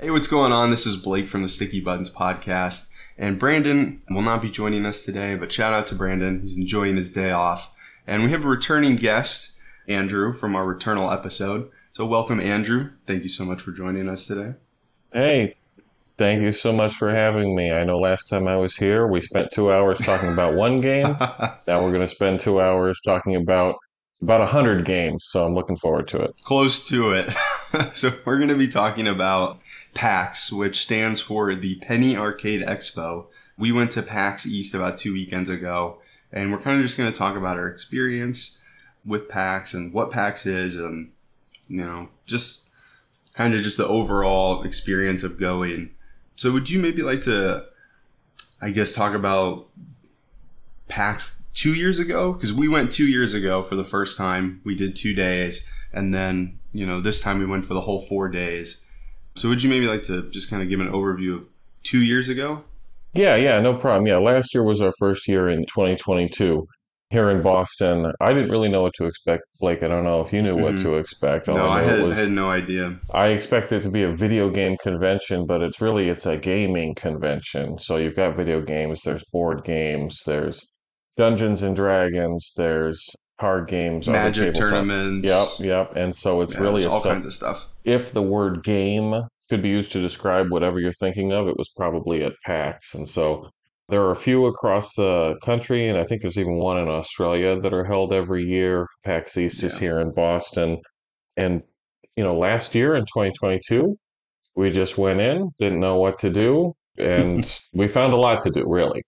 Hey, what's going on? This is Blake from the Sticky Buttons podcast. And Brandon will not be joining us today, but shout out to Brandon. He's enjoying his day off. And we have a returning guest, Andrew, from our Returnal episode. So welcome, Andrew. Thank you so much for joining us today. Hey, thank you so much for having me. I know last time I was here, we spent two hours talking about one game. now we're going to spend two hours talking about about a hundred games. So I'm looking forward to it. Close to it. so we're going to be talking about PAX, which stands for the Penny Arcade Expo. We went to PAX East about two weekends ago, and we're kind of just going to talk about our experience with PAX and what PAX is, and you know, just kind of just the overall experience of going. So, would you maybe like to, I guess, talk about PAX two years ago? Because we went two years ago for the first time. We did two days, and then you know this time we went for the whole four days. So, would you maybe like to just kind of give an overview of two years ago? Yeah, yeah, no problem. Yeah, last year was our first year in 2022 here in Boston. I didn't really know what to expect, Blake. I don't know if you knew what Mhm. to expect. All no, I know had, was had no idea. I expected it to be a video game convention, but it's really it's a gaming convention. So you've got video games, there's board games, there's Dungeons and Dragons, there's card games, Magic tournaments. Yep, yep. And so it's Yeah, really all sub- kinds of stuff. If the word game could be used to describe whatever you're thinking of, it was probably at PAX. And so there are a few across the country, and I think there's even one in Australia that are held every year. PAX East is here in Boston. And, you know, last year in 2022, we just went in, didn't know what to do, and we found a lot to do, really.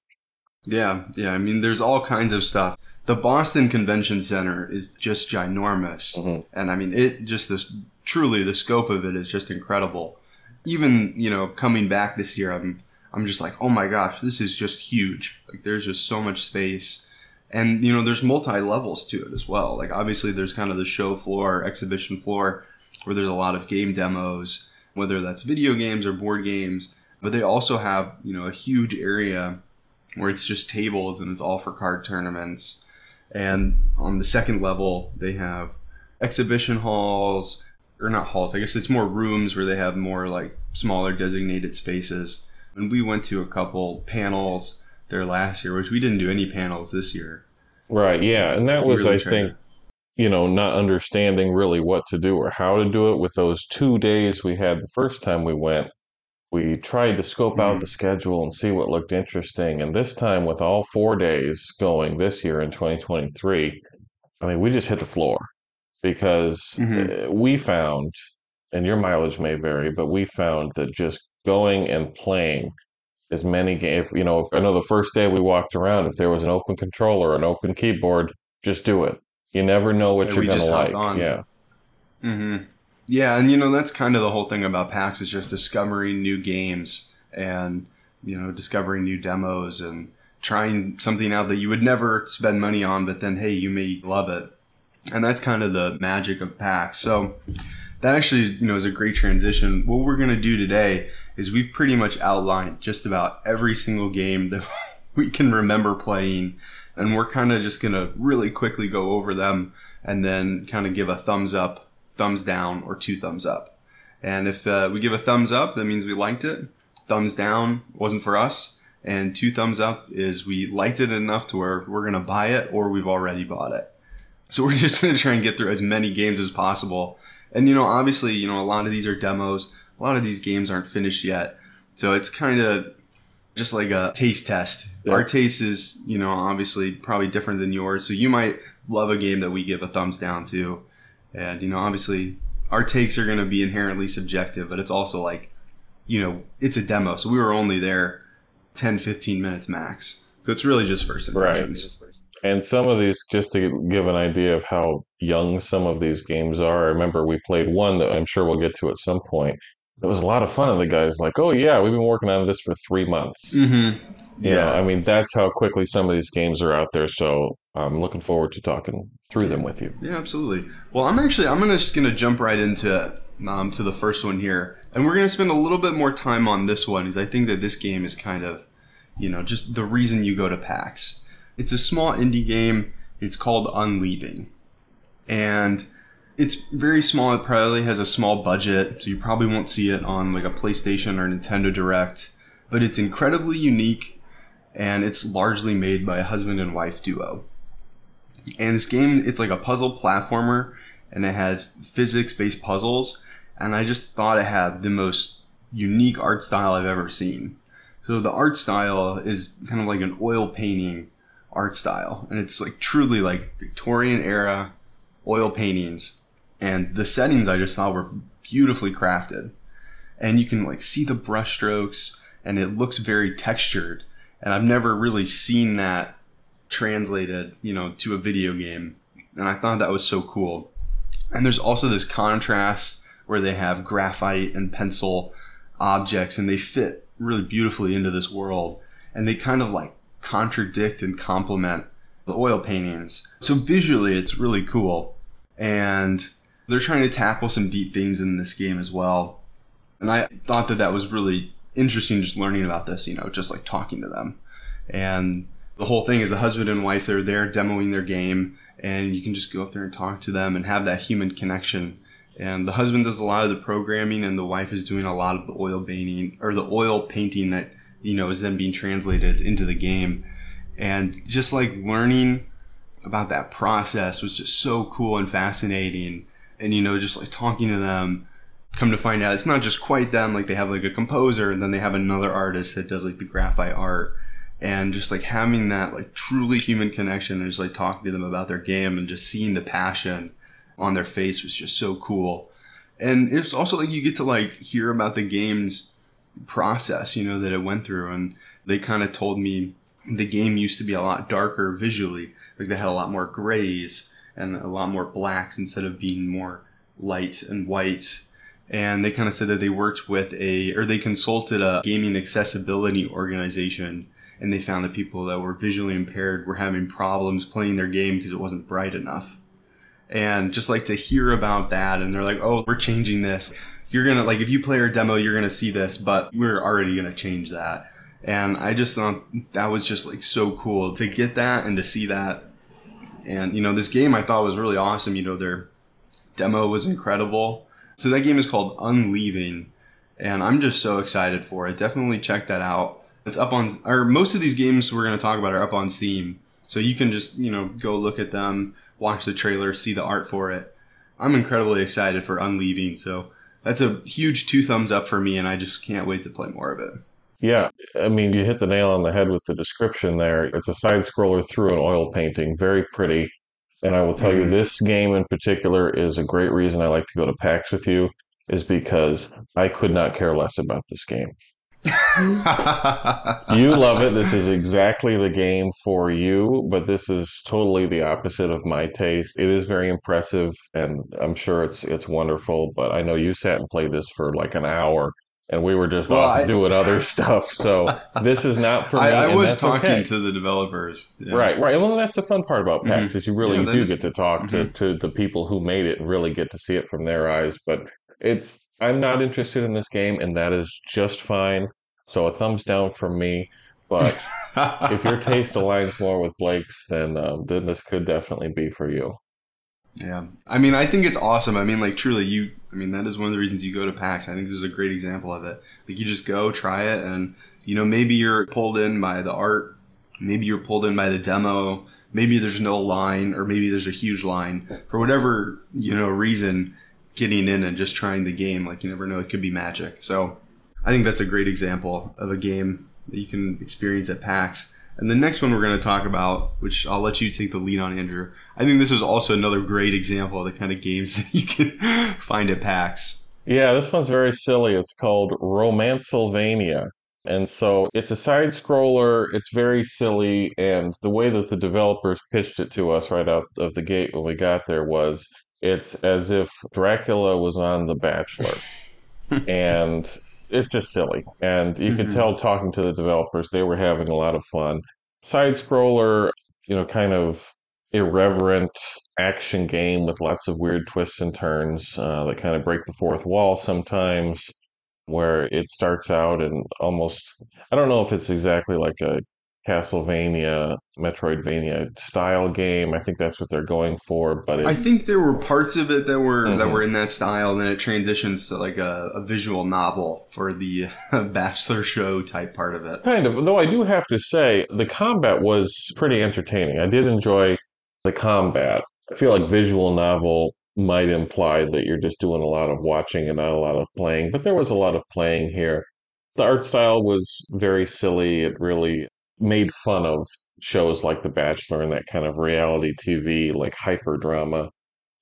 Yeah, yeah. I mean, there's all kinds of stuff. The Boston Convention Center is just ginormous, Mhm. and I mean, it just this truly the scope of it is just incredible. Even you know, coming back this year, I'm I'm just like, oh my gosh, this is just huge. Like, there's just so much space, and you know, there's multi levels to it as well. Like, obviously, there's kind of the show floor, exhibition floor, where there's a lot of game demos, whether that's video games or board games. But they also have you know a huge area where it's just tables and it's all for card tournaments. And on the second level, they have exhibition halls, or not halls, I guess it's more rooms where they have more like smaller designated spaces. And we went to a couple panels there last year, which we didn't do any panels this year. Right, yeah. And that was, really I think, you know, not understanding really what to do or how to do it with those two days we had the first time we went. We tried to scope out Mhm. the schedule and see what looked interesting. And this time, with all four days going this year in 2023, I mean, we just hit the floor because Mhm. uh, we found, and your mileage may vary, but we found that just going and playing as many games, you know, if, I know the first day we walked around, if there was an open controller, an open keyboard, just do it. You never know what Yeah, you're going to like. on. Yeah. hmm Yeah, and you know that's kind of the whole thing about PAX is just discovering new games and you know discovering new demos and trying something out that you would never spend money on, but then hey, you may love it, and that's kind of the magic of PAX. So that actually you know is a great transition. What we're gonna do today is we've pretty much outlined just about every single game that we can remember playing, and we're kind of just gonna really quickly go over them and then kind of give a thumbs up, thumbs down, or two thumbs up. And if uh, we give a thumbs up, that means we liked it. Thumbs down wasn't for us. And two thumbs up is we liked it enough to where we're going to buy it or we've already bought it. So we're just going to try and get through as many games as possible. And, you know, obviously, you know, a lot of these are demos. A lot of these games aren't finished yet. So it's kind of just like a taste test. Yeah. Our taste is, you know, obviously probably different than yours. So you might love a game that we give a thumbs down to. And, you know, obviously our takes are going to be inherently subjective, but it's also like, you know, it's a demo. So we were only there 10, 15 minutes max. So it's really just first Right. And some of these, just to give an idea of how young some of these games are, I remember we played one that I'm sure we'll get to at some point. It was a lot of fun. And the guy's like, oh, yeah, we've been working on this for three months. Mm-hmm. Know, I mean, that's how quickly some of these games are out there. So I'm looking forward to talking through them with you. Yeah, absolutely. Well, I'm actually I'm gonna just gonna jump right into um, to the first one here, and we're gonna spend a little bit more time on this one, because I think that this game is kind of, you know, just the reason you go to PAX. It's a small indie game. It's called Unleaving, and It's very small. It probably has a small budget, so you probably won't see it on like a PlayStation or Nintendo Direct. But it's incredibly unique, and it's largely made by a husband and wife duo. And this game, it's like a puzzle platformer, and it has physics-based puzzles. And I just thought it had the most unique art style I've ever seen. So the art style is kind of like an oil painting art style, and it's like truly like Victorian era oil paintings and the settings I just saw were beautifully crafted. And you can like see the brushstrokes and it looks very textured. And I've never really seen that translated, you know, to a video game. And I thought that was so cool. And there's also this contrast where they have graphite and pencil objects and they fit really beautifully into this world. And they kind of like contradict and complement the oil paintings. So visually, it's really cool. And they're trying to tackle some deep things in this game as well. And I thought that that was really interesting just learning about this, you know, just like talking to them. And the whole thing is the husband and wife, they're there demoing their game, and you can just go up there and talk to them and have that human connection. And the husband does a lot of the programming, and the wife is doing a lot of the oil painting or the oil painting that you know is then being translated into the game. And just like learning about that process was just so cool and fascinating. And you know just like talking to them come to find out it's not just quite them like they have like a composer and then they have another artist that does like the graphite art. And just like having that like truly human connection and just like talking to them about their game and just seeing the passion on their face was just so cool. And it's also like you get to like hear about the game's process you know that it went through and they kind of told me the game used to be a lot darker visually like they had a lot more grays and a lot more blacks instead of being more light and white. And they kind of said that they worked with a, or they consulted a gaming accessibility organization and they found that people that were visually impaired were having problems playing their game because it wasn't bright enough. And just like to hear about that, and they're like, oh, we're changing this. You're gonna, like, if you play our demo, you're gonna see this, but we're already gonna change that. And I just thought that was just like so cool to get that and to see that and you know, this game I thought was really awesome. You know, their demo was incredible. So that game is called Unleaving, and I'm just so excited for it. Definitely check that out. It's up on, or most of these games we're going to talk about are up on Steam, so you can just you know go look at them, watch the trailer, see the art for it. I'm incredibly excited for Unleaving, so that's a huge two thumbs up for me, and I just can't wait to play more of it. Yeah, I mean, you hit the nail on the head with the description there. It's a side scroller through an oil painting, very pretty. And I will tell you, Mhm. this game in particular is a great reason I like to go to PAX with you, is because I could not care less about this game. You love it. This is exactly the game for you, but this is totally the opposite of my taste. It is very impressive, and I'm sure it's it's wonderful. But I know you sat and played this for like an hour, and we were just Well, off I- doing other stuff. So this is not for me. I, was talking okay. to the developers. Yeah. Right, right. Well, that's the fun part about PAX Mhm. is you really Yeah, do get to talk to, to the people who made it and really get to see it from their eyes. But it's I'm not interested in this game, and that is just fine. So a thumbs down from me. But if your taste aligns more with Blake's, then um, then this could definitely be for you. Yeah. I mean, I think it's awesome. I mean, like, truly, you, I mean, that is one of the reasons you go to PAX. I think this is a great example of it. Like, you just go, try it, and, you know, maybe you're pulled in by the art, maybe you're pulled in by the demo, maybe there's no line, or maybe there's a huge line. For whatever, you know, reason, getting in and just trying the game, like, you never know, it could be magic. So, I think that's a great example of a game that you can experience at PAX. And the next one we're going to talk about, which I'll let you take the lead on, Andrew. I think this is also another great example of the kind of games that you can find at PAX. Yeah, this one's very silly. It's called Romancelvania. And so it's a side scroller. It's very silly. And the way that the developers pitched it to us right out of the gate when we got there was it's as if Dracula was on The Bachelor. and it's just silly. And you could Mhm. tell talking to the developers, they were having a lot of fun. Side scroller, you know, kind of irreverent action game with lots of weird twists and turns uh, that kind of break the fourth wall sometimes, where it starts out and almost, I don't know if it's exactly like a Castlevania, Metroidvania style game. I think that's what they're going for. But I think there were parts of it that were mm-hmm. that were in that style, and then it transitions to like a, a visual novel for the Bachelor show type part of it. Kind of, though I do have to say the combat was pretty entertaining. I did enjoy the combat. I feel like visual novel might imply that you're just doing a lot of watching and not a lot of playing, but there was a lot of playing here. The art style was very silly. It really made fun of shows like The Bachelor and that kind of reality TV, like hyper drama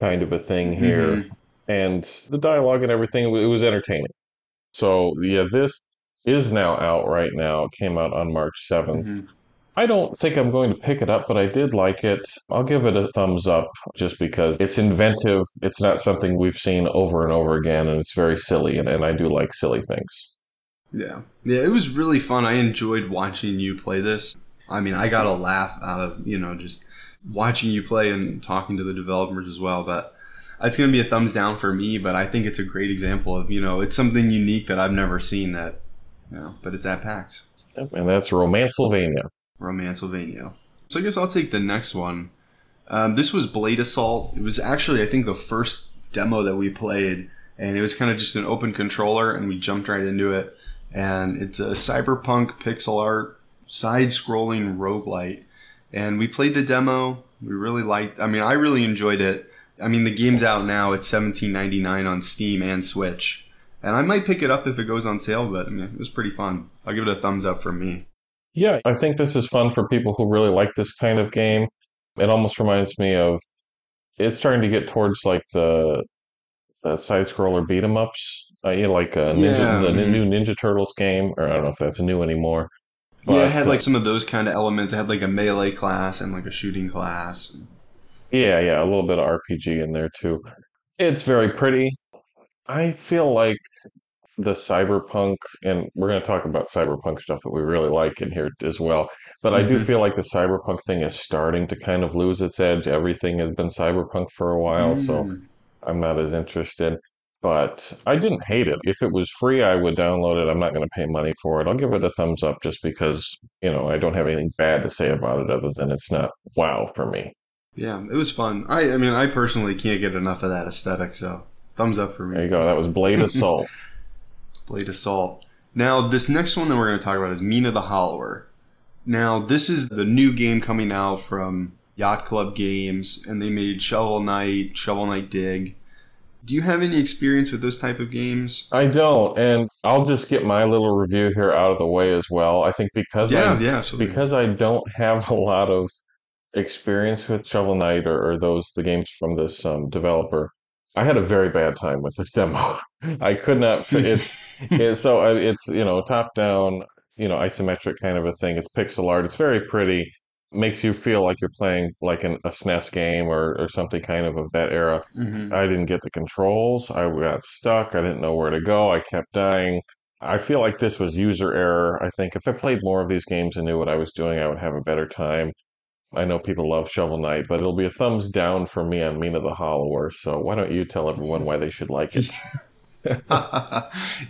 kind of a thing here. Mm-hmm. And the dialogue and everything, it was entertaining. So, yeah, this is now out right now. It came out on March 7th. Mm-hmm. I don't think I'm going to pick it up, but I did like it. I'll give it a thumbs up just because it's inventive. It's not something we've seen over and over again, and it's very silly, and, and I do like silly things. Yeah. Yeah, it was really fun. I enjoyed watching you play this. I mean, I got a laugh out of, you know, just watching you play and talking to the developers as well. But it's going to be a thumbs down for me, but I think it's a great example of, you know, it's something unique that I've never seen that, you know, but it's at PAX. And that's Romancelvania. Romancelvania. So I guess I'll take the next one. Um, this was Blade Assault. It was actually, I think, the first demo that we played, and it was kind of just an open controller, and we jumped right into it and it's a cyberpunk pixel art side-scrolling roguelite. And we played the demo. We really liked. I mean, I really enjoyed it. I mean, the game's out now. It's seventeen ninety nine on Steam and Switch, and I might pick it up if it goes on sale. But I mean, it was pretty fun. I'll give it a thumbs up from me. Yeah, I think this is fun for people who really like this kind of game. It almost reminds me of. It's starting to get towards like the, the side scroller beat 'em ups uh, yeah, like uh, Ninja, yeah, the new Ninja Turtles game, or I don't know if that's new anymore. But, yeah, it had like uh, some of those kind of elements. It had like a melee class and like a shooting class. Yeah, yeah, a little bit of RPG in there too. It's very pretty. I feel like the cyberpunk, and we're going to talk about cyberpunk stuff that we really like in here as well. But mm-hmm. I do mm-hmm. feel like the cyberpunk thing is starting to kind of lose its edge. Everything has been cyberpunk for a while, mm. so I'm not as interested but I didn't hate it. If it was free, I would download it. I'm not going to pay money for it. I'll give it a thumbs up just because, you know, I don't have anything bad to say about it other than it's not wow for me. Yeah, it was fun. I I mean, I personally can't get enough of that aesthetic, so thumbs up for me. There you go. That was Blade Assault. Blade Assault. Now, this next one that we're going to talk about is Mina the Hollower. Now, this is the new game coming out from Yacht Club Games, and they made Shovel Knight, Shovel Knight Dig, do you have any experience with those type of games? I don't, and I'll just get my little review here out of the way as well. I think because yeah, I, yeah, absolutely. because I don't have a lot of experience with Shovel Knight or, or those the games from this um, developer, I had a very bad time with this demo. I could not. It's, it's so it's you know top down, you know isometric kind of a thing. It's pixel art. It's very pretty makes you feel like you're playing like an, a SNES game or, or something kind of of that era. Mm-hmm. I didn't get the controls. I got stuck. I didn't know where to go. I kept dying. I feel like this was user error. I think if I played more of these games and knew what I was doing, I would have a better time. I know people love Shovel Knight, but it'll be a thumbs down for me on Mina the Hollower. So why don't you tell everyone why they should like it?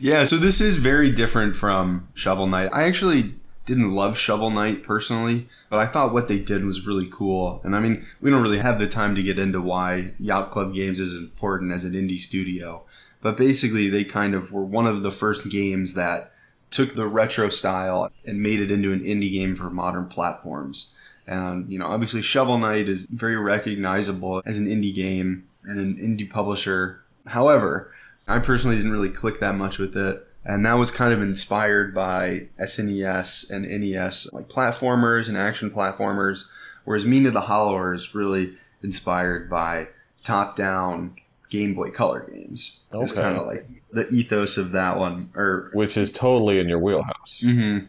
yeah, so this is very different from Shovel Knight. I actually didn't love Shovel Knight personally, but I thought what they did was really cool. And I mean, we don't really have the time to get into why Yacht Club Games is important as an indie studio. But basically, they kind of were one of the first games that took the retro style and made it into an indie game for modern platforms. And, you know, obviously Shovel Knight is very recognizable as an indie game and an indie publisher. However, I personally didn't really click that much with it and that was kind of inspired by SNES and NES like platformers and action platformers, whereas Mean Mina the Hollower is really inspired by top-down Game Boy Color games. Okay. It's kind of like the ethos of that one, or which is totally in your wheelhouse. Mm-hmm.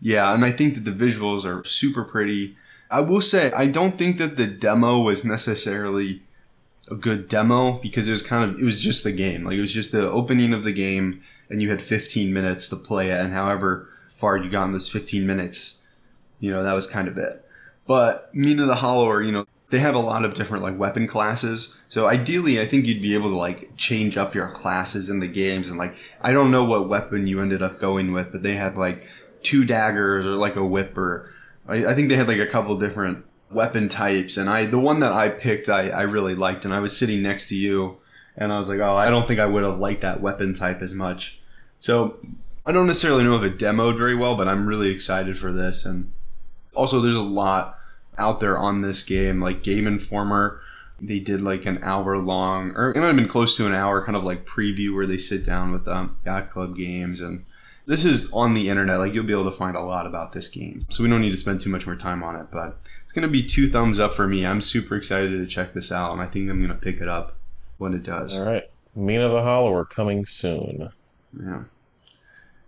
Yeah, and I think that the visuals are super pretty. I will say I don't think that the demo was necessarily a good demo because it was kind of it was just the game. Like it was just the opening of the game and you had 15 minutes to play it, and however far you got in those 15 minutes, you know, that was kind of it. But Mina the Hollower, you know, they have a lot of different like weapon classes. So ideally, I think you'd be able to like change up your classes in the games. And like, I don't know what weapon you ended up going with, but they had like two daggers or like a whip or I, I think they had like a couple different weapon types, and I the one that I picked I, I really liked, and I was sitting next to you, and I was like, oh, I don't think I would have liked that weapon type as much. So I don't necessarily know if it demoed very well, but I'm really excited for this, and also there's a lot out there on this game, like Game Informer. They did like an hour long, or it might have been close to an hour, kind of like preview where they sit down with um, Yacht Club games and this is on the internet. Like you'll be able to find a lot about this game. So we don't need to spend too much more time on it. But it's going to be two thumbs up for me. I'm super excited to check this out, and I think I'm going to pick it up when it does. All right. Mina the Hollower coming soon. Yeah.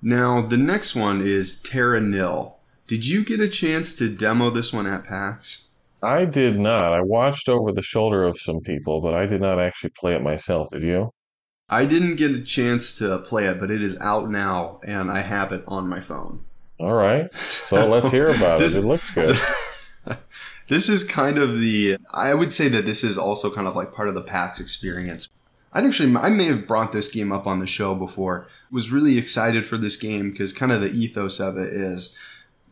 Now, the next one is Terra Nil. Did you get a chance to demo this one at PAX? I did not. I watched over the shoulder of some people, but I did not actually play it myself. Did you? I didn't get a chance to play it, but it is out now, and I have it on my phone. All right. So let's hear about this, it. It looks good. this is kind of the. I would say that this is also kind of like part of the PAX experience. I'd actually, I may have brought this game up on the show before. Was really excited for this game because kind of the ethos of it is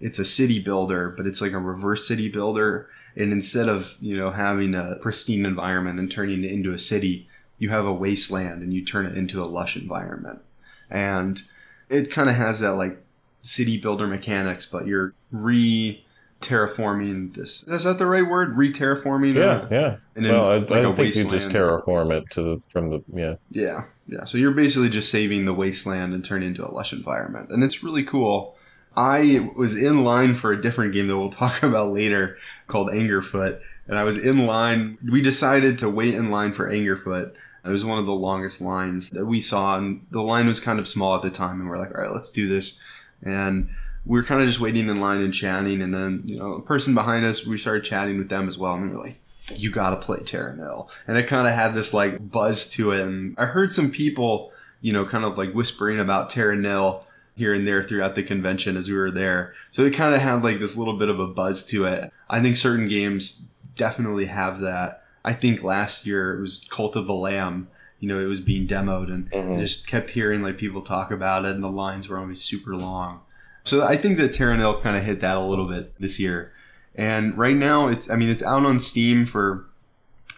it's a city builder, but it's like a reverse city builder. And instead of, you know, having a pristine environment and turning it into a city, you have a wasteland and you turn it into a lush environment. And it kind of has that like city builder mechanics, but you're re terraforming this. Is that the right word? Re terraforming? Yeah, a, yeah. And well, I, like I think you just terraform it to the from the yeah. Yeah, yeah. So you're basically just saving the wasteland and turning into a lush environment, and it's really cool. I was in line for a different game that we'll talk about later called Angerfoot, and I was in line. We decided to wait in line for Angerfoot it was one of the longest lines that we saw, and the line was kind of small at the time. And we're like, all right, let's do this. And we were kind of just waiting in line and chatting. And then, you know, a person behind us, we started chatting with them as well. And we were like, you got to play Terra Nil. And it kind of had this like buzz to it. And I heard some people, you know, kind of like whispering about Terra Nil here and there throughout the convention as we were there. So it kind of had like this little bit of a buzz to it. I think certain games definitely have that. I think last year it was Cult of the Lamb. You know, it was being demoed, and mm-hmm. I just kept hearing like people talk about it, and the lines were always super long. So I think that Terra Nil kind of hit that a little bit this year. And right now, it's I mean it's out on Steam for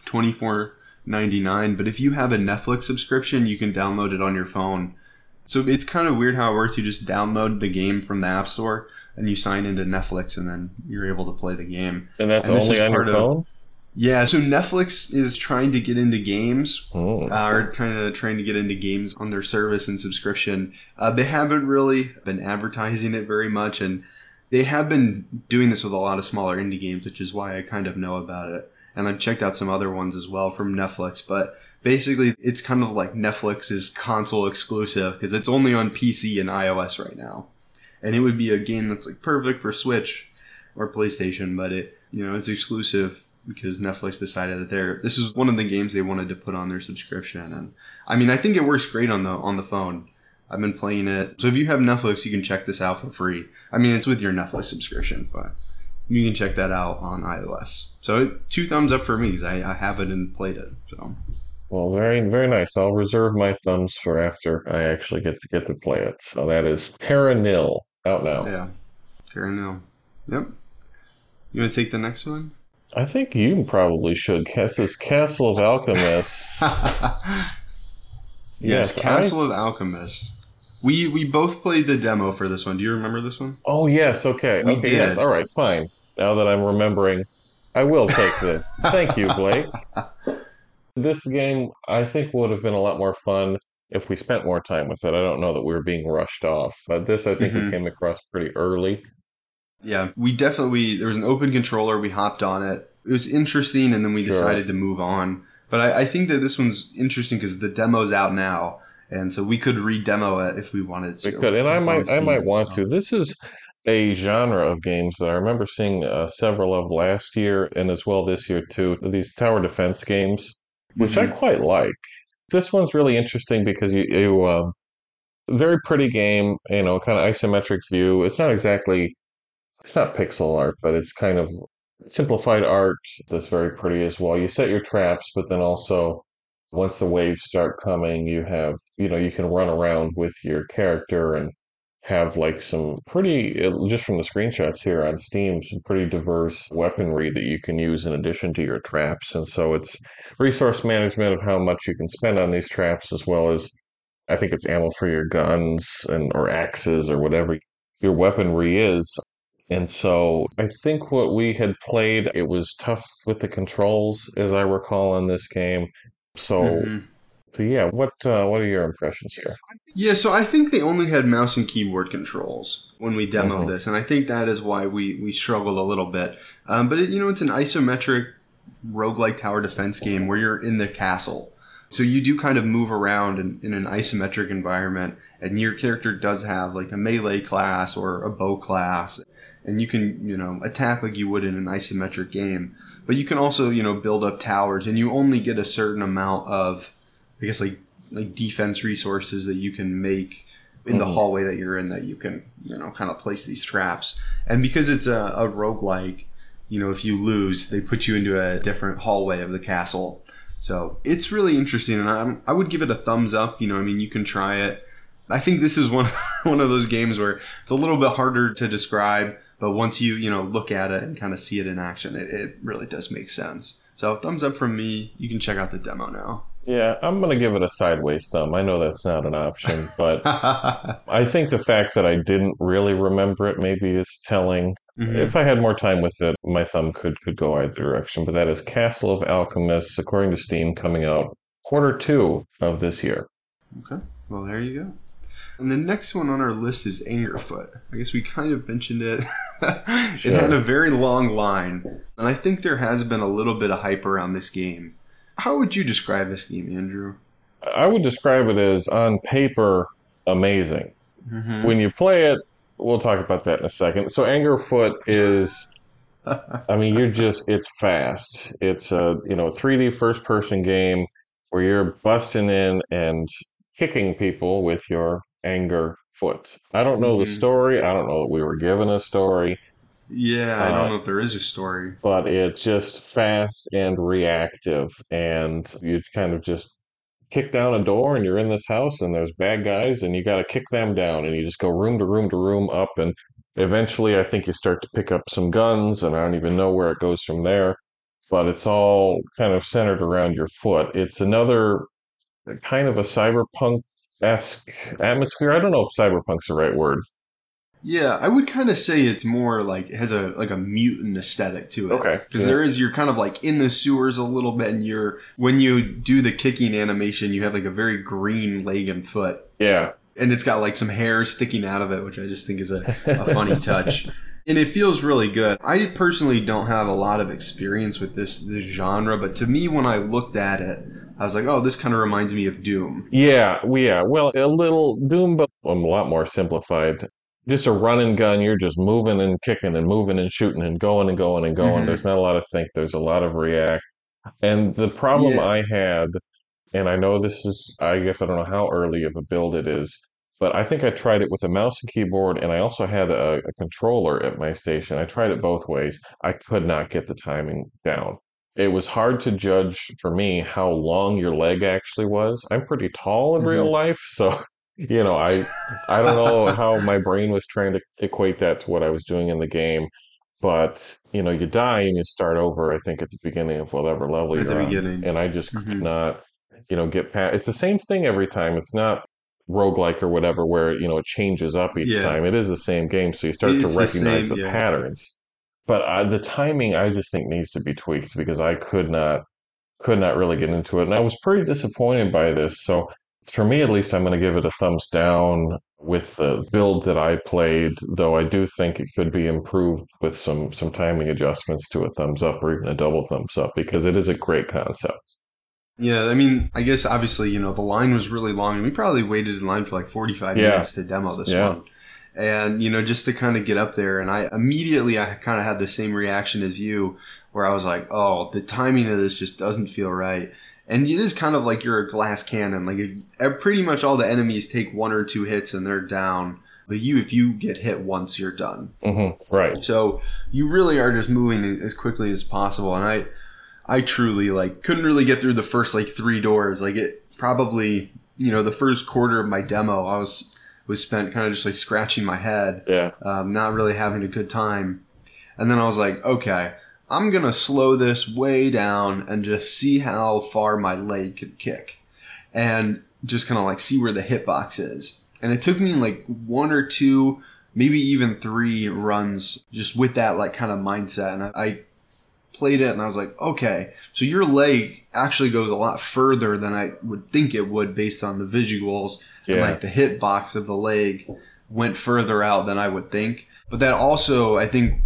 twenty four ninety nine. But if you have a Netflix subscription, you can download it on your phone. So it's kind of weird how it works. You just download the game from the App Store and you sign into Netflix, and then you're able to play the game. And that's and only on your phone. Of, yeah, so Netflix is trying to get into games, oh. uh, or kind of trying to get into games on their service and subscription. Uh, they haven't really been advertising it very much, and they have been doing this with a lot of smaller indie games, which is why I kind of know about it. And I've checked out some other ones as well from Netflix, but basically it's kind of like Netflix's console exclusive because it's only on PC and iOS right now. And it would be a game that's like perfect for Switch or PlayStation, but it, you know, it's exclusive because Netflix decided that they're this is one of the games they wanted to put on their subscription and I mean I think it works great on the on the phone. I've been playing it. So if you have Netflix, you can check this out for free. I mean it's with your Netflix subscription, but you can check that out on iOS. So two thumbs up for me because I, I have it and played it. So well, very very nice. I'll reserve my thumbs for after I actually get to get to play it. So that is Terra Nil out now. Yeah, Terra Nil. Yep. You want to take the next one? I think you probably should. This is Castle of Alchemist. yes, yes, Castle I... of Alchemist. We we both played the demo for this one. Do you remember this one? Oh yes, okay. We okay, did. yes. All right, fine. Now that I'm remembering, I will take the Thank you, Blake. This game I think would have been a lot more fun if we spent more time with it. I don't know that we were being rushed off. But this I think mm-hmm. we came across pretty early. Yeah, we definitely there was an open controller. We hopped on it. It was interesting, and then we sure. decided to move on. But I, I think that this one's interesting because the demo's out now, and so we could re-demo it if we wanted to. We could, and I might, I might want to. This is a genre of games that I remember seeing uh, several of last year, and as well this year too. These tower defense games, which mm-hmm. I quite like. This one's really interesting because you, you uh, very pretty game, you know, kind of isometric view. It's not exactly it's not pixel art, but it's kind of simplified art that's very pretty as well. You set your traps, but then also once the waves start coming, you have, you know, you can run around with your character and have like some pretty, just from the screenshots here on Steam, some pretty diverse weaponry that you can use in addition to your traps. And so it's resource management of how much you can spend on these traps, as well as I think it's ammo for your guns and or axes or whatever your weaponry is. And so I think what we had played, it was tough with the controls, as I recall, in this game. So Mm-hmm. so yeah, what uh, what are your impressions here? Yeah, so I think they only had mouse and keyboard controls when we demoed Mhm. this, and I think that is why we, we struggled a little bit. Um, but it, you know, it's an isometric roguelike tower defense game where you're in the castle, so you do kind of move around in, in an isometric environment, and your character does have like a melee class or a bow class, and you can you know attack like you would in an isometric game. But you can also you know build up towers, and you only get a certain amount of, I guess like like defense resources that you can make in the Mhm. hallway that you're in that you can you know kind of place these traps and because it's a, a roguelike you know if you lose they put you into a different hallway of the castle so it's really interesting and I, I would give it a thumbs up you know i mean you can try it i think this is one one of those games where it's a little bit harder to describe but once you you know look at it and kind of see it in action it, it really does make sense so thumbs up from me you can check out the demo now Yeah, I'm gonna give it a sideways thumb. I know that's not an option, but I think the fact that I didn't really remember it maybe is telling. Mhm. If I had more time with it, my thumb could could go either direction. But that is Castle of Alchemists, according to Steam, coming out quarter two of this year. Okay. Well, there you go. And the next one on our list is Angerfoot. I guess we kind of mentioned it. it had a very long line, and I think there has been a little bit of hype around this game. How would you describe this game, Andrew? I would describe it as on paper amazing. Mm-hmm. When you play it, we'll talk about that in a second. So Angerfoot is I mean, you're just, it's fast. It's a, you know, 3D first person game where you're busting in and kicking people with your anger foot. I don't know the Mhm. story. I don't know that we were given a story, yeah, I Uh, don't know if there is a story. but it's just fast and reactive. And you kind of just kick down a door and you're in this house and there's bad guys and you got to kick them down and you just go room to room to room up and eventually I think you start to pick up some guns and I don't even know where it goes from there but it's all kind of centered around your foot it's another kind of a cyberpunk esque atmosphere I don't know if cyberpunk's the right word Yeah, I would kind of say it's more like it has a like a mutant aesthetic to it. Okay, Because yeah. there is you're kind of like in the sewers a little bit, and you're when you do the kicking animation, you have like a very green leg and foot, yeah and it's got like some hair sticking out of it, which I just think is a, a funny touch. And it feels really good. I personally don't have a lot of experience with this this genre, but to me, when I looked at it, I was like, "Oh, this kind of reminds me of Doom." Yeah, we- yeah. Well, a little Doom, but a lot more simplified. Just a run and gun. You're just moving and kicking and moving and shooting and going and going and going. Mhm. There's not a lot of think. There's a lot of react. And the problem Yeah. I had, and I know this is, I guess I don't know how early of a build it is, but I think I tried it with a mouse and keyboard, and I also had a, a controller at my station. I tried it both ways. I could not get the timing down. It was hard to judge for me how long your leg actually was. I'm pretty tall in real life, so you know, I I don't know how my brain was trying to equate that to what I was doing in the game. But you know, you die and you start over. I think at the beginning of whatever level At you're on, beginning. and I just could Mhm. not, you know, get past. It's the same thing every time. It's not roguelike or whatever where you know it changes up each Yeah. time. It is the same game, so you start It's to the recognize same, the yeah. patterns. But I, the timing, I just think needs to be tweaked because I could not could not really get into it, and I was pretty disappointed by this. So for me, at least, I'm going to give it a thumbs down with the build that I played. Though I do think it could be improved with some some timing adjustments to a thumbs up or even a double thumbs up because it is a great concept. Yeah, I mean, I guess obviously, you know, the line was really long, and we probably waited in line for like 45 Yeah. minutes to demo this Yeah. one. And, you know, just to kind of get up there, and I immediately, I kind of had the same reaction as you, where I was like, oh, the timing of this just doesn't feel right. And it is kind of like you're a glass cannon. Like, if, pretty much all the enemies take one or two hits and they're down. But you, if you get hit once, you're done. hmm Right. So you really are just moving as quickly as possible. And I, I truly like couldn't really get through the first like three doors. Like it probably, you know, the first quarter of my demo, I was was spent kind of just like scratching my head, Yeah. um, not really having a good time. And then I was like, okay, I'm gonna slow this way down and just see how far my leg could kick, and just kind of like see where the hitbox is. And it took me like one or two, maybe even three runs, just with that like kind of mindset. And I, I played it, and I was like, okay, so your leg actually goes a lot further than I would think it would based on the visuals and like the hitbox of the leg went further out than I would think. But that also, I think,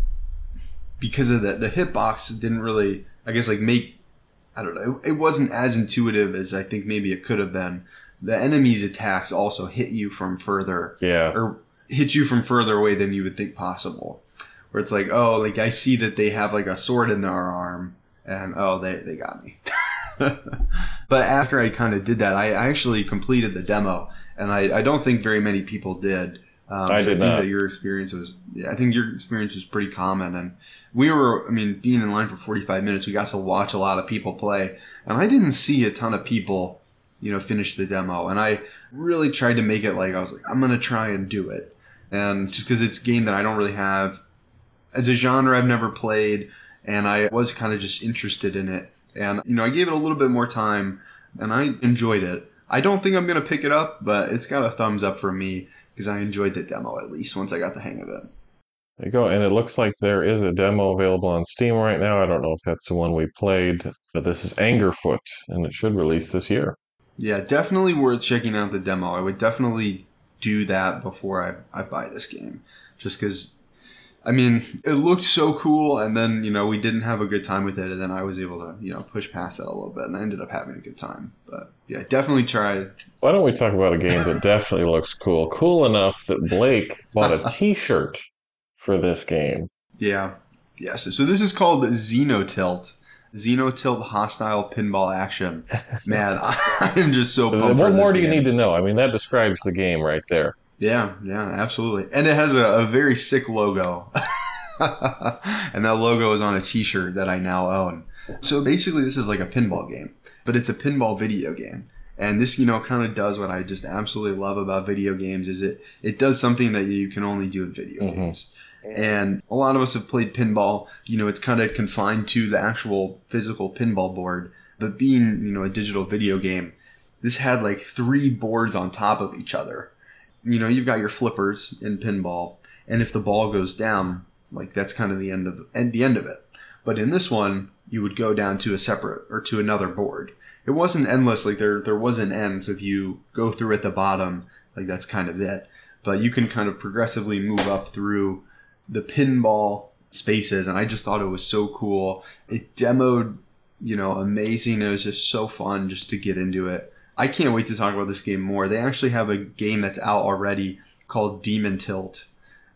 because of the the hitbox didn't really, I guess, like make, I don't know, it, it wasn't as intuitive as I think maybe it could have been. The enemy's attacks also hit you from further, yeah. or hit you from further away than you would think possible. Where it's like, oh, like I see that they have like a sword in their arm, and oh, they they got me. but after I kind of did that, I, I actually completed the demo, and I, I don't think very many people did. Um, I so did think not. That your experience was, yeah, I think your experience was pretty common, and we were, I mean, being in line for forty five minutes, we got to watch a lot of people play, and I didn't see a ton of people, you know, finish the demo, and I really tried to make it like I was like, I'm gonna try and do it, and just because it's a game that I don't really have, it's a genre I've never played, and I was kind of just interested in it, and you know, I gave it a little bit more time, and I enjoyed it. I don't think I'm gonna pick it up, but it's got a thumbs up for me because I enjoyed the demo at least once I got the hang of it. There you go. And it looks like there is a demo available on Steam right now. I don't know if that's the one we played, but this is Angerfoot, and it should release this year. Yeah, definitely worth checking out the demo. I would definitely do that before I, I buy this game. Just because, I mean, it looked so cool, and then, you know, we didn't have a good time with it, and then I was able to, you know, push past that a little bit, and I ended up having a good time. But yeah, definitely try. Why don't we talk about a game that definitely looks cool? Cool enough that Blake bought a t-shirt for this game. Yeah. Yes. So this is called Xenotilt. Xenotilt Hostile Pinball Action. Man, I am just so pumped for what more do you need to know? I mean, that describes the game right there. Yeah, yeah, absolutely. And it has a, a very sick logo. and that logo is on a t shirt that I now own. So basically, this is like a pinball game, but it's a pinball video game. And this, you know, kind of does what I just absolutely love about video games is it it does something that you can only do in video Mhm. games. And a lot of us have played pinball. You know, it's kind of confined to the actual physical pinball board. But being, you know, a digital video game, this had like three boards on top of each other. You know, you've got your flippers in pinball, and if the ball goes down, like that's kind of the end of and the end of it. But in this one, you would go down to a separate or to another board. It wasn't endless, like there there was an end. So if you go through at the bottom, like that's kind of it. But you can kind of progressively move up through the pinball spaces, and I just thought it was so cool. It demoed, you know, amazing. It was just so fun just to get into it. I can't wait to talk about this game more. They actually have a game that's out already called Demon Tilt,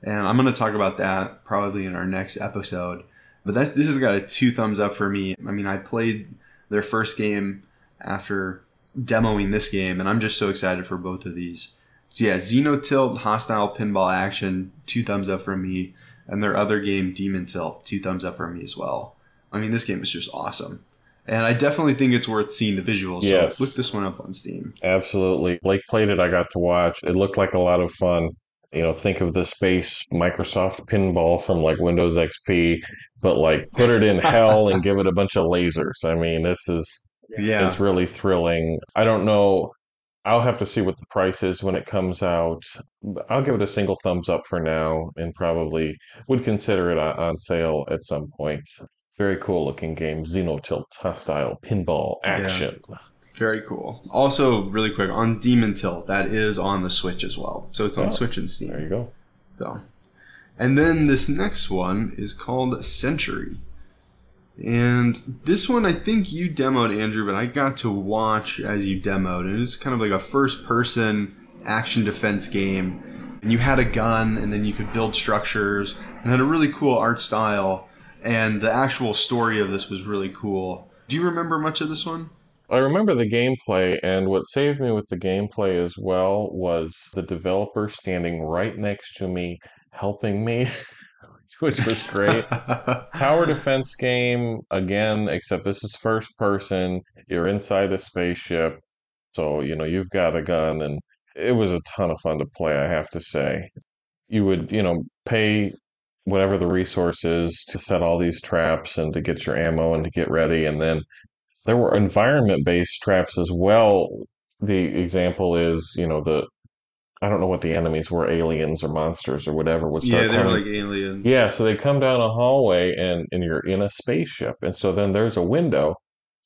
and I'm going to talk about that probably in our next episode. But that's this has got a two thumbs up for me. I mean, I played their first game after demoing this game, and I'm just so excited for both of these. So yeah, Xenotilt Hostile Pinball Action, two thumbs up from me, and their other game Demon Tilt, two thumbs up from me as well. I mean, this game is just awesome, and I definitely think it's worth seeing the visuals. Yes. So look this one up on Steam. Absolutely. Blake played it. I got to watch. It looked like a lot of fun. You know, think of the space Microsoft pinball from like Windows XP, but like put it in hell and give it a bunch of lasers. I mean, this is Yeah, it's really thrilling. I don't know. I'll have to see what the price is when it comes out. I'll give it a single thumbs up for now and probably would consider it on on sale at some point. Very cool looking game. Xenotilt Hostile Pinball Action. very cool. Also, really quick on Demon Tilt, that is on the Switch as well. So it's on Oh, Switch and Steam. There you go. So, and then this next one is called Sentry. And this one, I think you demoed, Andrew, but I got to watch as you demoed. And it was kind of like a first person action defense game. And you had a gun, and then you could build structures, and had a really cool art style. And the actual story of this was really cool. Do you remember much of this one? I remember the gameplay, and what saved me with the gameplay as well was the developer standing right next to me, helping me, which was great. Tower defense game, again, except this is first person. You're inside a spaceship. So, you know, you've got a gun and it was a ton of fun to play, I have to say. You would, you know, pay whatever the resource is to set all these traps and to get your ammo and to get ready. And then there were environment based traps as well. The example is, you know, the I don't know what the enemies were, aliens or monsters or whatever would start Yeah, they're like aliens. Yeah, so they come down a hallway and and you're in a spaceship. And so then there's a window.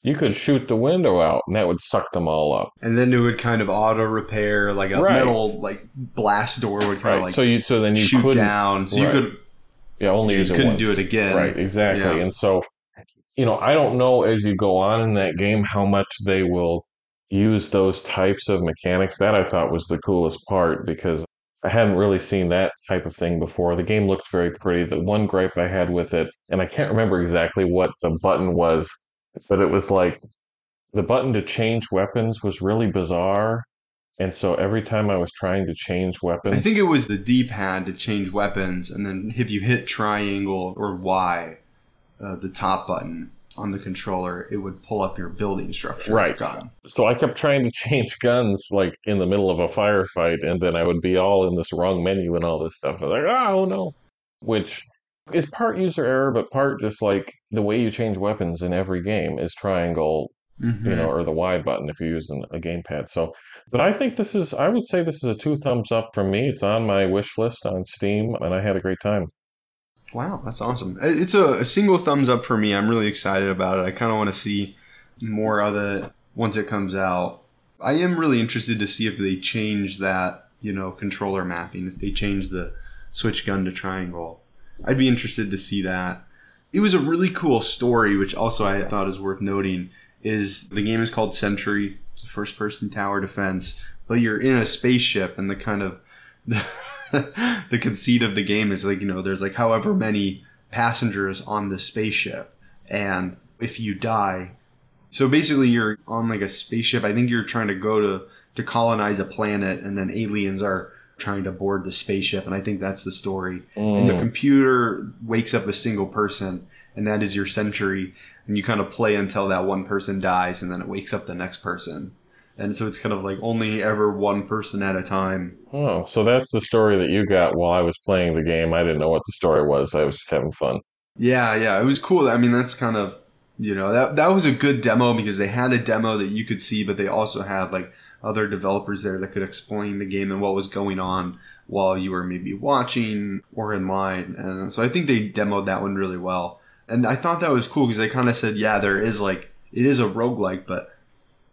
You could shoot the window out and that would suck them all up. And then it would kind of auto repair, like a Right. metal like blast door would kind Right. of like so you so then you shoot down. So right. you could yeah, only you use it couldn't once. do it again. Right, exactly. Yeah. And so, you know, I don't know as you go on in that game how much they will use those types of mechanics. That I thought was the coolest part because I hadn't really seen that type of thing before. The game looked very pretty. The one gripe I had with it, and I can't remember exactly what the button was, but it was like the button to change weapons was really bizarre. And so every time I was trying to change weapons, I think it was the D-pad to change weapons, and then if you hit triangle or Y, uh, the top button on the controller, it would pull up your building structure. Right. So I kept trying to change guns like in the middle of a firefight, and then I would be all in this wrong menu and all this stuff. I was like, oh no. Which is part user error, but part just like the way you change weapons in every game is triangle, Mhm. you know, or the Y button if you're using a gamepad. So, but I think this is, I would say this is a two thumbs up from me. It's on my wish list on Steam, and I had a great time. Wow, that's awesome. It's a, a single thumbs up for me. I'm really excited about it. I kind of want to see more of it once it comes out. I am really interested to see if they change that, you know, controller mapping, if they change the switch gun to triangle. I'd be interested to see that. It was a really cool story, which also I thought is worth noting. Is the game is called Sentry. It's a first person tower defense, but you're in a spaceship, and the kind of the conceit of the game is like you know there's like however many passengers on the spaceship, and if you die, so basically you're on like a spaceship. I think you're trying to go to to colonize a planet, and then aliens are trying to board the spaceship, and I think that's the story. And the Mm. computer wakes up a single person, and that is your sentry. And you kind of play until that one person dies, and then it wakes up the next person. And so it's kind of like only ever one person at a time. Oh, so that's the story that you got while I was playing the game. I didn't know what the story was. I was just having fun. Yeah, yeah, it was cool. I mean, that's kind of you know that that was a good demo because they had a demo that you could see, but they also had like other developers there that could explain the game and what was going on while you were maybe watching or in line. And so I think they demoed that one really well. And I thought that was cool because they kind of said, yeah, there is like it is a roguelike, but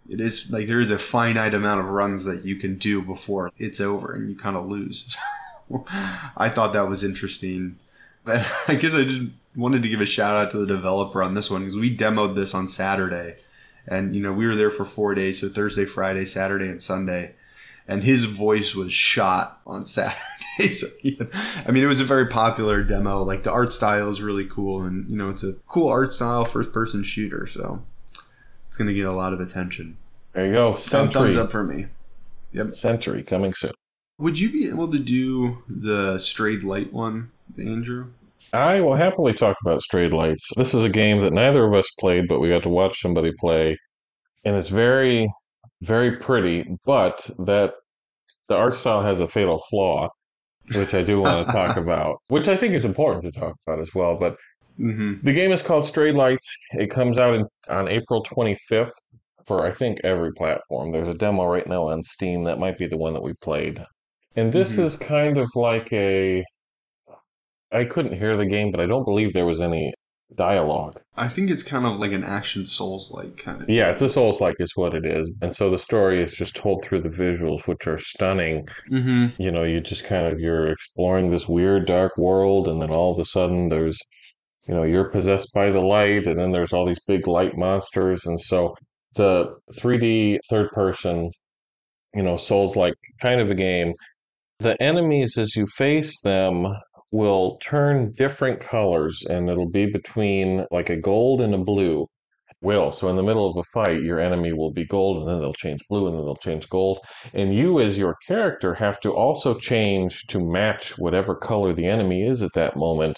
it is like there is a finite amount of runs that you can do before it's over and you kind of lose. I thought that was interesting. But I guess I just wanted to give a shout out to the developer on this one because we demoed this on Saturday, and you know we were there for four days, so Thursday, Friday, Saturday, and Sunday, and his voice was shot on Saturday. So I mean, it was a very popular demo. Like the art style is really cool, and you know it's a cool art style first person shooter, so it's gonna get a lot of attention. There you go. So Sentry. thumbs up for me. Yep. Sentry coming soon. Would you be able to do the strayed light one, Andrew? I will happily talk about Strayed Lights. This is a game that neither of us played, but we got to watch somebody play, and it's very, very pretty. But that the art style has a fatal flaw, which I do want to talk about, which I think is important to talk about as well. But Mm-hmm. the game is called Strayed Lights. It comes out in, on April 25th for I think every platform. There's a demo right now on Steam. That might be the one that we played. And this Mhm. is kind of like a. I couldn't hear the game, but I don't believe there was any dialogue. I think it's kind of like an action Souls like kind of. Yeah, it's a Souls like is what it is. And so the story is just told through the visuals, which are stunning. Mm-hmm. You know, you just kind of you're exploring this weird dark world, and then all of a sudden there's you know, you're possessed by the light, and then there's all these big light monsters. And so the 3D third person, you know, Souls like kind of a game, the enemies as you face them will turn different colors, and it'll be between like a gold and a blue. Will. So in the middle of a fight, your enemy will be gold, and then they'll change blue, and then they'll change gold. And you, as your character, have to also change to match whatever color the enemy is at that moment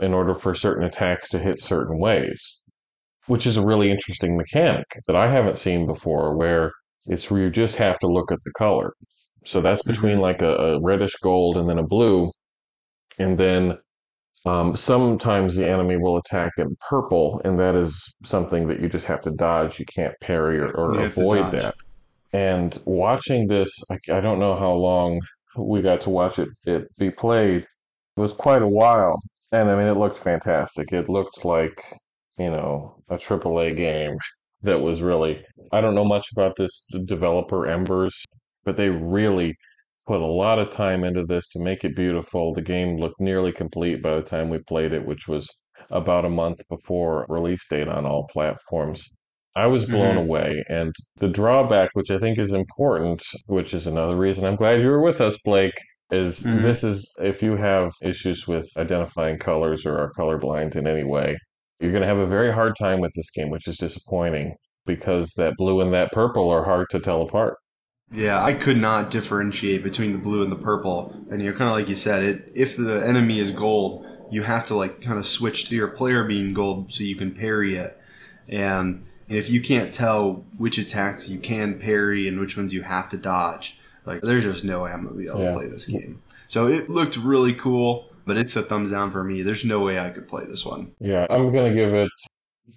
in order for certain attacks to hit certain ways, which is a really interesting mechanic that I haven't seen before, where it's where you just have to look at the color. So that's between Mhm. like a, a reddish gold and then a blue. And then um, sometimes the enemy will attack in purple, and that is something that you just have to dodge. You can't parry or, or You have to avoid that. And watching this, I, I don't know how long we got to watch it, it be played. It was quite a while. And I mean, it looked fantastic. It looked like, you know, a AAA game that was really, I don't know much about this developer, Embers, but they really put a lot of time into this to make it beautiful. The game looked nearly complete by the time we played it, which was about a month before release date on all platforms. I was blown Mhm. away. And the drawback, which I think is important, which is another reason I'm glad you were with us, Blake, is Mhm. this is if you have issues with identifying colors or are colorblind in any way, you're going to have a very hard time with this game, which is disappointing because that blue and that purple are hard to tell apart. Yeah, I could not differentiate between the blue and the purple. And you know, kind of like you said, it if the enemy is gold, you have to like kind of switch to your player being gold so you can parry it. And if you can't tell which attacks you can parry and which ones you have to dodge, like there's just no way I'm gonna be able Yeah. to play this game. So it looked really cool, but it's a thumbs down for me. There's no way I could play this one. Yeah, I'm going to give it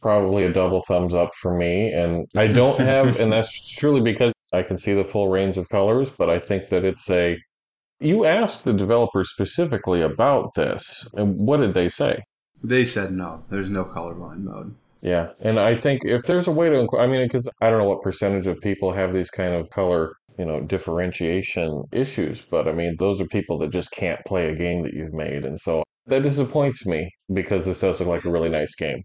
probably a double thumbs up for me. And I don't have, and that's truly because I can see the full range of colors, but I think that it's a. You asked the developers specifically about this, and what did they say? They said no. There's no colorblind mode. Yeah, and I think if there's a way to, I mean, because I don't know what percentage of people have these kind of color, you know, differentiation issues, but I mean, those are people that just can't play a game that you've made, and so that disappoints me because this does look like a really nice game.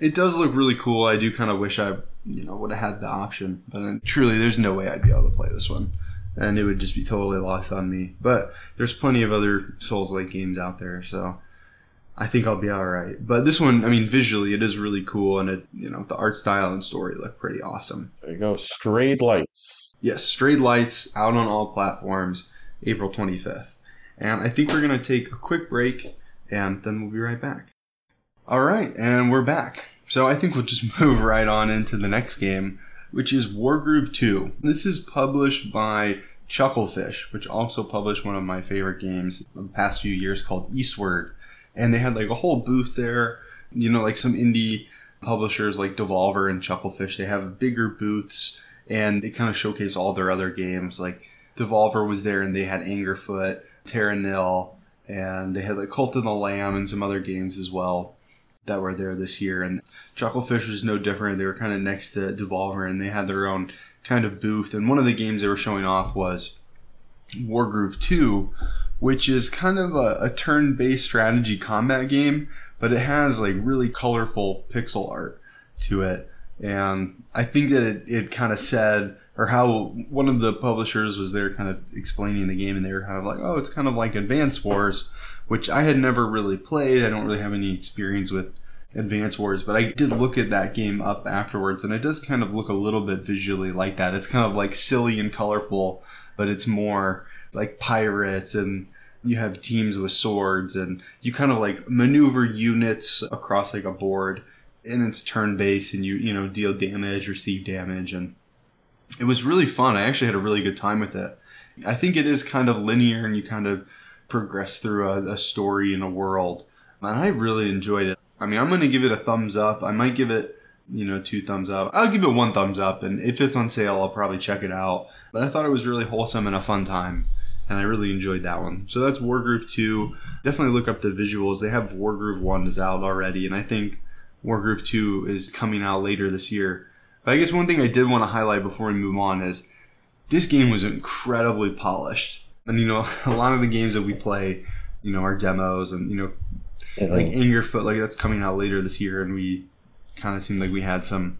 It does look really cool. I do kind of wish I, you know, would have had the option, but then, truly, there's no way I'd be able to play this one, and it would just be totally lost on me. But there's plenty of other Souls-like games out there, so I think I'll be all right. But this one, I mean, visually, it is really cool, and it, you know, the art style and story look pretty awesome. There you go, Strayed Lights. Yes, Strayed Lights out on all platforms, April 25th, and I think we're gonna take a quick break, and then we'll be right back. All right, and we're back. So I think we'll just move right on into the next game, which is Wargroove 2. This is published by Chucklefish, which also published one of my favorite games of the past few years called Eastward. And they had like a whole booth there, you know, like some indie publishers like Devolver and Chucklefish. They have bigger booths and they kind of showcase all their other games. Like Devolver was there and they had Angerfoot, Terra Nil, and they had like Cult of the Lamb and some other games as well that were there this year. And Chucklefish was no different. They were kind of next to Devolver and they had their own kind of booth. And one of the games they were showing off was Wargroove 2, which is kind of a, a turn based strategy combat game, but it has like really colorful pixel art to it. And I think that it, it kind of said, or how one of the publishers was there kind of explaining the game, and they were kind of like, oh, it's kind of like Advance Wars, which I had never really played. I don't really have any experience with Advance Wars, but I did look at that game up afterwards, and it does kind of look a little bit visually like that. It's kind of like silly and colorful, but it's more like pirates and you have teams with swords and you kind of like maneuver units across like a board and it's turn based and you you know deal damage receive damage and it was really fun i actually had a really good time with it i think it is kind of linear and you kind of progress through a, a story in a world and i really enjoyed it i mean i'm going to give it a thumbs up i might give it you know two thumbs up i'll give it one thumbs up and if it's on sale i'll probably check it out but i thought it was really wholesome and a fun time and I really enjoyed that one. So that's Wargroove 2. Definitely look up the visuals. They have Wargroove 1 is out already, and I think Wargroove 2 is coming out later this year. But I guess one thing I did want to highlight before we move on is this game was incredibly polished. And you know, a lot of the games that we play, you know, our demos and you know, like Angerfoot, like that's coming out later this year, and we kind of seemed like we had some,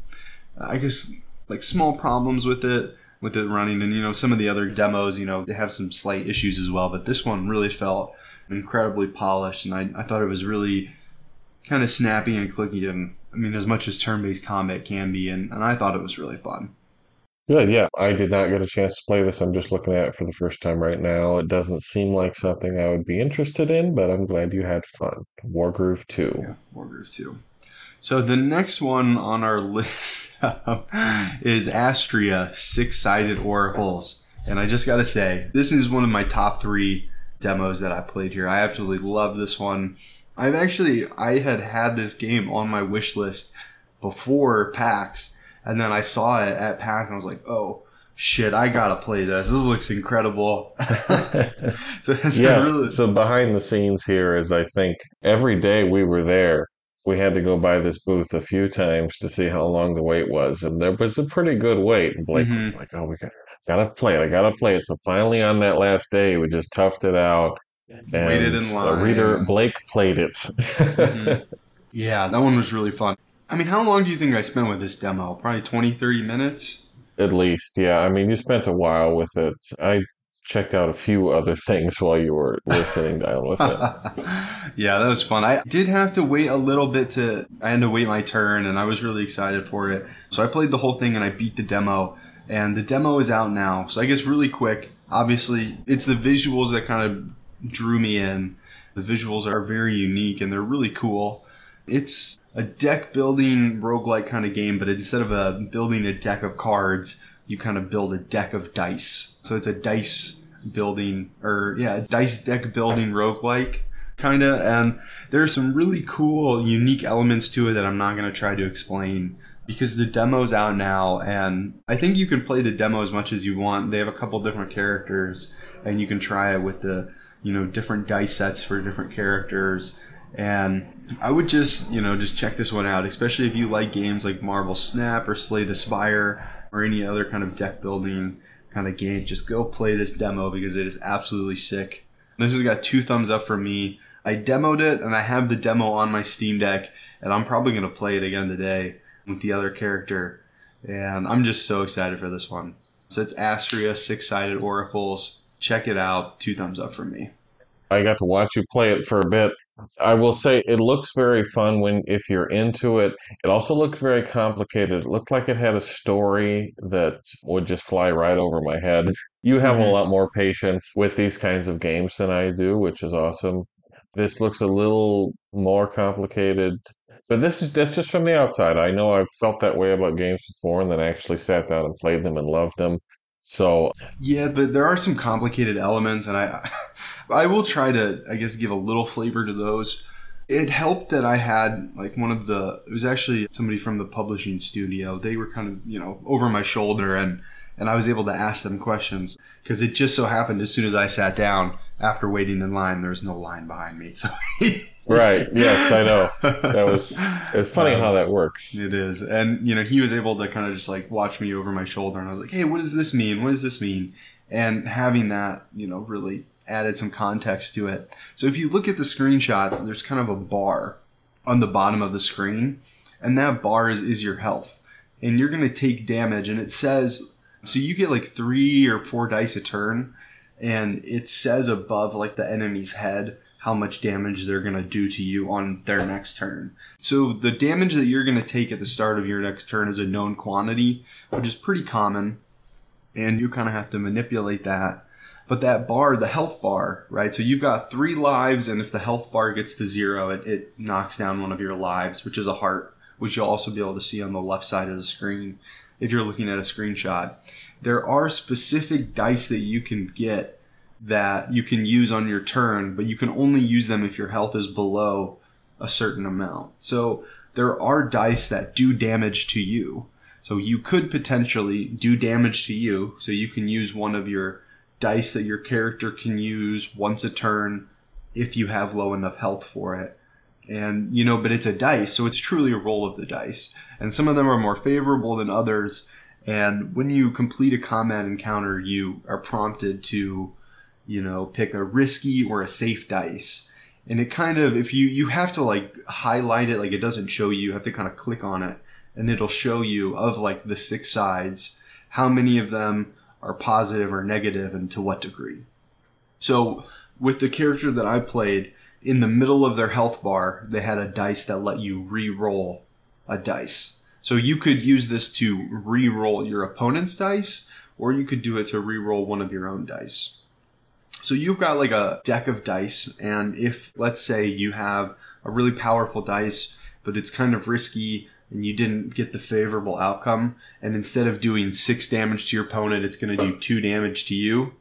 I guess, like small problems with it with it running. And you know some of the other demos you know they have some slight issues as well but this one really felt incredibly polished and i, I thought it was really kind of snappy and clicky and i mean as much as turn-based combat can be and, and i thought it was really fun Good, yeah. I did not get a chance to play this. I'm just looking at it for the first time right now. It doesn't seem like something I would be interested in, but I'm glad you had fun. Wargroove 2. yeah wargroove 2 so the next one on our list is astria six-sided oracles And I just got to say, this is one of my top three demos that I played here. I absolutely love this one. I've actually, I had had this game on my wish list before PAX, and then I saw it at PAX and I was like, oh, shit, I gotta play this. This looks incredible. so yes, really... so behind the scenes here is I think every day we were there, we had to go by this booth a few times to see how long the wait was, and there was a pretty good wait. And Blake mm-hmm. was like, "Oh, we got gotta play it. I gotta play it." So finally, on that last day, we just toughed it out. And Waited in line. The reader Blake played it. mm-hmm. Yeah, that one was really fun. I mean, how long do you think I spent with this demo? Probably 20, 30 minutes? At least, yeah. I mean, you spent a while with it. I checked out a few other things while you were, were sitting down with it. yeah, that was fun. I did have to wait a little bit to, I had to wait my turn, and I was really excited for it. So I played the whole thing and I beat the demo, and the demo is out now. So I guess really quick, obviously, it's the visuals that kind of drew me in. The visuals are very unique and they're really cool. It's a deck building roguelike kind of game, but instead of a building a deck of cards, you kind of build a deck of dice. So it's a dice building or yeah, dice deck building roguelike kind of and there's some really cool unique elements to it that I'm not going to try to explain because the demo's out now and I think you can play the demo as much as you want. They have a couple different characters and you can try it with the, you know, different dice sets for different characters and I would just, you know, just check this one out, especially if you like games like Marvel Snap or Slay the Spire or any other kind of deck building kind of game. Just go play this demo because it is absolutely sick. This has got two thumbs up for me. I demoed it and I have the demo on my Steam Deck, and I'm probably going to play it again today with the other character. And I'm just so excited for this one. So it's Astria Six Sided Oracles. Check it out. Two thumbs up for me. I got to watch you play it for a bit. I will say it looks very fun when if you're into it. It also looked very complicated. It looked like it had a story that would just fly right over my head. You have mm-hmm. a lot more patience with these kinds of games than I do, which is awesome. This looks a little more complicated, but this is that's just from the outside. I know I've felt that way about games before, and then I actually sat down and played them and loved them. So yeah, but there are some complicated elements, and I I will try to I guess give a little flavor to those. It helped that I had like one of the it was actually somebody from the publishing studio. They were kind of you know over my shoulder, and and I was able to ask them questions because it just so happened as soon as I sat down after waiting in line, there was no line behind me, so. Right. Yes, I know. That was. It's funny um, how that works. It is, and you know, he was able to kind of just like watch me over my shoulder, and I was like, "Hey, what does this mean? What does this mean?" And having that, you know, really added some context to it. So if you look at the screenshots, there's kind of a bar on the bottom of the screen, and that bar is, is your health, and you're going to take damage, and it says so you get like three or four dice a turn, and it says above like the enemy's head how much damage they're going to do to you on their next turn. So the damage that you're going to take at the start of your next turn is a known quantity, which is pretty common, and you kind of have to manipulate that. But that bar, the health bar, right? So you've got three lives, and if the health bar gets to zero, it, it knocks down one of your lives, which is a heart, which you'll also be able to see on the left side of the screen if you're looking at a screenshot. There are specific dice that you can get that you can use on your turn, but you can only use them if your health is below a certain amount. So there are dice that do damage to you. So you could potentially do damage to you. So you can use one of your dice that your character can use once a turn if you have low enough health for it. And, you know, but it's a dice, so it's truly a roll of the dice. And some of them are more favorable than others. And when you complete a combat encounter, you are prompted to you know, pick a risky or a safe dice. And it kind of, if you, you have to like highlight it, like it doesn't show you, you have to kind of click on it and it'll show you of like the six sides, how many of them are positive or negative and to what degree. So with the character that I played, in the middle of their health bar, they had a dice that let you re-roll a dice. So you could use this to re-roll your opponent's dice, or you could do it to re-roll one of your own dice. So you've got like a deck of dice, and if let's say you have a really powerful dice, but it's kind of risky and you didn't get the favorable outcome, and instead of doing six damage to your opponent, it's going to do two damage to you,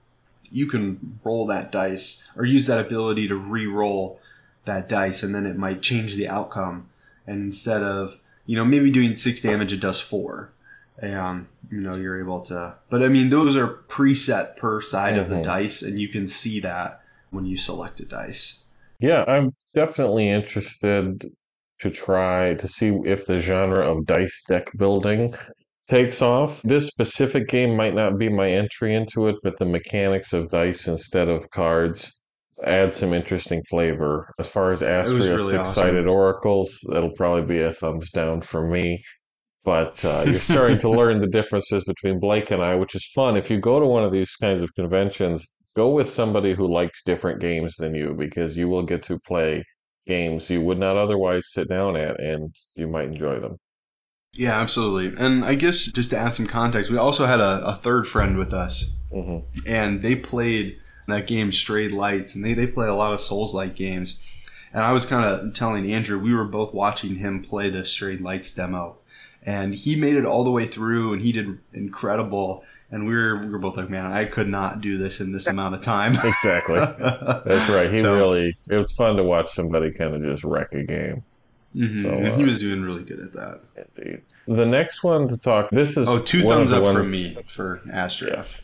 you can roll that dice or use that ability to re-roll that dice, and then it might change the outcome. And instead of you know maybe doing six damage, it does four. And you know you're able to, but I mean those are preset per side of the Mhm. dice, and you can see that when you select a dice. Yeah, I'm definitely interested to try to see if the genre of dice deck building takes off. This specific game might not be my entry into it, but the mechanics of dice instead of cards add some interesting flavor. As far as Astria really six sided oracles, that'll probably be a thumbs down for me. But uh, you're starting to learn the differences between Blake and I, which is fun. If you go to one of these kinds of conventions, go with somebody who likes different games than you because you will get to play games you would not otherwise sit down at and you might enjoy them. Yeah, absolutely. And I guess just to add some context, we also had a, a third friend with us, hmm and they played that game Strayed Lights, and they, they play a lot of Souls like games. And I was kind of telling Andrew, we were both watching him play the Strayed Lights demo, and he made it all the way through, and he did incredible. And we were we were both like, man, I could not do this in this amount of time. Exactly. That's right. He So- really, it was fun to watch somebody kind of just wreck a game. Mhm, So, and uh, he was doing really good at that. Indeed. The next one to talk, this is oh two thumbs up ones, from me for Astria. Yes,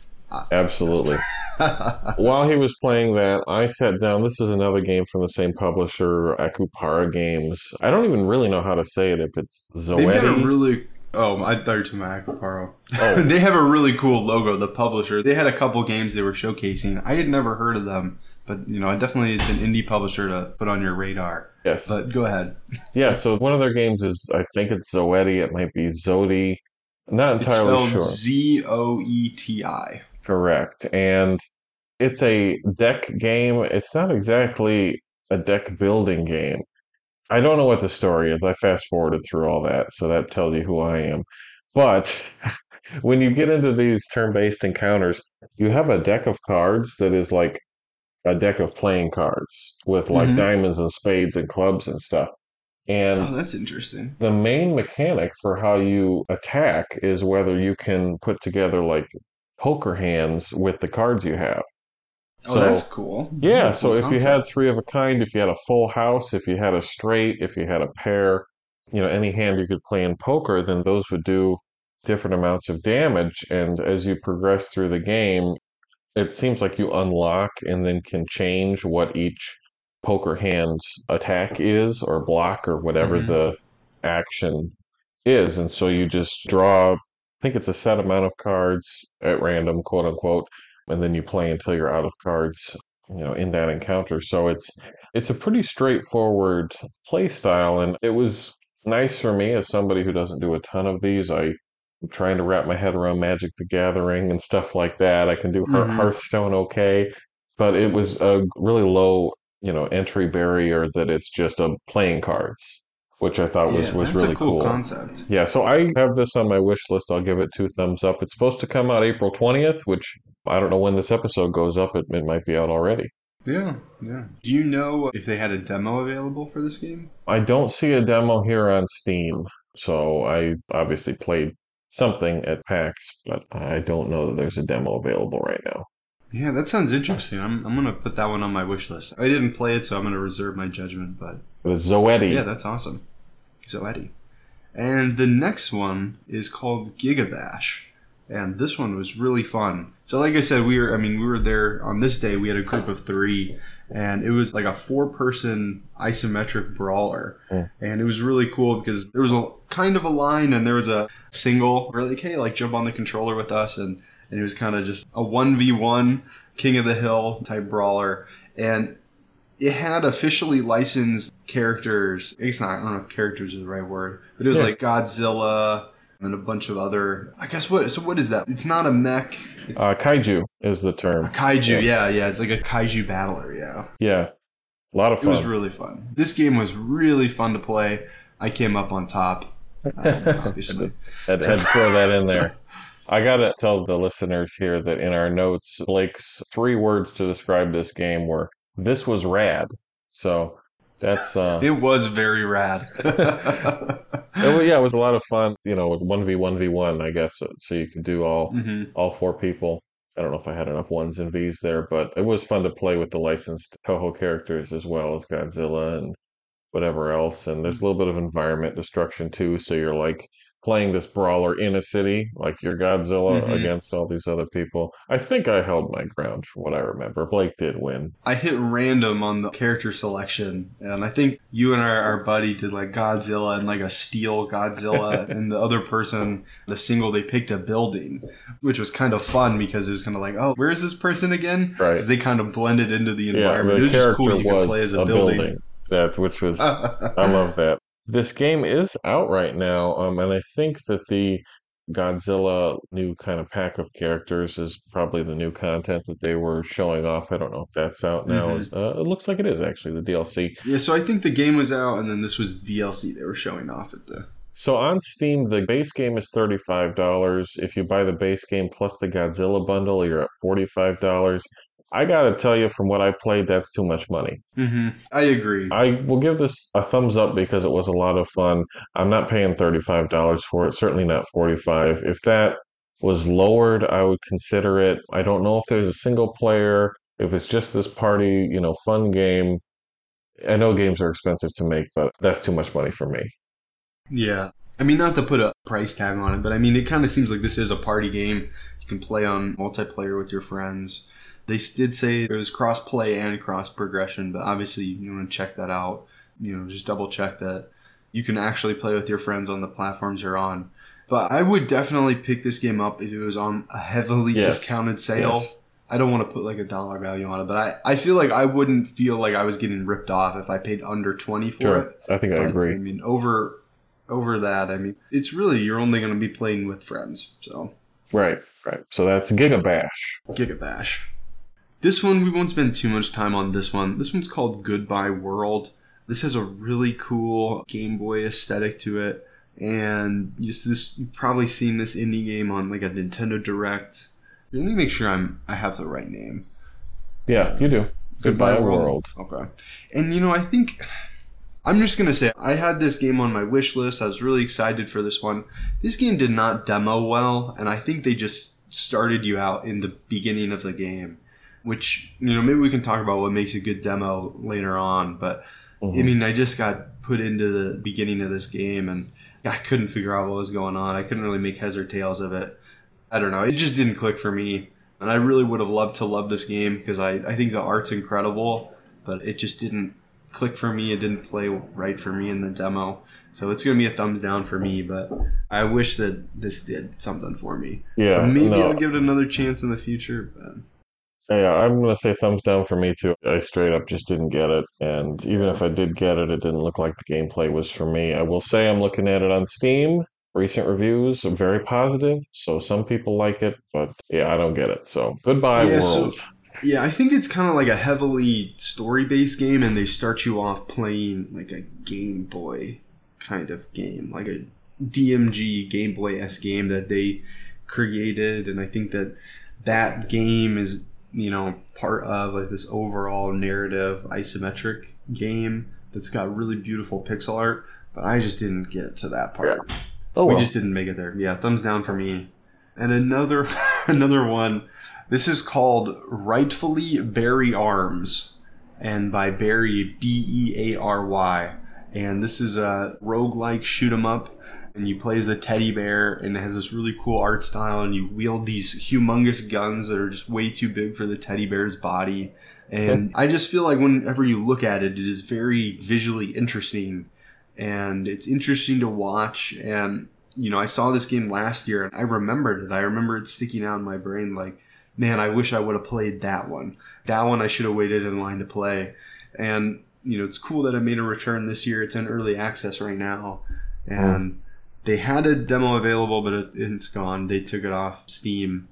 absolutely. While he was playing that, I sat down. This is another game from the same publisher, Akupara Games. I don't even really know how to say it. If it's They've got a really. Oh, I thought you were talking about. Oh. they have a really cool logo. The publisher. They had a couple games they were showcasing. I had never heard of them, but you know, definitely it's an indie publisher to put on your radar. yes, But go ahead. yeah. So one of their games is, I think it's Zoeti. It might be Zodi. Not entirely sure. Z O E T I. Correct. And it's a deck game. It's not exactly a deck building game. I don't know what the story is. I fast forwarded through all that, so that tells you who I am. But when you get into these turn-based encounters, you have a deck of cards that is like a deck of playing cards with like Mhm. diamonds and spades and clubs and stuff. And Oh, that's interesting. the main mechanic for how you attack is whether you can put together like poker hands with the cards you have. Oh, that's cool. yeah, That's so cool if you had three of a kind, if you had a full house, if you had a straight, if you had a pair, you know, any hand you could play in poker, then those would do different amounts of damage. And as you progress through the game, it seems like you unlock and then can change what each poker hand's attack is or block or whatever Mhm. the action is. And so you just draw, think it's a set amount of cards at random, quote unquote, and then you play until you're out of cards, you know, in that encounter. So it's it's a pretty straightforward play style, and it was nice for me as somebody who doesn't do a ton of these. I I'm trying to wrap my head around Magic the Gathering and stuff like that. I can do Mhm. Hearthstone okay, but it was a really low, you know, entry barrier that it's just a playing cards, which I thought was yeah, was really a cool, cool. concept. Yeah, so I have this on my wish list. I'll give it two thumbs up. It's supposed to come out April 20th, which I don't know when this episode goes up. It, it might be out already. Yeah, yeah. Do you know if they had a demo available for this game? I don't see a demo here on Steam, so I obviously played something at PAX, but I don't know that there's a demo available right now. Yeah, that sounds interesting. I'm, I'm gonna put that one on my wish list. I didn't play it, so I'm gonna reserve my judgment. But It was Zoeti. yeah, that's awesome. So Eddie, and the next one is called Gigabash, and this one was really fun. So like I said, we were I mean we were there on this day. We had a group of three, and it was like a four-person isometric brawler, Mm. and it was really cool because there was a kind of a line, and there was a single. We're like, hey, like jump on the controller with us, and and it was kind of just a one v one King of the Hill type brawler, and it had officially licensed characters. It's not. I don't know if characters is the right word, but it was Yeah. like Godzilla and a bunch of other. I guess what? So what is that? It's not a mech. It's Uh, kaiju is the a term. kaiju. Yeah, yeah. It's like a kaiju battler. Yeah. Yeah, a lot of fun. It was really fun. This game was really fun to play. I came up on top, um, obviously. had, had to throw that in there. I gotta tell the listeners here that in our notes, Blake's three words to describe this game were "this was rad." So That's uh, it was very rad. it, wa- yeah, it was a lot of fun. You know, one v one v one, I guess, so, you could do all hmm all four people. I don't know if I had enough ones and V's there, but it was fun to play with the licensed Toho characters as well as Godzilla and whatever else. And there's a little bit of environment destruction too. So you're like playing this brawler in a city, like you're Godzilla Mhm. against all these other people. I think I held my ground from what I remember. Blake did win. I hit random on the character selection, and I think you and our, our buddy did like Godzilla and like a steel Godzilla, and the other person, the single, they picked a building, which was kind of fun because it was kind of like, oh, where is this person again? Right. Because they kind of blended into the Yeah, environment. the it was just cool you could play as a a, building. That which was I love that. This game is out right now, um, and I think that the Godzilla new kind of pack of characters is probably the new content that they were showing off. I don't know if that's out now. Mhm. Uh, it looks like it is actually the DLC. Yeah, so I think the game was out, and then this was DLC they were showing off at the. So on Steam, the base game is thirty-five dollars. If you buy the base game plus the Godzilla bundle, you're at forty-five dollars. I gotta tell you, from what I played, that's too much money. Mm-hmm. I agree. I will give this a thumbs up because it was a lot of fun. I'm not paying $35 for it, certainly not 45. If that was lowered, I would consider it. I don't know if there's a single player, if it's just this party, you know, fun game. I know games are expensive to make, but that's too much money for me. Yeah. I mean, not to put a price tag on it, but I mean, it kind of seems like this is a party game. You can play on multiplayer with your friends. They did say it was cross play and cross progression, but obviously you want to check that out. You know, just double check that you can actually play with your friends on the platforms you're on. But I would definitely pick this game up if it was on a heavily Yes. discounted sale. Yes. I don't want to put like a dollar value on it, but I, I feel like I wouldn't feel like I was getting ripped off if I paid under 20 for it. I think I But, I agree. mean, over over that, I mean, it's really you're only going to be playing with friends. So, Right, right. So that's Giga Bash. This one we won't spend too much time on. This one. This one's called Goodbye World. This has a really cool Game Boy aesthetic to it, and you just, this you've probably seen this indie game on like a Nintendo Direct. Let me make sure I'm I have the right name. Yeah, you do. Goodbye World. Okay. And you know, I think I'm just gonna say I had this game on my wish list. I was really excited for this one. This game did not demo well, and I think they just started you out in the beginning of the game. Which, you know, maybe we can talk about what makes a good demo later on, but I Mhm. mean I just got put into the beginning of this game and I couldn't figure out what was going on. I couldn't really make heads or tails of it. I don't know. It just didn't click for me. And I really would have loved to love this game because I, I think the art's incredible, but it just didn't click for me. It didn't play right for me in the demo. So it's going to be a thumbs down for me, but I wish that this did something for me. Yeah, so maybe no. I'll give it another chance in the future. But Yeah, I'm gonna say thumbs down for me too. I straight up just didn't get it, and even if I did get it, it didn't look like the gameplay was for me. I will say I'm looking at it on Steam. Recent reviews are very positive, so some people like it, but yeah, I don't get it. So goodbye, Yeah, so- world. Yeah, I think it's kind of like a heavily story based game, and they start you off playing like a Game Boy kind of game, like a DMG Game Boy S game that they created. And I think that that game is, you know, part of like this overall narrative isometric game that's got really beautiful pixel art. But I just didn't get to that part. Oh We just didn't make it there. Yeah, thumbs down for me. And another another one. This is called Rightfully Beary Arms, and by Beary B E A R Y. And this is a roguelike shoot 'em up. And you play as a teddy bear, and it has this really cool art style. And you wield these humongous guns that are just way too big for the teddy bear's body. And I just feel like whenever you look at it, it is very visually interesting and it's interesting to watch. And you know, I saw this game last year, and I remembered it. I remember it sticking out in my brain, like, man, I wish I would have played that one. That one I should have waited in line to play. And you know, it's cool that it made a return this year. It's in early access right now, and hmm. They had a demo available, but it, it's gone. They took it off Steam.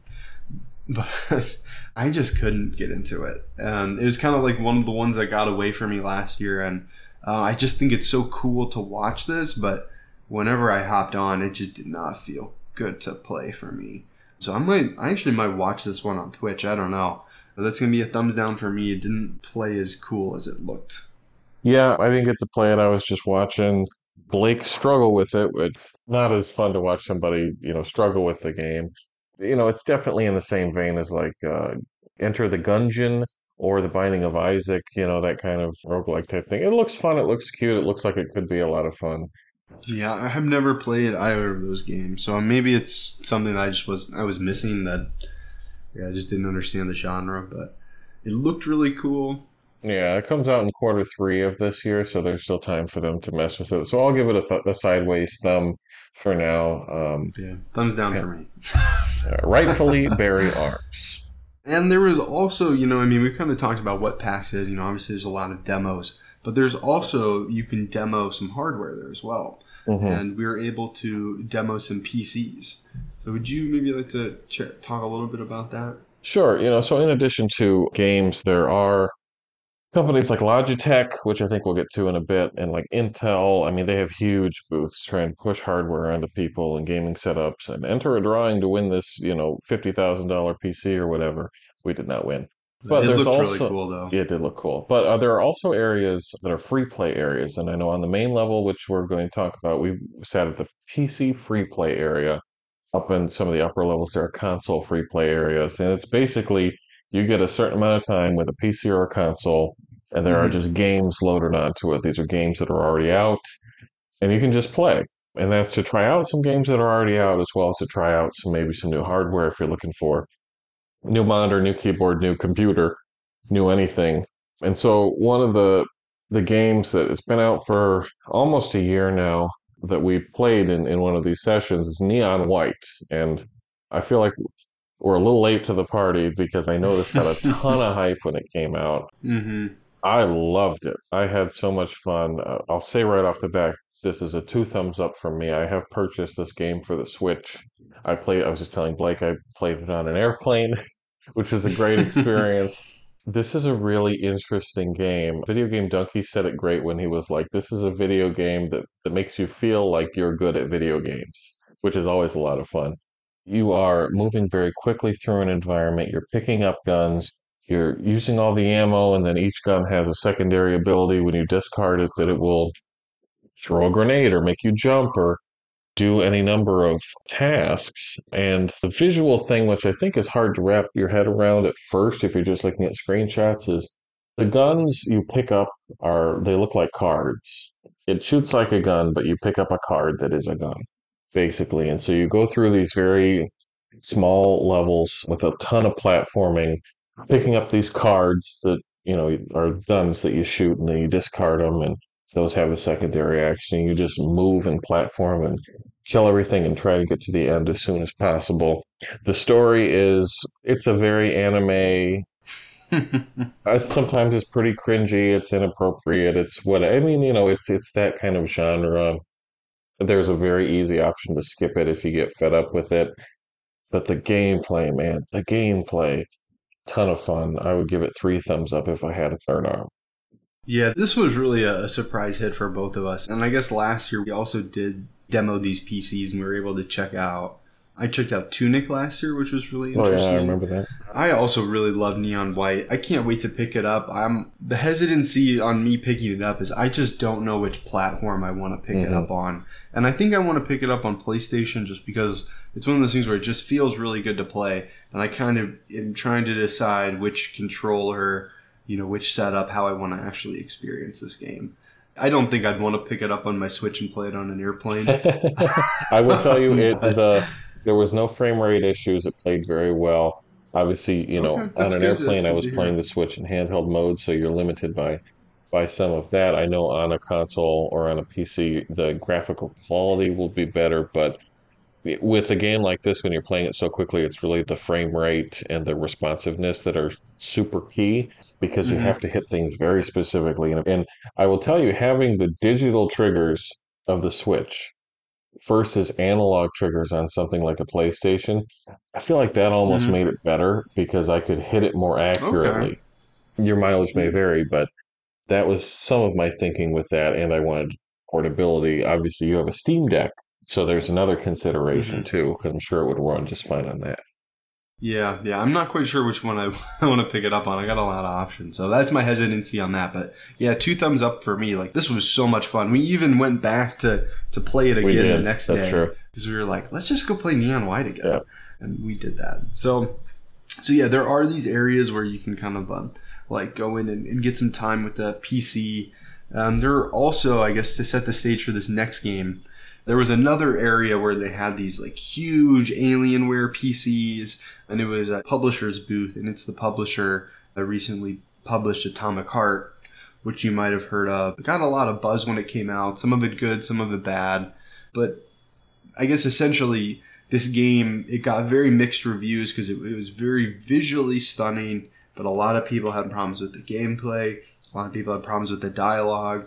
But I just couldn't get into it, and it was kind of like one of the ones that got away from me last year, and uh, I just think it's so cool to watch this, but whenever I hopped on, it just did not feel good to play for me. So I might, I actually might watch this one on Twitch. I don't know. But that's gonna be a thumbs down for me. It didn't play as cool as it looked. Yeah, I didn't get to play it. I was just watching Blake struggle with it. It's not as fun to watch somebody, you know, struggle with the game. You know, it's definitely in the same vein as like uh, Enter the Gungeon or The Binding of Isaac, you know, that kind of roguelike type thing. It looks fun, it looks cute, it looks like it could be a lot of fun. Yeah, I have never played either of those games, so maybe it's something I just was I was missing that. Yeah, I just didn't understand the genre, but it looked really cool. Yeah, it comes out in quarter three of this year, so there's still time for them to mess with it. So I'll give it a, th a sideways thumb for now. Um, Yeah, thumbs down for me. uh, rightfully Beary Arms. And there was also, you know, I mean, we kind of talked about what PAX is. You know, obviously there's a lot of demos, but there's also you can demo some hardware there as well. hmm And we were able to demo some PCs. So would you maybe like to ch- talk a little bit about that? Sure, you know, so in addition to games, there are companies like Logitech, which I think we'll get to in a bit, and like Intel. I mean, they have huge booths trying to push hardware onto people and gaming setups and enter a drawing to win this, you know, $50,000 PC or whatever. We did not win. But It there's looked really also, cool though. yeah, it did look cool. But uh, there are also areas that are free play areas. And I know on the main level, which we're going to talk about, we sat at the PC free play area up in some of the upper levels, there are console free play areas, and it's basically you get a certain amount of time with a PC or a console, and there are hmm just games loaded onto it. These are games that are already out, and you can just play. And that's to try out some games that are already out, as well as to try out some maybe some new hardware if you're looking for new monitor, new keyboard, new computer, new anything. And so one of the the games that it's been out for almost a year now that we played in, in one of these sessions is Neon White. And I feel like we're a little late to the party because I know this got a ton of hype when it came out. hmm I loved it. I had so much fun. Uh, I'll say right off the bat, this is a two thumbs up from me. I have purchased this game for the Switch. I played, I was just telling Blake I played it on an airplane which was a great experience. This is a really interesting game. Video Game Dunkey said it great when he was like, This is a video game that, that makes you feel like you're good at video games, which is always a lot of fun. You are moving very quickly through an environment, you're picking up guns, you're using all the ammo, and then each gun has a secondary ability when you discard it that it will throw a grenade or make you jump or do any number of tasks. And the visual thing, which I think is hard to wrap your head around at first if you're just looking at screenshots, is the guns you pick up are they look like cards. It shoots like a gun, but you pick up a card that is a gun, basically. And so you go through these very small levels with a ton of platforming, picking up these cards that, you know, are guns that you shoot and then you discard them and those have a secondary action. You just move and platform and kill everything and try to get to the end as soon as possible. The story is it's a very anime. Sometimes it's pretty cringy. It's inappropriate. It's what I mean. You know, it's it's that kind of genre. There's a very easy option to skip it if you get fed up with it. But the gameplay, man, the gameplay, ton of fun. I would give it three thumbs up if I had a third arm. Yeah, this was really a, surprise hit for both of us. And I guess last year we also did demo these PCs and we were able to check out. I checked out Tunic last year, which was really interesting. Oh yeah, I remember that. I also really love Neon White. I can't wait to pick it up. I'm the hesitancy on me picking it up is I just don't know which platform I want to pick it Mhm. up on. And I think I want to pick it up on PlayStation just because it's one of those things where it just feels really good to play. And I kind of am trying to decide which controller, you know, which setup, how I want to actually experience this game. I don't think I'd want to pick it up on my Switch and play it on an airplane. I will tell you, it the there was no frame rate issues. It played very well. Obviously, you know, Okay, on an good. airplane, I was playing the Switch in handheld mode, so you're limited by by some of that. I know on a console or on a PC, the graphical quality will be better, but with a game like this, when you're playing it so quickly, it's really the frame rate and the responsiveness that are super key because you Mhm. have to hit things very specifically. And, and I will tell you, having the digital triggers of the Switch versus analog triggers on something like a PlayStation, I feel like that almost Mhm. made it better because I could hit it more accurately. Your mileage may vary, but that was some of my thinking with that, and I wanted portability. Obviously, you have a Steam Deck, so there's another consideration Mhm. too, because I'm sure it would run just fine on that. Yeah, yeah. I'm not quite sure which one I, I want to pick it up on. I got a lot of options. So that's my hesitancy on that. But yeah, two thumbs up for me. Like this was so much fun. We even went back to to play it again the next That's day. Because we were like, let's just go play Neon White again. Yeah. And we did that. So so yeah, there are these areas where you can kind of um, like go in and, and get some time with the PC. Um, there are also, I guess, to set the stage for this next game, there was another area where they had these like huge Alienware PCs, and it was a publisher's booth, and it's the publisher that recently published Atomic Heart, which you might have heard of. It got a lot of buzz when it came out, some of it good, some of it bad, but I guess essentially this game it got very mixed reviews because it, it was very visually stunning, but a lot of people had problems with the gameplay. A lot of people had problems with the dialogue.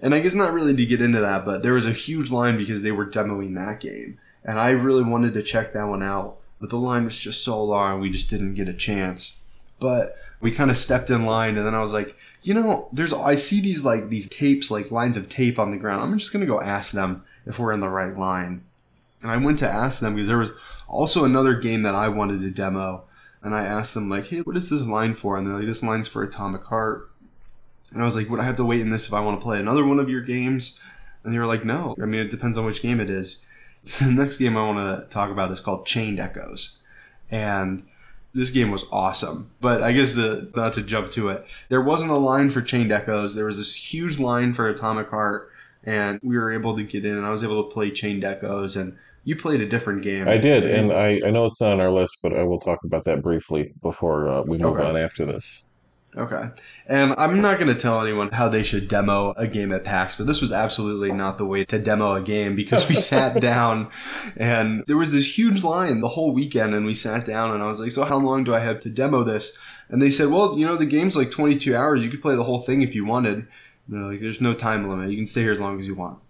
And I guess not really to get into that, but there was a huge line because they were demoing that game. And I really wanted to check that one out. But the line was just so long, we just didn't get a chance. But we kind of stepped in line, and then I was like, you know, there's I see these like these tapes, like lines of tape on the ground. I'm just gonna go ask them if we're in the right line. And I went to ask them because there was also another game that I wanted to demo. And I asked them like, hey, what is this line for? And they're like, this line's for Atomic Heart. And I was like, would I have to wait in this if I want to play another one of your games? And they were like, no. I mean, it depends on which game it is. the next game I want to talk about is called Chained Echoes. And this game was awesome. But I guess the, not to jump to it, there wasn't a line for Chained Echoes. There was this huge line for Atomic Heart. And we were able to get in, and I was able to play Chained Echoes. And you played a different game. I did, and I, I know it's not on our list, but I will talk about that briefly before uh, we move Okay. on after this. Okay. And I'm not going to tell anyone how they should demo a game at PAX, but this was absolutely not the way to demo a game because we sat down and there was this huge line the whole weekend and we sat down and I was like, so how long do I have to demo this? And they said, well, you know, the game's like 22 hours. You could play the whole thing if you wanted. And they're like, there's no time limit. You can stay here as long as you want.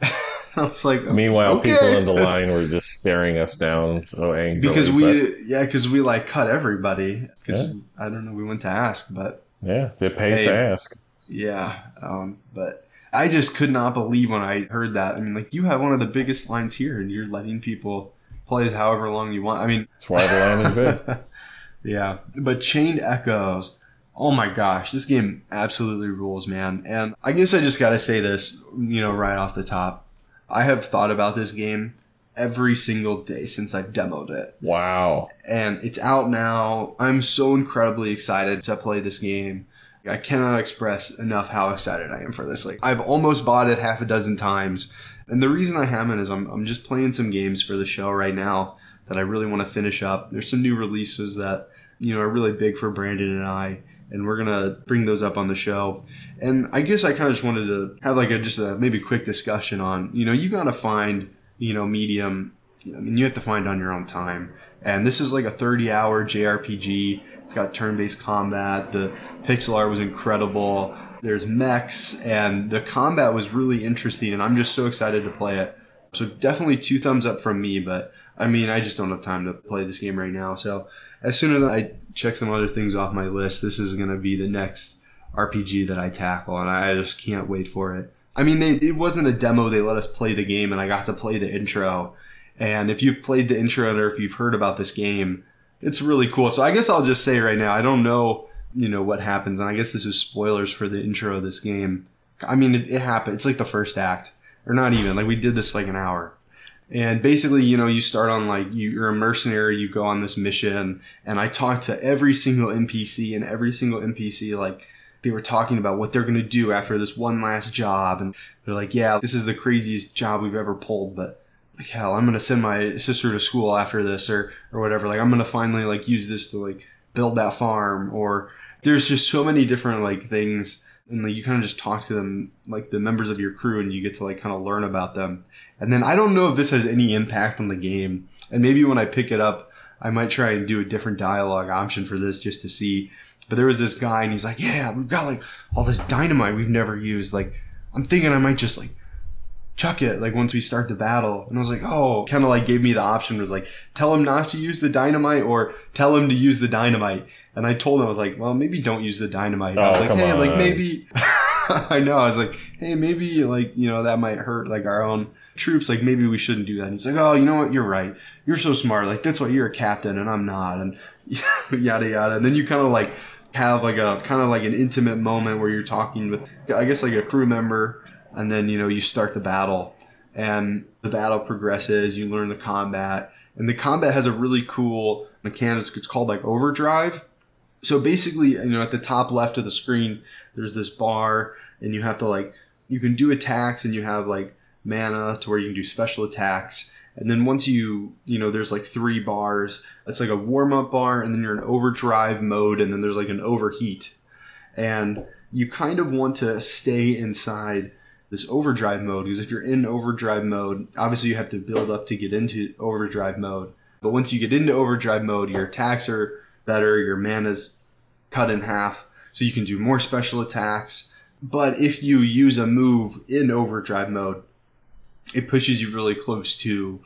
I was like, Meanwhile, okay. people in the line were just staring us down so angrily. because but, we, yeah, because we like cut everybody. Because I don't know, we went to ask, but yeah, it pays Hey. to ask. Yeah, um, but I just could not believe when I heard that. I mean, like you have one of the biggest lines here, and you're letting people play however long you want. I mean, That's why the line is big. yeah, but Chained Echoes. Oh my gosh, this game absolutely rules, man. And I guess I just got to say this, you know, right off the top. I have thought about this game every single day since I've demoed it Wow. and it's out now. I'm so incredibly excited to play this game. I cannot express enough how excited I am for this. Like I've almost bought it half a dozen times, and the reason I haven't is I'm I'm just playing some games for the show right now that I really want to finish up. There's some new releases that you know are really big for Brandon and I, and we're gonna bring those up on the show. And I guess I kind of just wanted to have like a just a maybe quick discussion on you know you gotta find you know medium. I mean you have to find on your own time. And this is like a 30 hour JRPG. It's got turn based combat. The pixel art was incredible. There's mechs, and the combat was really interesting. And I'm just so excited to play it. So definitely two thumbs up from me. But I mean, I just don't have time to play this game right now. So as soon as I check some other things off my list, this is going to be the next RPG that I tackle, and I just can't wait for it. I mean, they, it wasn't a demo. They let us play the game, and I got to play the intro. And if you've played the intro or if you've heard about this game, it's really cool. So I guess I'll just say right now, I don't know, you know, what happens, and I guess this is spoilers for the intro of this game. I mean, it, it happened. It's like the first act, or not even. Like we did this like an hour. And basically, you know, you start on like you, you're a mercenary, you go on this mission, and I talked to every single NPC, and every single NPC like they were talking about what they're gonna do after this one last job, and they're like, "Yeah, this is the craziest job we've ever pulled, but like hell, I'm gonna send my sister to school after this, or or whatever. Like I'm gonna finally like use this to like build that farm, or there's just so many different like things." And like you kind of just talk to them, like the members of your crew, and you get to like kind of learn about them. And then I don't know if this has any impact on the game. And maybe when I pick it up, I might try and do a different dialogue option for this just to see. But there was this guy, and he's like, "Yeah, we've got like all this dynamite we've never used. Like, I'm thinking I might just like chuck it like once we start the battle." And I was like, "Oh," kind of like gave me the option was like, tell him not to use the dynamite or tell him to use the dynamite. And I told him I was like, "Well, maybe don't use the dynamite." I was Oh, like, "Hey, like maybe." I know. I was like, "Hey, maybe like you know that might hurt like our own." troops, like maybe we shouldn't do that. And he's like, oh, you know what? You're right. You're so smart. Like that's why you're a captain and I'm not, and yada yada. And then you kind of like have like a kind of like an intimate moment where you're talking with, I guess, like a crew member, and then you know you start the battle, and the battle progresses. You learn the combat, and the combat has a really cool mechanics. It's called like overdrive. So basically, you know, at the top left of the screen, there's this bar, and you have to like you can do attacks, and you have like mana to where you can do special attacks. And then once you, you know, there's like three bars. It's like a warm up bar, and then you're in overdrive mode, and then there's like an overheat. And you kind of want to stay inside this overdrive mode because if you're in overdrive mode, obviously you have to build up to get into overdrive mode. But once you get into overdrive mode, your attacks are better, your mana's cut in half, so you can do more special attacks. But if you use a move in overdrive mode, it pushes you really close to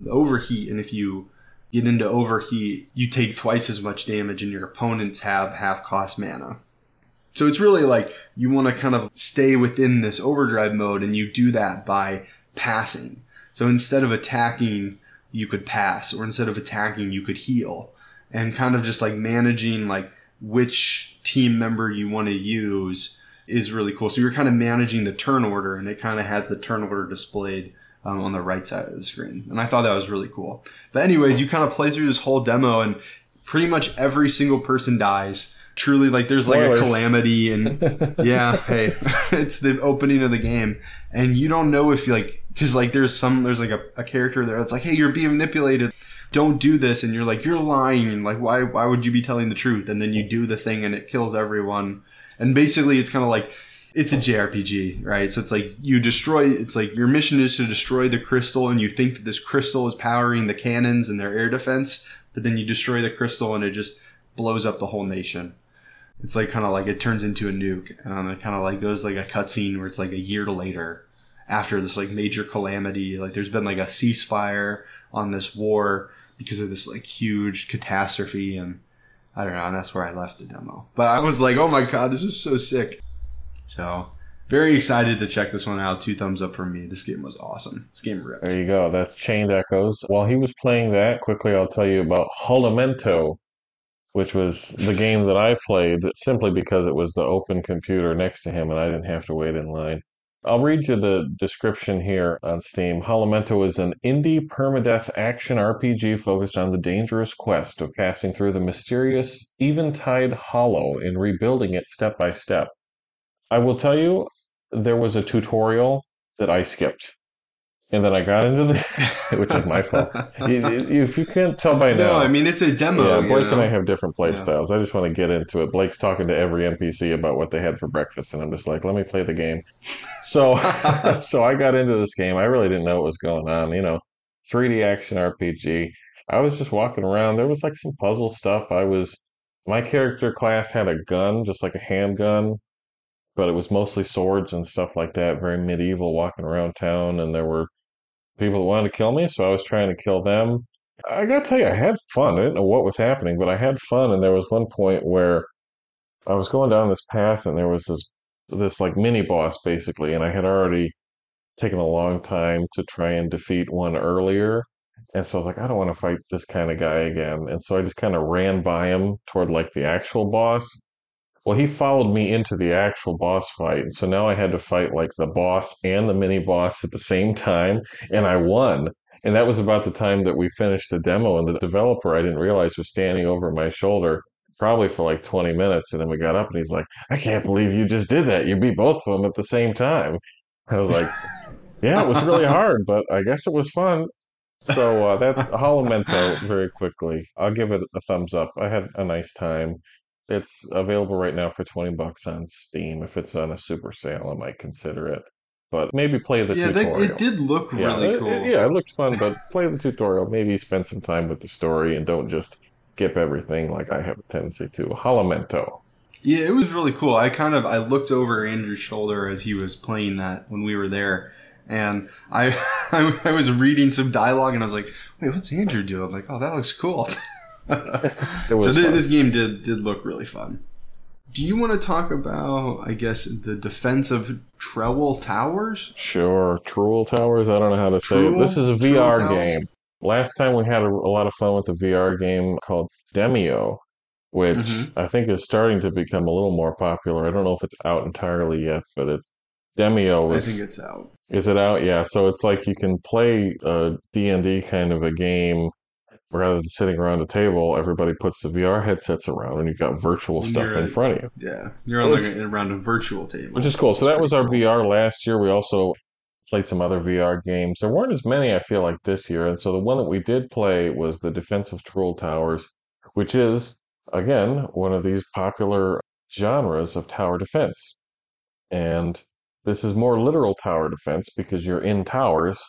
the overheat. And if you get into overheat, you take twice as much damage, and your opponents have half cost mana. So it's really like you want to kind of stay within this overdrive mode, and you do that by passing. So instead of attacking, you could pass, or instead of attacking, you could heal, and kind of just like managing like which team member you want to use is really cool. So you're kind of managing the turn order, and it kind of has the turn order displayed um, on the right side of the screen. And I thought that was really cool. But anyways, you kind of play through this whole demo, and pretty much every single person dies. Truly, like there's like Spoilers. a calamity, and yeah, hey, it's the opening of the game, and you don't know if you like because like there's some there's like a, a character there that's like, hey, you're being manipulated. Don't do this, and you're like, you're lying. Like, why? Why would you be telling the truth? And then you do the thing, and it kills everyone. And basically, it's kind of like it's a JRPG, right? So it's like you destroy. It's like your mission is to destroy the crystal, and you think that this crystal is powering the cannons and their air defense, but then you destroy the crystal, and it just blows up the whole nation. It's like kind of like it turns into a nuke, and it kind of like goes like a cutscene where it's like a year later after this like major calamity. Like there's been like a ceasefire on this war because of this like huge catastrophe, and I don't know. And that's where I left the demo. But I was like, oh my god, this is so sick. So very excited to check this one out. Two thumbs up for me. This game was awesome. This game ripped. There you go. That's Chained Echoes. While he was playing that, quickly I'll tell you about Holomento, which was the game that I played simply because it was the open computer next to him and I didn't have to wait in line. I'll read you the description here on Steam. Holomento is an indie permadeath action RPG focused on the dangerous quest of passing through the mysterious Eventide Hollow and rebuilding it step by step. I will tell you, there was a tutorial that I skipped. And then I got into the, which is my fault. You- If you can't tell by now, No, I mean it's a demo. yeah, you Blake and? I have different play Yeah. styles. I just want to get into it. Blake's talking to every NPC about what they had for breakfast, and I'm just like, let me play the game. So, so I got into this game. I really didn't know what was going on. You know, 3D action RPG. I was just walking around. There was like some puzzle stuff. I was, my character class had a gun, just like a handgun, but it was mostly swords and stuff like that. Very medieval, walking around town, and there were people that wanted to kill me, so I was trying to kill them. I gotta tell you, I had fun. I didn't know what was happening, but I had fun. And there was one point where I was going down this path, and there was this this like mini boss basically, and I had already taken a long time to try and defeat one earlier. And so I was like, I don't want to fight this kind of guy again. And so I just kind of ran by him toward like the actual boss. Well, he followed me into the actual boss fight. And so now I had to fight like the boss and the mini boss at the same time. And I won. And that was about the time that we finished the demo. And the developer, I didn't realize, was standing over my shoulder probably for like 20 minutes. And then we got up and he's like, I can't believe you just did that. You beat both of them at the same time. I was like, yeah, it was really hard, but I guess it was fun. So uh, that Holomento very quickly. I'll give it a thumbs up. I had a nice time. It's available right now for 20 bucks on Steam. If it's on a super sale, I might consider it. But maybe play the yeah, tutorial. it did look yeah, really it- cool. it- yeah, it looked fun, but play the tutorial. Maybe spend some time with the story and don't just skip everything like I have a tendency to. Holomento. Yeah, it was really cool. I kind of I looked over Andrew's shoulder as he was playing that when we were there, and I I, I was reading some dialogue and I was like, wait, what's Andrew doing? I'm like, oh, that looks cool. It so was this game did did look really fun. Do you want to talk about, I guess, the defense of Trowel Towers? Sure, Trowel Towers. I don't know how to say it. This is a VR Towers? game. Last time we had a, a lot of fun with a VR game called Demeo, which Mhm. I think is starting to become a little more popular. I don't know if it's out entirely yet, but it Demeo I think it's out. is it out? Yeah, so it's like you can play a D&D kind of a game rather than sitting around a table, everybody puts the VR headsets around and you've got virtual And stuff in a- front of you. Yeah, you're on Which- like a, around a virtual table, Which is cool. So that was our cool. VR last year. We also played some other VR games. There weren't as many, I feel like, this year. And so the one that we did play was the Defense of Troll Towers, which is, again, one of these popular genres of tower defense. And this is more literal tower defense because you're in towers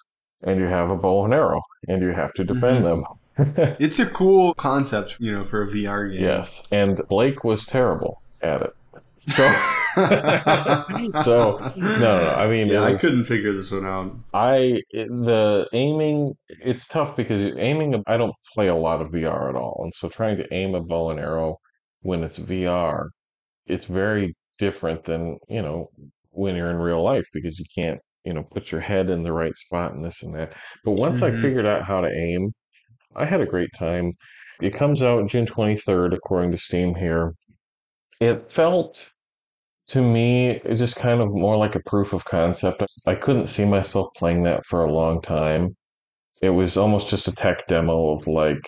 and you have a bow and arrow and you have to defend mm-hmm. them. It's a cool concept, you know, for a VR game. yes. And Blake was terrible at it. So. So, no, no, I mean, yeah, it I couldn't figure this one out. I the aiming it's tough because aiming I don't play a lot of VR at all, and so trying to aim a bow and arrow when it's VR, it's very different than you know when you're in real life because you can't you know put your head in the right spot and this and that. But once I Mhm. figured out how to aim, I had a great time. It comes out June 23rd according to Steam here. It felt to me just kind of more like a proof of concept. I couldn't see myself playing that for a long time. It was almost just a tech demo of like,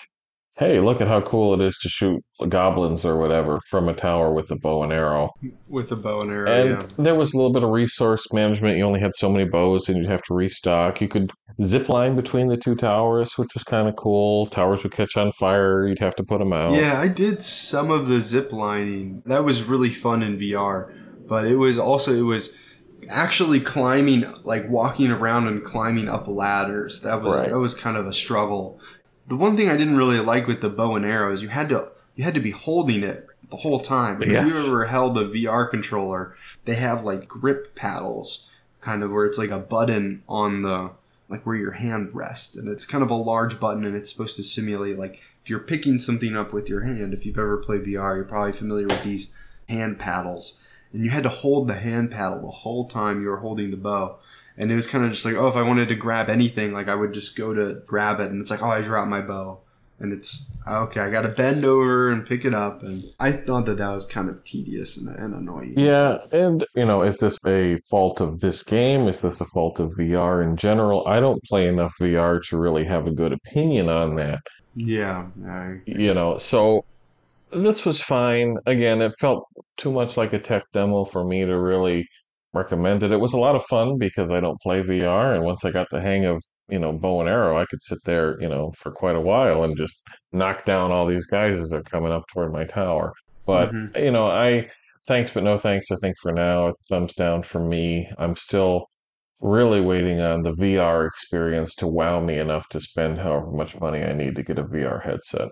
hey, look at how cool it is to shoot goblins or whatever from a tower with a bow and arrow. With a bow and arrow, And yeah. there was a little bit of resource management. You only had so many bows and you'd have to restock. You could zip line between the two towers, which was kind of cool. Towers would catch on fire. You'd have to put them out. Yeah, I did some of the zip lining. That was really fun in VR, but it was also it was actually climbing, like walking around and climbing up ladders. That was Right. that was kind of a struggle. The one thing I didn't really like with the bow and arrow is you had to you had to be holding it the whole time. If Yes. you ever held a VR controller, they have like grip paddles, kind of where it's like a button on the like where your hand rests, and it's kind of a large button, and it's supposed to simulate like if you're picking something up with your hand. If you've ever played VR, you're probably familiar with these hand paddles, and you had to hold the hand paddle the whole time you were holding the bow. And it was kind of just like, oh, if I wanted to grab anything, like I would just go to grab it, and it's like, oh, I dropped my bow, and it's ah, okay. I got to bend over and pick it up, and I thought that that was kind of tedious and, and annoying. Yeah, and you know, is this a fault of this game? Is this a fault of VR in general? I don't play enough VR to really have a good opinion on that. yeah. You know, so this was fine. Again, it felt too much like a tech demo for me to really recommend it. It was a lot of fun because I don't play VR, and once I got the hang of, you know, bow and arrow, I could sit there, you know, for quite a while and just knock down all these guys as they're coming up toward my tower. But, Mhm. you know, I thanks but no thanks. I think for now, thumbs down for me. I'm still really waiting on the VR experience to wow me enough to spend however much money I need to get a VR headset.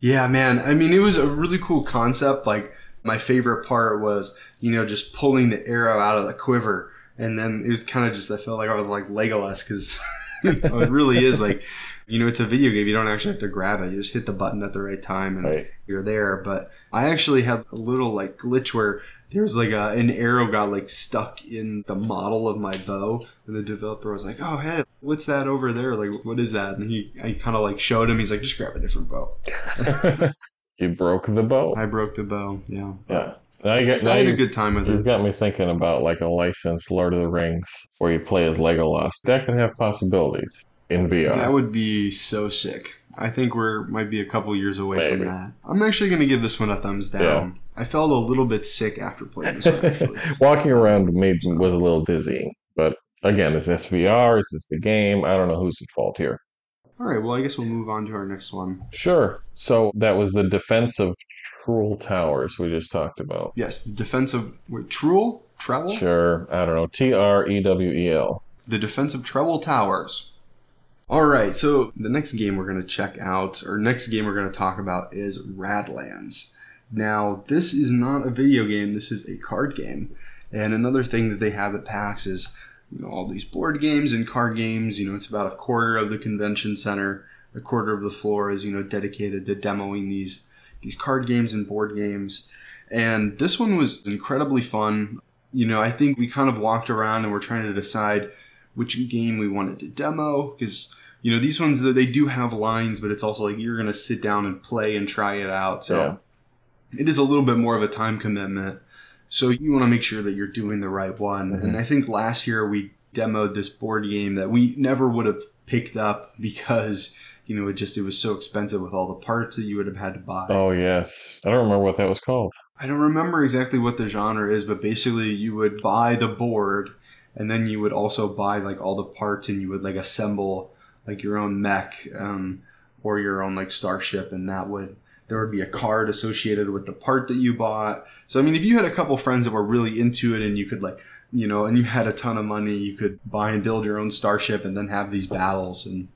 Yeah, man. I mean, it was a really cool concept. Like, my favorite part was, you know, just pulling the arrow out of the quiver. And then it was kind of just, I felt like I was like Legolas because it really is like, you know, it's a video game. You don't actually have to grab it. You just hit the button at the right time and Right. you're there. But I actually had a little like glitch where there was like a, an arrow got like stuck in the model of my bow. And the developer was like, oh, hey, what's that over there? Like, what is that? And he, I kind of like showed him. He's like, just grab a different bow. you broke the bow. I broke the bow. Yeah. Yeah. Now you get I now had a good time with you've it. got me thinking about like a licensed Lord of the Rings where you play as Legolas. That can have possibilities in VR. That would be so sick. I think we're might be a couple years away from that. I'm actually going to give this one a thumbs down. I felt a little bit sick after playing this one. Actually, Walking around made was a little dizzying, but again, is this VR? Is this the game? I don't know who's at fault here. All right. Well, I guess we'll move on to our next one. Sure. So that was the defense of Cruel Towers we just talked about. Yes, the defense of wait, Truel Treble. Sure. I don't know. T R E W E L. The defense of Treble Towers. All right. So the next game we're going to check out, or next game we're going to talk about, is Radlands. Now, this is not a video game. This is a card game. And another thing that they have at PAX is you know, all these board games and card games. You know, it's about a quarter of the convention center, a quarter of the floor is you know dedicated to demoing these these card games and board games. And this one was incredibly fun. You know, I think we kind of walked around and we're trying to decide which game we wanted to demo because you know these ones that they do have lines, but it's also like you're gonna sit down and play and try it out. So it is a little bit more of a time commitment. So you want to make sure that you're doing the right one. Mhm. And I think last year we demoed this board game that we never would have picked up because you know it just it was so expensive with all the parts that you would have had to buy. Oh yes, I don't remember what that was called. I don't remember exactly what the genre is, but basically you would buy the board and then you would also buy like all the parts and you would like assemble like your own mech um, or your own like starship and that would there would be a card associated with the part that you bought. So I mean if you had a couple friends that were really into it and you could like you know and you had a ton of money you could buy and build your own starship and then have these battles and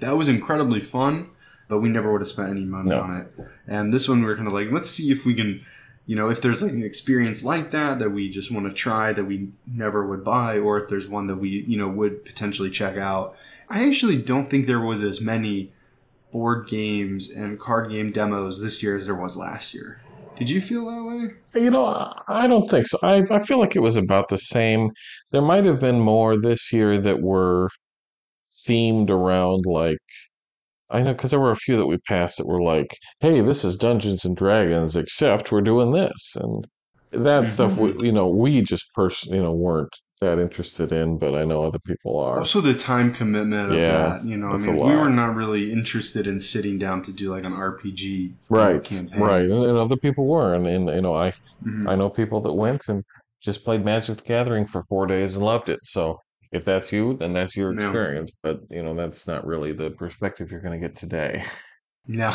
that was incredibly fun but we never would have spent any money No. on it and this one we are kind of like let's see if we can you know if there's like an experience like that that we just want to try that we never would buy or if there's one that we you know would potentially check out i actually don't think there was as many board games and card game demos this year as there was last year did you feel that way You know, I- don't think so. I I feel like it was about the same. There might have been more this year that were themed around like I know because there were a few that we passed that were like, "Hey, this is Dungeons and Dragons, except we're doing this," and that stuff. Mm-hmm. We, you know, we just person, you know, weren't that interested in, but I know other people are. also the time commitment of Yeah, that you know i mean we were not really interested in sitting down to do like an rpg Right, campaign. right, and, and other people were, and, and you know, I Mhm. I know people that went and just played Magic the Gathering for four days and loved it. So if that's you, then that's your experience. But you know, that's not really the perspective you're going to get today. No.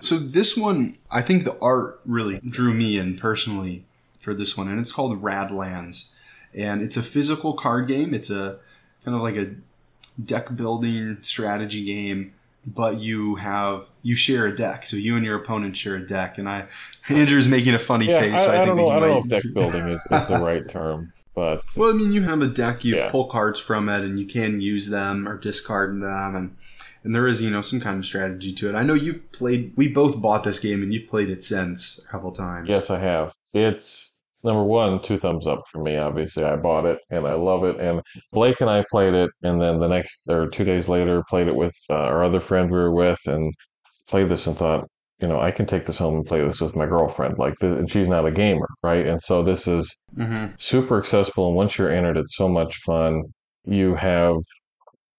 So this one, I think the art really drew me in personally for this one, and it's called Radlands, and it's a physical card game. It's a kind of like a deck building strategy game, but you have you share a deck. So you and your opponent share a deck, and I Andrew's making a funny Yeah, face. so I, I think don't know. I don't know if deck building is, is the right term, but Well, I mean, you have a deck, you Yeah. pull cards from it, and you can use them or discard them, and and there is you know some kind of strategy to it. I know you've played. We both bought this game, and you've played it since a couple times. yes, I have. It's number one, two thumbs up for me. Obviously, I bought it and I love it. And Blake and I played it, and then the next or two days later, played it with uh, our other friend we were with, and played this and thought, you know, I can take this home and play this with my girlfriend. Like, and she's not a gamer, right? And so this is hmm super accessible. And once you're in it, it's so much fun. You have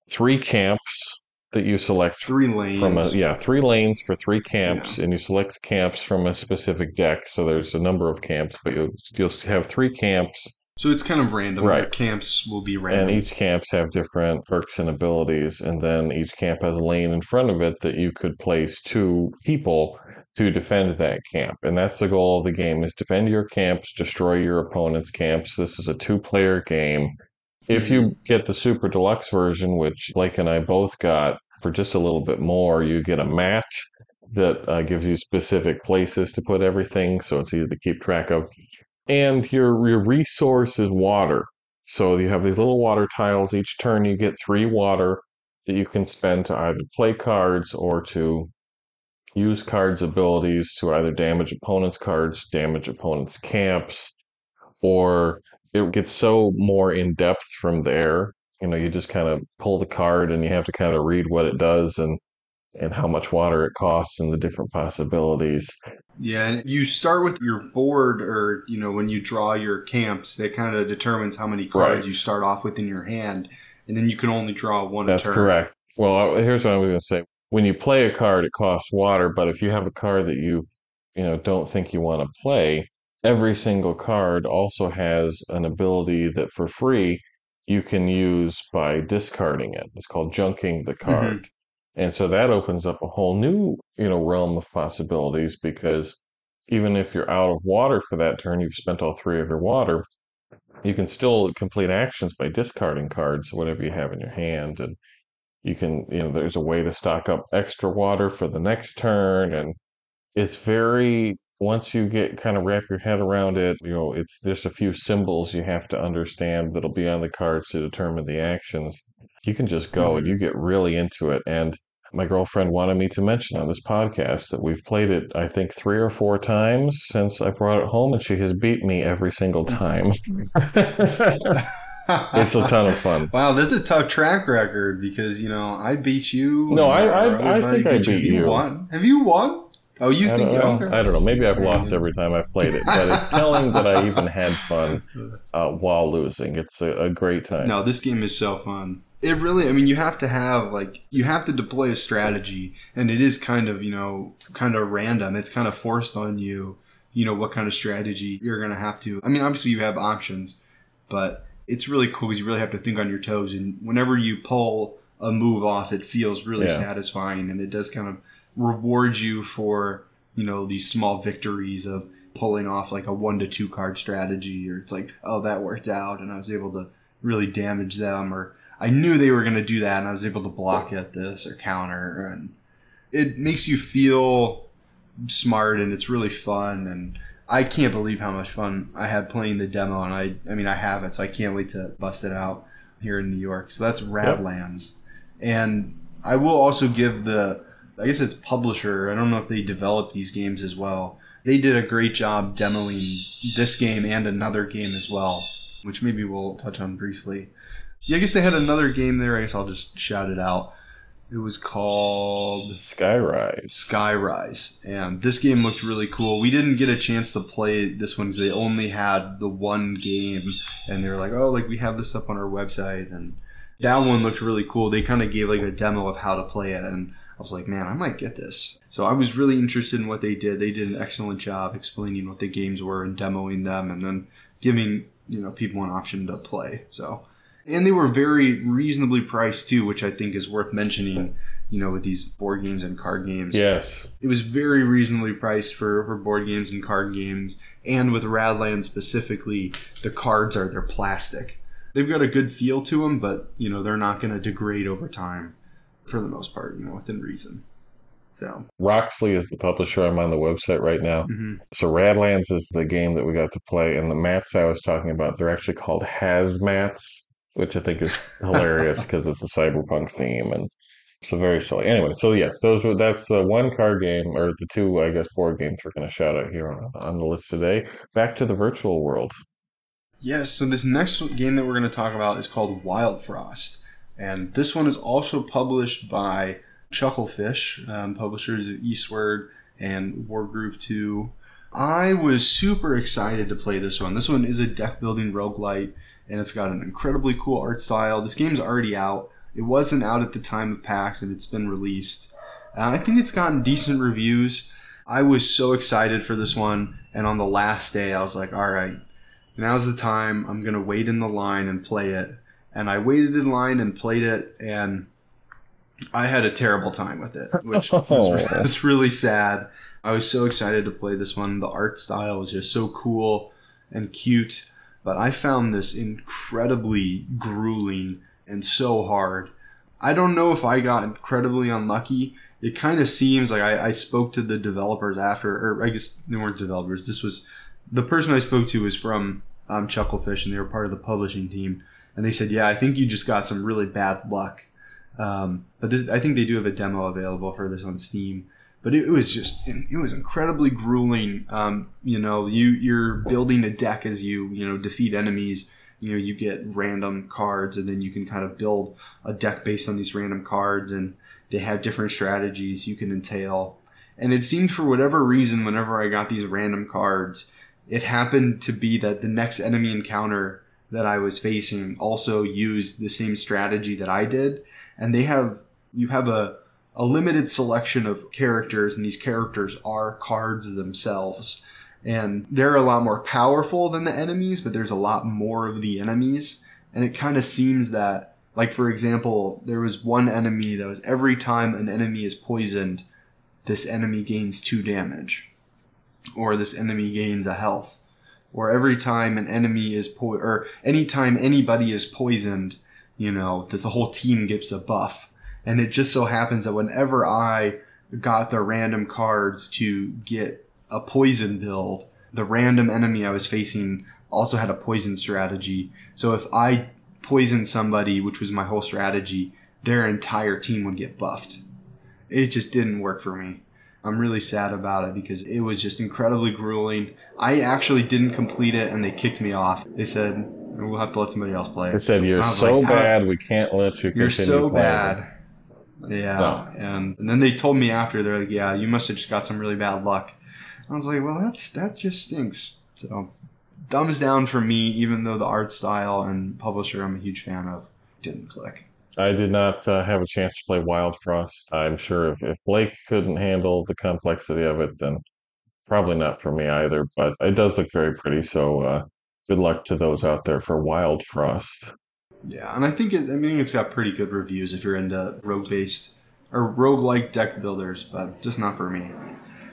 three camps that you select Three lanes. from a yeah three lanes for three camps and you select camps from a specific deck. So there's a number of camps but you'll you'll have three camps. So it's kind of random. Right. Your camps will be random. and each camps have different perks and abilities and then each camp has a lane in front of it that you could place two people to defend that camp. And that's the goal of the game is defend your camps destroy your opponent's camps. This is a two player game if you get the super deluxe version which blake and i both got for just a little bit more you get a mat that uh, gives you specific places to put everything so it's easy to keep track of. And your your resource is water. So you have these little water tiles. Each turn you get three water that you can spend to either play cards or to use cards abilities to either damage opponents cards damage opponents camps or it gets so more in depth from there you know you just kind of pull the card and you have to kind of read what it does and and how much water it costs and the different possibilities yeah, you start with your board, or you know, when you draw your camps, that kind of determines how many cards Right. you start off with in your hand, and then you can only draw one. a That's turn. correct. Well, here's what I was going to say. When you play a card, it costs water, but if you have a card that you, you know, don't think you want to play, every single card also has an ability that for free you can use by discarding it. It's called junking the mm-hmm. card. And so that opens up a whole new, you know, realm of possibilities because even if you're out of water for that turn, you've spent all three of your water, you can still complete actions by discarding cards, whatever you have in your hand. And you can, you know, there's a way to stock up extra water for the next turn. And it's very, once you get kind of wrap your head around it, you know, it's just a few symbols you have to understand that'll be on the cards to determine the actions. You can just go and you get really into it. And my girlfriend wanted me to mention on this podcast that we've played it, I think, three or four times since I brought it home, and she has beat me every single time. it's a ton of fun. Wow, that's a tough track record because you know I beat you. No, I- and I- I think I beat you. you. Won? Have you won? Oh, you I think? don't, okay. I don't know. Maybe I've lost every time I've played it, but it's telling that I even had fun uh, while losing. It's a, a great time. No, this game is so fun. It really, I mean, you have to have like you have to deploy a strategy, and it is kind of you know kind of random. It's kind of forced on you, you know, what kind of strategy you're gonna have to. I mean, obviously you have options, but it's really cool because you really have to think on your toes. And whenever you pull a move off, it feels really Yeah. satisfying, and it does kind of reward you for you know these small victories of pulling off like a one to two card strategy, or it's like oh that worked out, and I was able to really damage them, or I knew they were going to do that, and I was able to block at this or counter, and it makes you feel smart, and it's really fun, and I can't believe how much fun I had playing the demo, and I I mean I have it, so I can't wait to bust it out here in New York. So that's Radlands, and I will also give the I guess it's publisher. I don't know if they developed these games as well. They did a great job demoing this game and another game as well, which maybe we'll touch on briefly. Yeah, I guess they had another game there. I guess I'll just shout it out. It was called Skyrise. Skyrise, and this game looked really cool. We didn't get a chance to play this one because they only had the one game, and they were like, "Oh, like we have this up on our website," and that one looked really cool. They kind of gave like a demo of how to play it, and I was like, "Man, I might get this." So I was really interested in what they did. They did an excellent job explaining what the games were and demoing them, and then giving you know people an option to play. So. And they were very reasonably priced too, which I think is worth mentioning. You know, with these board games and card games, Yes. it was very reasonably priced for, for board games and card games. And with Radland specifically, the cards are they're plastic. They've got a good feel to them, but you know they're not going to degrade over time, for the most part. You know, within reason. So. Roxley is the publisher. I'm on the website right now. mhm. So Radlands is the game that we got to play, and the mats I was talking about, they're actually called hazmats, which I think is hilarious because it's a cyberpunk theme and it's a very silly. Anyway, so yes, those were that's the one card game or the two, I guess, board games we're going to shout out here on, on the list today. Back to the virtual world. Yes, so this next game that we're going to talk about is called Wild Frost. And this one is also published by Chucklefish, um, publishers of Eastward and Wargroove 2. I was super excited to play this one. This one is a deck building roguelite, and it's got an incredibly cool art style. This game's already out. It wasn't out at the time of PAX, and it's been released. Uh, I think it's gotten decent reviews. I was so excited for this one, and on the last day, I was like, all right, now's the time. I'm gonna wait in the line and play it. And I waited in line and played it, and I had a terrible time with it, which was, was really sad. I was so excited to play this one. The art style was just so cool and cute, but I found this incredibly grueling and so hard. I don't know if I got incredibly unlucky. It kind of seems like I, I spoke to the developers after, or I guess they weren't developers. This was the person I spoke to was from um, Chucklefish, and they were part of the publishing team. And they said, "Yeah, I think you just got some really bad luck." Um, but this, I think they do have a demo available for this on Steam. But it, it was just, it was incredibly grueling. Um, you know, you you're building a deck as you you know defeat enemies. You know, you get random cards, and then you can kind of build a deck based on these random cards, and they have different strategies you can entail. And it seemed for whatever reason, whenever I got these random cards, it happened to be that the next enemy encounter that I was facing also used the same strategy that I did. And they have, you have a, a limited selection of characters, and these characters are cards themselves. And they're a lot more powerful than the enemies, but there's a lot more of the enemies. And it kind of seems that, like, for example, there was one enemy that was every time an enemy is poisoned, this enemy gains two damage or this enemy gains a health, or every time an enemy is po- or anytime anybody is poisoned, you know, this the whole team gets a buff. And it just so happens that whenever I got the random cards to get a poison build, the random enemy I was facing also had a poison strategy. So if I poisoned somebody, which was my whole strategy, their entire team would get buffed. it just didn't work for me. I'm really sad about it because it was just incredibly grueling. I actually didn't complete it and they kicked me off. They said, we'll have to let somebody else play They it. said you're so like, bad, we can't let you continue You're so playing." bad. Yeah. No. And, and then they told me after, they're like, yeah, you must have just got some really bad luck. I was like, well, that's that just stinks. So, thumbs down for me, even though the art style and publisher I'm a huge fan of didn't click. I did not uh, have a chance to play Wild Frost. I'm sure if, if Blake couldn't handle the complexity of it, then probably not for me either. But it does look very pretty. So uh, good luck to those out there for Wild Frost. Yeah, and I think it, I mean it's got pretty good reviews if you're into rogue based or rogue like deck builders, but just not for me.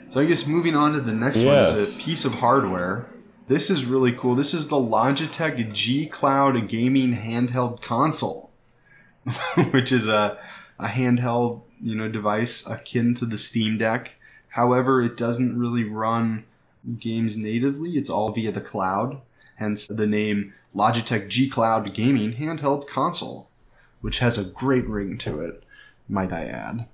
So I guess moving on to the next one is a piece of hardware. This is really cool. This is the Logitech G Cloud gaming handheld console, which is a a handheld you know device akin to the Steam Deck. However, it doesn't really run games natively. It's all via the cloud. Hence the name Logitech G Cloud Gaming Handheld Console, which has a great ring to it, might I add.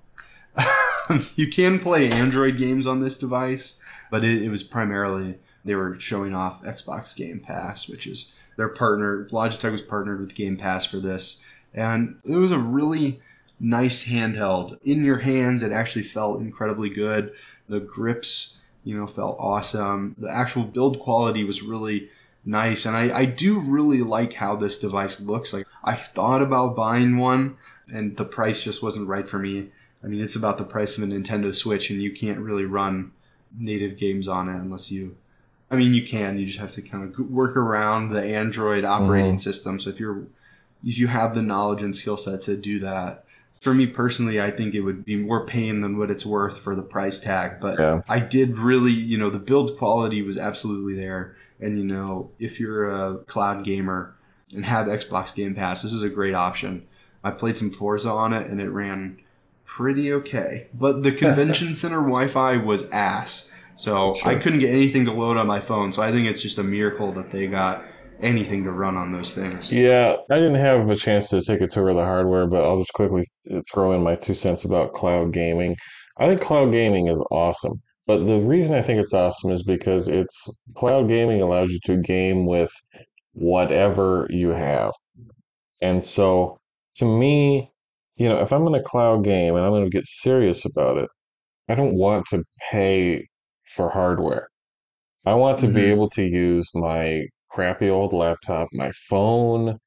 you can play Android games on this device, but it, it was primarily they were showing off Xbox Game Pass, which is their partner. Logitech was partnered with Game Pass for this, and it was a really nice handheld. In your hands, it actually felt incredibly good. The grips, you know, felt awesome. The actual build quality was really nice, and I, I do really like how this device looks. Like I thought about buying one, and the price just wasn't right for me. I mean, it's about the price of a Nintendo Switch, and you can't really run native games on it unless you. I mean, you can. You just have to kind of work around the Android operating mm-hmm. system. So if you're, if you have the knowledge and skill set to do that, for me personally, I think it would be more pain than what it's worth for the price tag. But Yeah. I did really, you know, the build quality was absolutely there. And you know, if you're a cloud gamer and have Xbox Game Pass, this is a great option. I played some Forza on it and it ran pretty okay. But the convention center Wi-Fi was ass. So Sure. I couldn't get anything to load on my phone. So I think it's just a miracle that they got anything to run on those things. Yeah, I didn't have a chance to take a tour of the hardware, but I'll just quickly throw in my two cents about cloud gaming. I think cloud gaming is awesome, but the reason I think it's awesome is because it's cloud gaming allows you to game with whatever you have. And so to me, you know, if I'm in a cloud game and I'm going to get serious about it, I don't want to pay for hardware. I want to be Mhm. able to use my crappy old laptop, my phone,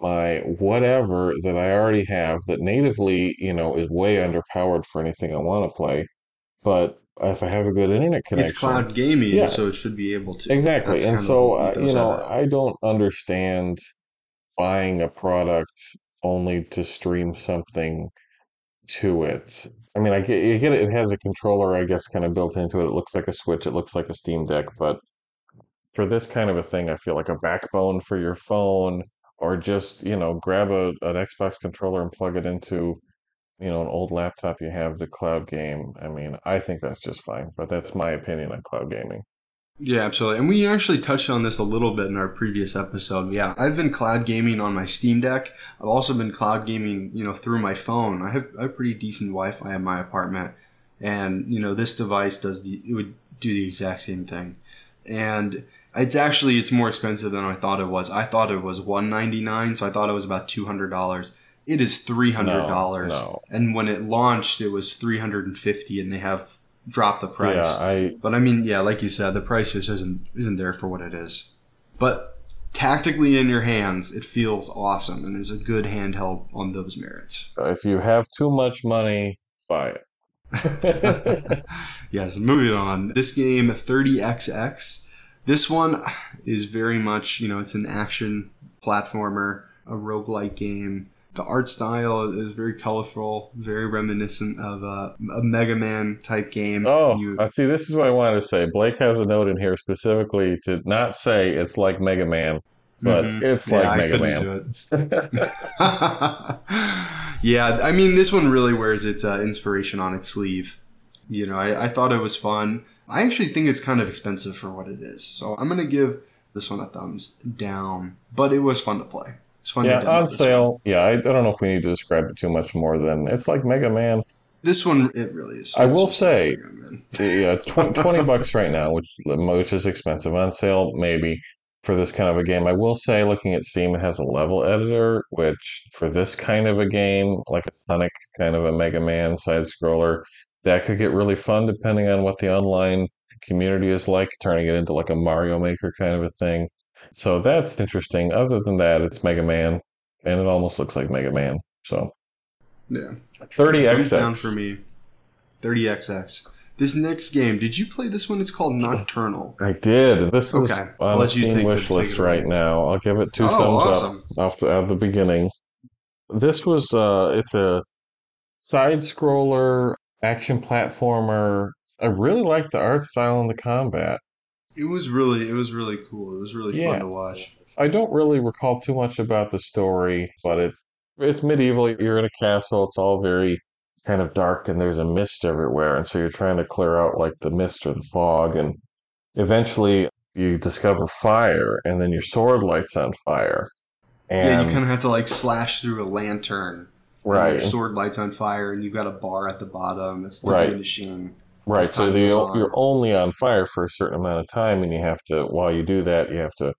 my whatever that I already have that natively, you know, is way underpowered for anything I want to play. But if I have a good internet connection, It's cloud gaming, Yeah. so it should be able to. Exactly. That's And so, uh, you know. I don't understand buying a product only to stream something to it. I mean, I get, you get it, it has a controller, I guess, kind of built into it. It looks like a Switch, it looks like a Steam Deck, but for this kind of a thing, I feel like a backbone for your phone, or just, you know, grab a, an Xbox controller and plug it into, you know, an old laptop you have to cloud game. I mean, I think that's just fine, but that's my opinion on cloud gaming. Yeah, absolutely. And we actually touched on this a little bit in our previous episode. Yeah, I've been cloud gaming on my Steam Deck. I've also been cloud gaming, you know, through my phone. I have, a pretty decent Wi-Fi in my apartment, and you know, this device does the it would do the exact same thing. And it's actually it's more expensive than I thought it was. I thought it was one ninety nine, so I thought it was about two hundred dollars. It is three hundred dollars. No, And when it launched, it was three hundred and fifty, and they have dropped the price. Yeah, I But I mean, yeah, like you said, the price just isn't isn't there for what it is. But tactically in your hands, it feels awesome and is a good handheld on those merits. if you have too much money, buy it. yes, moving on. This game, 30XX. This one is very much, you know, it's an action platformer, a roguelike game. The art style is very colorful, very reminiscent of a, a Mega Man type game. Oh, You- see, this is what I wanted to say. Blake has a note in here specifically to not say it's like Mega Man, but Mhm. it's Yeah, like I Mega Man. yeah, I mean, this one really wears its uh, inspiration on its sleeve. You know, I, I thought it was fun. I actually think it's kind of expensive for what it is. So I'm going to give this one a thumbs down. But it was fun to play. It's fun yeah, on sale. Yeah, I, I don't know if we need to describe it too much more than it's like Mega Man. This one, it really is. I It's will say- Yeah, tw- 20 bucks right now, which which is expensive. On sale, maybe for this kind of a game. I will say, looking at Steam, it has a level editor, which for this kind of a game, like a Sonic kind of a Mega Man side scroller, that could get really fun depending on what the online community is like, turning it into like a Mario Maker kind of a thing. So that's interesting. Other than that, it's Mega Man, and it almost looks like Mega Man. So Yeah. 30 Thumbs down XX. for me. 30XX. This next game, did you play this one? It's called Nocturnal. I did. This is Okay. I'll on the Steam take wish take list right now. I'll give it two Oh, thumbs awesome. up off the, at the beginning. This was uh, it's a side scroller action platformer. I really like the art style and the combat. It was really, it was really cool. It was really Yeah. fun to watch. I don't really recall too much about the story, but it it's medieval. You're in a castle. It's all very kind of dark, and there's a mist everywhere, and so you're trying to clear out like the mist or the fog, and eventually you discover fire, and then your sword lights on fire. And, yeah, you kind of have to like slash through a lantern. Right, Your sword lights on fire, and you've got a bar at the bottom that's Right. machine. right. So the, you're only on fire for a certain amount of time, and you have to. While you do that, you have to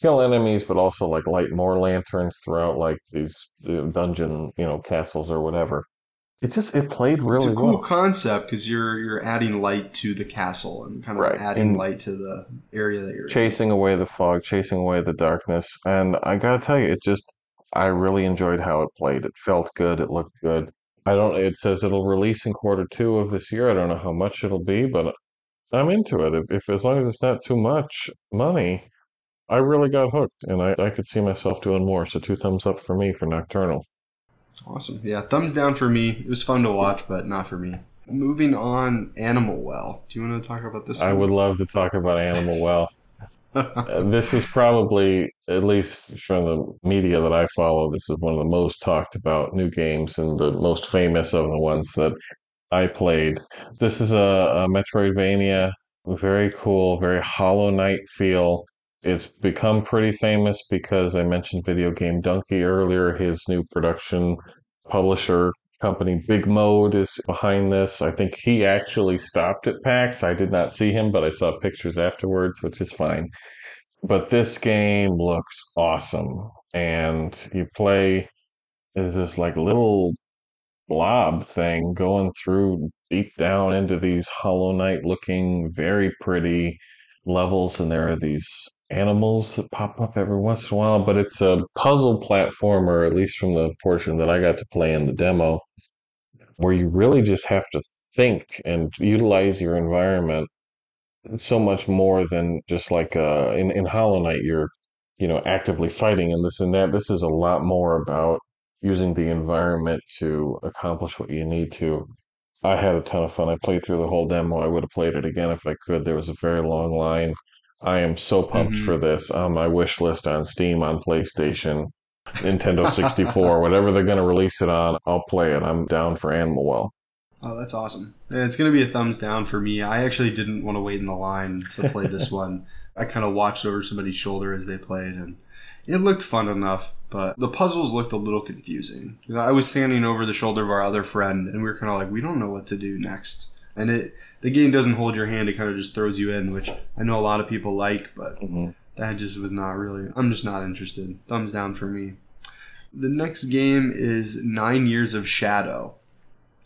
kill enemies, but also like light more lanterns throughout like these dungeon, you know, castles or whatever. It just it played really it's a cool well. concept because you're you're adding light to the castle and kind of Right. adding And- light to the area that you're in. chasing away the fog, chasing away the darkness. And I gotta tell you, it just, I really enjoyed how it played. It felt good. It looked good. I don't, it says it'll release in quarter two of this year. I don't know how much it'll be, but I'm into it. If, if as long as it's not too much money, I really got hooked and I, I could see myself doing more. So two thumbs up for me for Nocturnal. Awesome. Yeah, thumbs down for me. It was fun to watch, but not for me. Moving on, Animal Well. Do you want to talk about this? I one? would love to talk about Animal Well. This is probably, at least from the media that I follow, this is one of the most talked about new games and the most famous of the ones that I played. This is a, a Metroidvania, very cool, very Hollow Knight feel. It's become pretty famous because I mentioned Video Game Dunkey earlier. His new production publisher company, Big Mode, is behind this. I think he actually stopped at PAX. I did not see him, but I saw pictures afterwards, which is fine. But this game looks awesome. And you play as this like little blob thing going through deep down into these Hollow Knight looking very pretty levels, and there are these animals that pop up every once in a while. But it's a puzzle platformer, at least from the portion that I got to play in the demo, where you really just have to think and utilize your environment so much more than just like uh, in in Hollow Knight, you're you know actively fighting and this and that. This is a lot more about using the environment to accomplish what you need to. I had a ton of fun. I played through the whole demo. I would have played it again if I could. There was a very long line. I am so pumped Mhm. for this on my wish list on Steam, on PlayStation, Nintendo 64, whatever they're going to release it on. I'll play it. I'm down for Animal Well. Oh, that's awesome. It's going to be a thumbs down for me. I actually didn't want to wait in the line to play this one. I kind of watched over somebody's shoulder as they played, and it looked fun enough, but the puzzles looked a little confusing. You know, I was standing over the shoulder of our other friend, and we were kind of like, we don't know what to do next. And it the game doesn't hold your hand; it kind of just throws you in, which I know a lot of people like, but Mhm. That just was not really. I'm just not interested. Thumbs down for me. The next game is Nine Years of Shadow.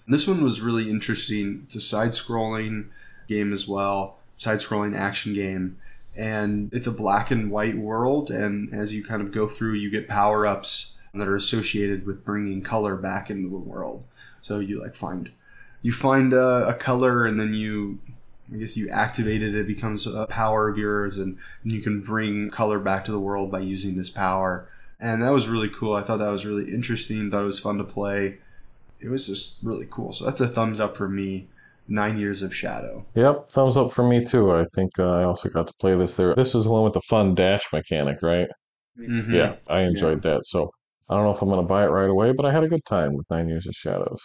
This one was really interesting. It's a side scrolling game as well, side scrolling action game. And it's a black and white world. And as you kind of go through, you get power ups that are associated with bringing color back into the world. So you like find. You find a, a color and then you I guess you activate it, it becomes a power of yours, and, and you can bring color back to the world by using this power. And that was really cool. I thought that was really interesting. Thought it was fun to play. It was just really cool. So that's a thumbs up for me. Nine Years of Shadow. Yep, thumbs up for me too. I think uh, I also got to play this there. This was the one with the fun dash mechanic, right? Mhm. Yeah, I enjoyed that. So I don't know if I'm going to buy it right away, but I had a good time with Nine Years of Shadows.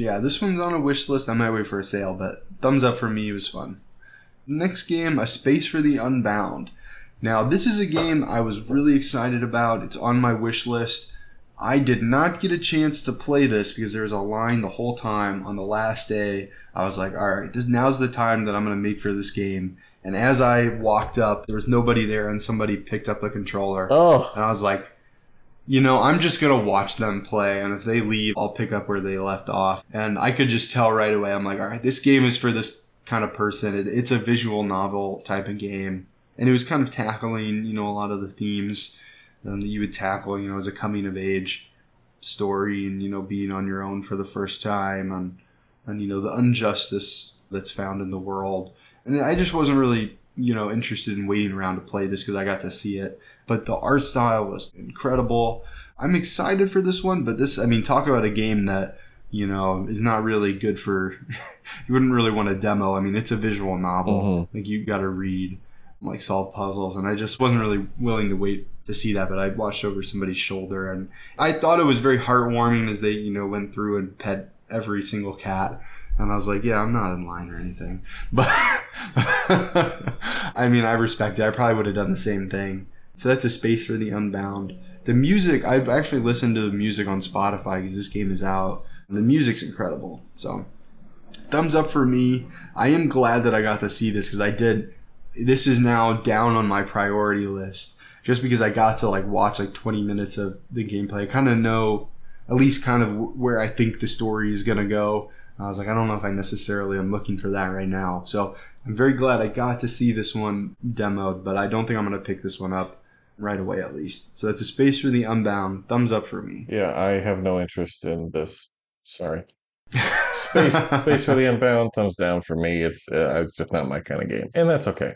Yeah, this one's on a wish list. I might wait for a sale, but thumbs up for me. It was fun. Next game, A Space for the Unbound. Now, this is a game I was really excited about. It's on my wish list. I did not get a chance to play this because there was a line the whole time on the last day. I was like, all right, this now's the time that I'm going to make for this game. And as I walked up, there was nobody there, and somebody picked up the controller. Oh, And I was like, you know, I'm just going to watch them play. And if they leave, I'll pick up where they left off. And I could just tell right away, I'm like, all right, this game is for this kind of person. It, it's a visual novel type of game. And it was kind of tackling, you know, a lot of the themes um, that you would tackle, you know, as a coming of age story and, you know, being on your own for the first time and, and you know, the injustice that's found in the world. And I just wasn't really, you know, interested in waiting around to play this because I got to see it. But the art style was incredible. I'm excited for this one, but this, I mean, talk about a game that, you know, is not really good for, you wouldn't really want to demo. I mean, it's a visual novel. Mhm. Like, you got to read, like, solve puzzles. And I just wasn't really willing to wait to see that, but I watched over somebody's shoulder. And I thought it was very heartwarming as they, you know, went through and pet every single cat. And I was like, yeah, I'm not in line or anything. But I mean, I respect it. I probably would have done the same thing. So that's a space for the unbound. The music, I've actually listened to the music on Spotify because this game is out. The music's incredible. So, thumbs up for me. I am glad that I got to see this because I did. This is now down on my priority list just because I got to like watch like 20 minutes of the gameplay. I kind of know at least kind of where I think the story is gonna go. I was like, I don't know if I necessarily am looking for that right now. So I'm very glad I got to see this one demoed, but I don't think I'm gonna pick this one up right away at least. So that's a space for the unbound. Thumbs up for me. yeah, I have no interest in this. Sorry. Space, space for the unbound. Thumbs down for me. It's uh, it's just not my kind of game, and that's okay.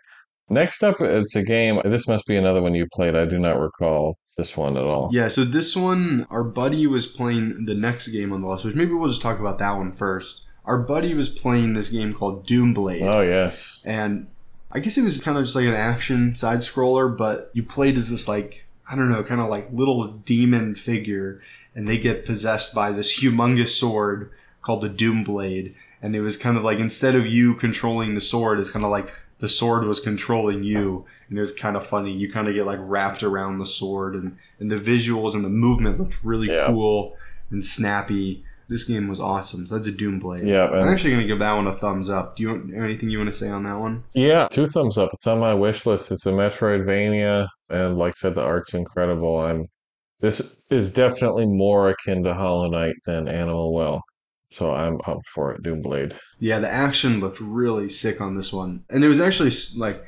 Next up, it's a game. This must be another one you played. I do not recall this one at all. Yeah, so this one, our buddy was playing the next game on the list, which maybe we'll just talk about that one first. Our buddy was playing this game called Doomblade. Oh yes. and I guess it was kind of just like an action side scroller, but you played as this like I don't know, kind of like little demon figure, and they get possessed by this humongous sword called the Doom Blade. and it was kind of like instead of you controlling the sword, it's kind of like the sword was controlling you, and it was kind of funny. You kind of get like wrapped around the sword, and and the visuals and the movement looked really Yeah. cool and snappy. This game was awesome. So that's a Doomblade. Yeah, I'm actually gonna give that one a thumbs up. Do you want anything you want to say on that one? Yeah, two thumbs up. It's on my wish list. It's a Metroidvania, and like I said, the art's incredible. I'm this is definitely more akin to Hollow Knight than Animal Well, so I'm pumped for it. Doomblade. Yeah, the action looked really sick on this one, and it was actually like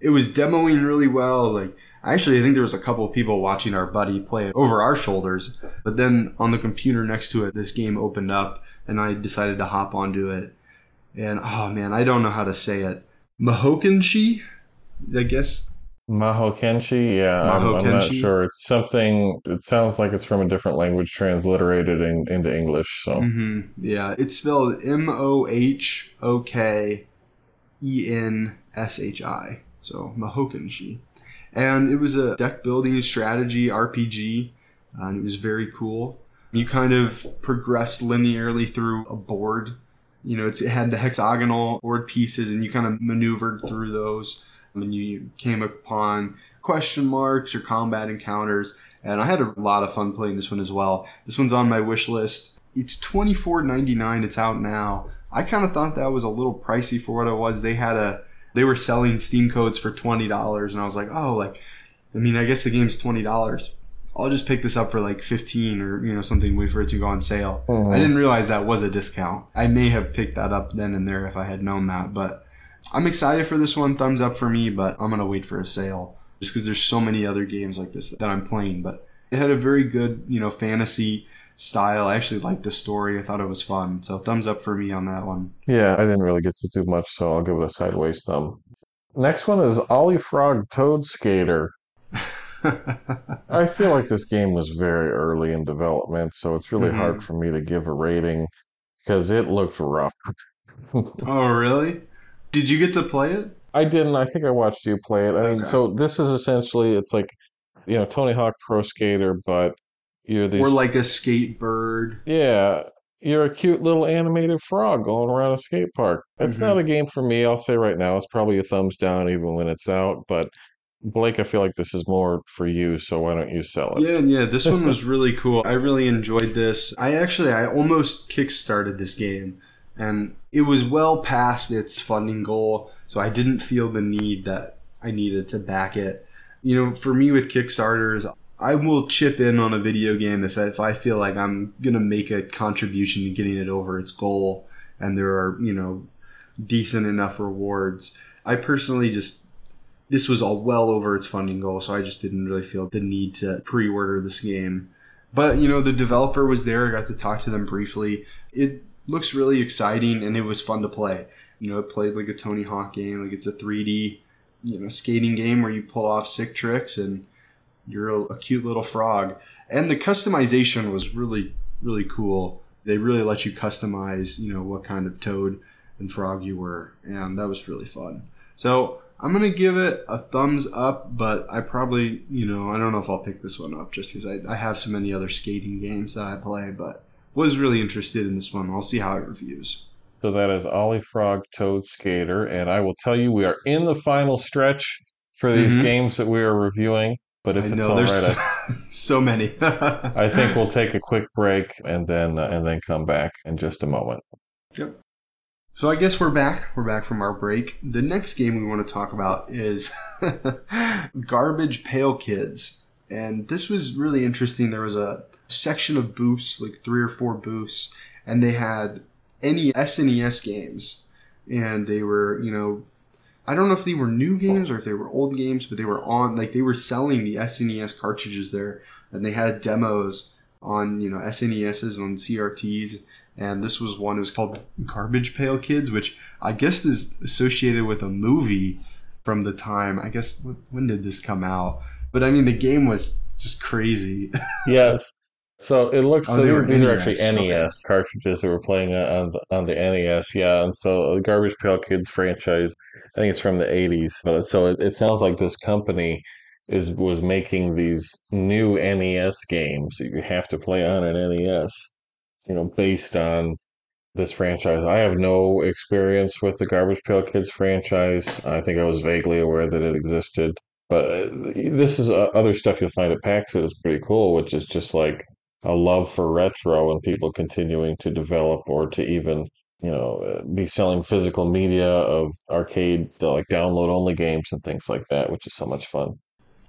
it was demoing really well. Like actually, I think there was a couple of people watching our buddy play over our shoulders, but then on the computer next to it, this game opened up, and I decided to hop onto it. And oh man, I don't know how to say it. Mahokenshi, I guess. Maho Kenshi, yeah, I'm, I'm not sure. It's something. It sounds like it's from a different language transliterated in, into English. So hmm Yeah, it's spelled M O H O K E N S H I. So Mahokenshi. And it was a deck building strategy RPG, uh, and it was very cool. You kind of progressed linearly through a board. You know, it's, it had the hexagonal board pieces, and you kind of maneuvered through those. And you came upon question marks or combat encounters. And I had a lot of fun playing this one as well. This one's on my wish list. It's twenty four ninety nine. It's out now. I kind of thought that was a little pricey for what it was. They had a they were selling Steam codes for twenty dollars, and I was like, oh, like, I mean, I guess the game's twenty dollars. I'll just pick this up for like fifteen or you know something. Wait for it to go on sale. Mhm. I didn't realize that was a discount. I may have picked that up then and there if I had known that, but I'm excited for this one. Thumbs up for me, but I'm gonna wait for a sale just because there's so many other games like this that I'm playing. But it had a very good, you know, fantasy style. I actually liked the story. I thought it was fun. So thumbs up for me on that one. yeah, I didn't really get to do much, so I'll give it a sideways thumb. Next one is Ollie Frog Toad Skater. I feel like this game was very early in development, so it's really Mhm. hard for me to give a rating because it looked rough. oh, really? Did you get to play it? I didn't. I think I watched you play it. I mean, Okay. so this is essentially it's like, you know, Tony Hawk Pro Skater, but you're these. Or like a skate bird? yeah, you're a cute little animated frog going around a skate park. It's Mhm. not a game for me. I'll say right now, it's probably a thumbs down even when it's out. But Blake, I feel like this is more for you, so why don't you sell it? Yeah, yeah, this one was really cool. I really enjoyed this. I actually I almost kickstarted this game and it was well past its funding goal, so I didn't feel the need that I needed to back it. You know, for me with Kickstarters, I will chip in on a video game if if I feel like I'm going to make a contribution to getting it over its goal and there are, you know, decent enough rewards. I personally just this was all well over its funding goal, so I just didn't really feel the need to pre-order this game. But you know, the developer was there. I got to talk to them briefly. It looks really exciting, and it was fun to play. You know, it played like a Tony Hawk game. Like it's a 3D, you know, skating game where you pull off sick tricks, and you're a, a cute little frog. And the customization was really, really cool. They really let you customize, you know, what kind of toad and frog you were, and that was really fun. So I'm gonna give it a thumbs up, but I probably, you know, I don't know if I'll pick this one up just because I, I have so many other skating games that I play, but was really interested in this one. I'll see how it reviews. So that is Ollie Frog Toad Skater, and I will tell you we are in the final stretch for these Mhm. games that we are reviewing. But if I it's know all right, there's I- so, so many. I think we'll take a quick break and then uh, and then come back in just a moment. Yep. So I guess we're back. We're back from our break. The next game we want to talk about is Garbage Pail Kids. And this was really interesting. There was a section of booths, like three or four booths, and they had any SNES games. And they were, you know, I don't know if they were new games or if they were old games, but they were on, like, they were selling the SNES cartridges there. And they had demos on, you know, SNESs, on CRTs, and this was one. It was called Garbage Pail Kids, which I guess is associated with a movie from the time. I guess when did this come out? But I mean, the game was just crazy. Yes. So it looks Oh, so these, these are actually NES, okay. Cartridges that we're playing on the, on the NES. Yeah, and so the Garbage Pail Kids franchise, I think it's from the 80s. But so it, it sounds like this company is was making these new NES games that you have to play on an NES, you know, based on this franchise. I have no experience with the Garbage Pail Kids franchise. I think I was vaguely aware that it existed. But uh, this is uh, other stuff you'll find at PAX that is pretty cool, which is just like a love for retro and people continuing to develop or to even, you know, uh, be selling physical media of arcade, like download only games and things like that, which is so much fun.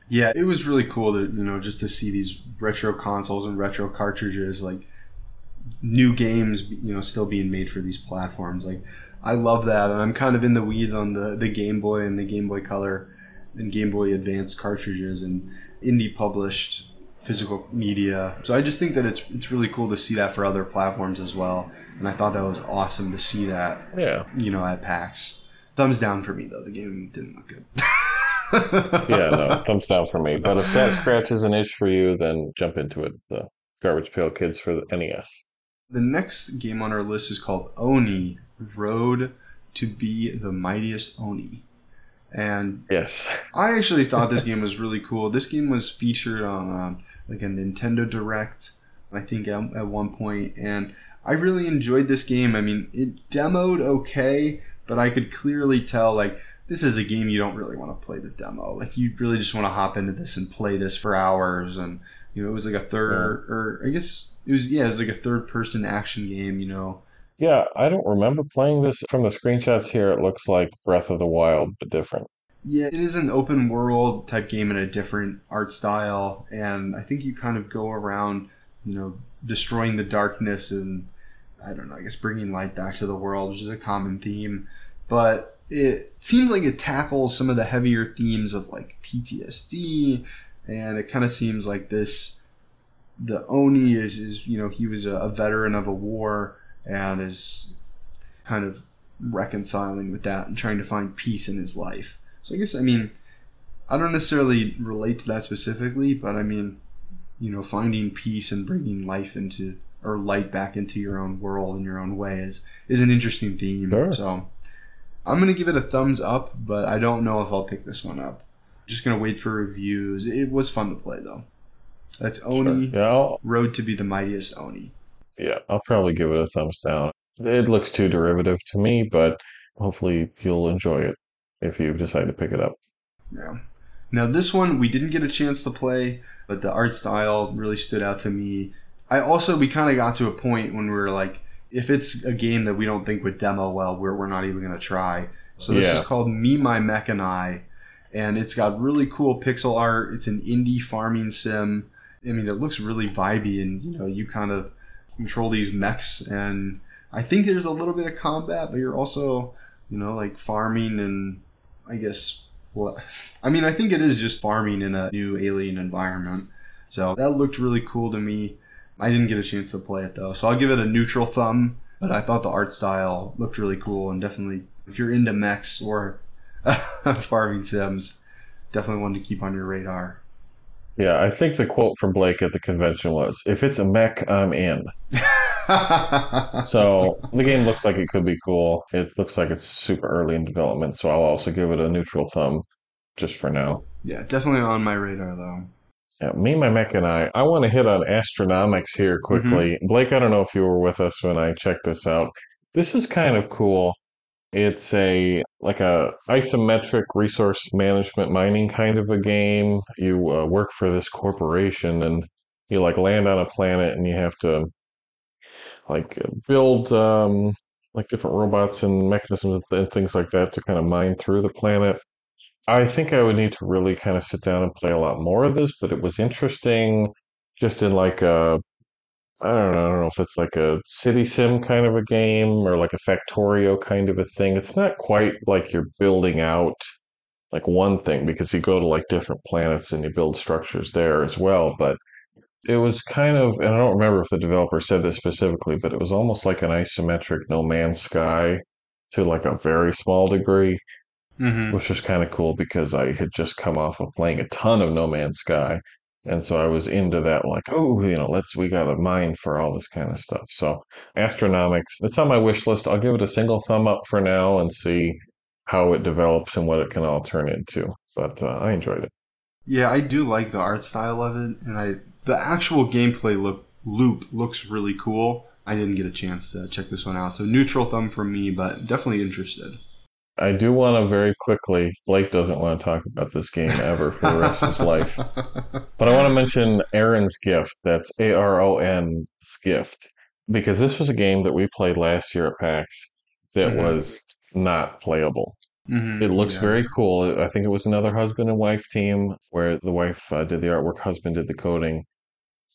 yeah, it was really cool to you know just to see these retro consoles and retro cartridges, like new games, you know, still being made for these platforms. Like I love that, and I'm kind of in the weeds on the the Game Boy and the Game Boy Color and Game Boy Advance cartridges and indie published physical media. So I just think that it's it's really cool to see that for other platforms as well. And I thought that was awesome to see that, Yeah. you know, at PAX. Thumbs down for me though. The game didn't look good. Yeah, no, thumbs down for me. But if that scratches an itch for you, then jump into it. The Garbage Pail Kids for the NES. The next game on our list is called Oni Road to be the Mightiest Oni. And Yes. I actually thought this game was really cool. This game was featured on um, like a Nintendo Direct, I think at, at one point, and I really enjoyed this game. I mean, it demoed okay, but I could clearly tell like this is a game you don't really want to play the demo. Like you really just want to hop into this and play this for hours. And you know, it was like a third, or I guess it was yeah, it was like a third person action game. You know, Yeah, I don't remember playing this. From the screenshots here, it looks like Breath of the Wild, but different. Yeah, it is an open world type game in a different art style, and I think you kind of go around, you know, destroying the darkness and I don't know, I guess bringing light back to the world, which is a common theme. But it seems like it tackles some of the heavier themes of like PTSD, and it kind of seems like this. The Oni is, is you know, he was a, a veteran of a war and is kind of reconciling with that and trying to find peace in his life. So I guess I mean I don't necessarily relate to that specifically, but I mean, you know, finding peace and bringing life into or light back into your own world in your own way is is an interesting theme. Sure. So I'm gonna give it a thumbs up, but I don't know if I'll pick this one up. Just gonna wait for reviews. It was fun to play though. That's Oni Sure. Yeah, I'll, Road to be the mightiest Oni. yeah, I'll probably give it a thumbs down. It looks too derivative to me, but hopefully you'll enjoy it if you decide to pick it up. Yeah. Now, this one we didn't get a chance to play, but the art style really stood out to me. I also, we kind of got to a point when we were like, if it's a game that we don't think would demo well, we're, we're not even going to try. So this Yeah. is called Me, My Mech, and I. And it's got really cool pixel art. It's an indie farming sim. I mean, it looks really vibey, and you know, you kind of control these mechs, and I think there's a little bit of combat, but you're also, you know, like farming and I guess well, I mean, I think it is just farming in a new alien environment. So that looked really cool to me. I didn't get a chance to play it though, so I'll give it a neutral thumb. But I thought the art style looked really cool, and definitely, if you're into mechs or farming sims, definitely one to keep on your radar. Yeah, I think the quote from Blake at the convention was, "If it's a mech, I'm in." So the game looks like it could be cool. It looks like it's super early in development, so I'll also give it a neutral thumb just for now. yeah, definitely on my radar though. Yeah, me, my mech, and I. I want to hit on astronomics here quickly. Blake, I don't know if you were with us when I checked this out. This is kind of cool. It's a like a isometric resource management mining kind of a game. You uh, work for this corporation and you like land on a planet and you have to like build um, like different robots and mechanisms and things like that to kind of mine through the planet. I think I would need to really kind of sit down and play a lot more of this, but it was interesting just in like a I don't know, I don't know if it's like a city sim kind of a game or like a Factorio kind of a thing. It's not quite like you're building out like one thing because you go to like different planets and you build structures there as well, but it was kind of, and I don't remember if the developer said this specifically, but it was almost like an isometric No Man's Sky to like a very small degree Mm-hmm. which was kind of cool because I had just come off of playing a ton of No Man's Sky. And so I was into that, like, oh, you know, let's, we got a mind for all this kind of stuff. So, Astronomics, it's on my wish list. I'll give it a single thumb up for now and see how it develops and what it can all turn into. But uh, I enjoyed it. Yeah, I do like the art style of it, and I the actual gameplay look loop looks really cool. I didn't get a chance to check this one out, so neutral thumb from me, but definitely interested. I do want to very quickly, Blake doesn't want to talk about this game ever for the rest of his life. But I want to mention Aaron's Gift. That's A R O N's Gift. Because this was a game that we played last year at PAX that Mhm. was not playable. Mhm, It looks yeah. very cool. I think it was another husband and wife team where the wife uh, did the artwork, husband did the coding.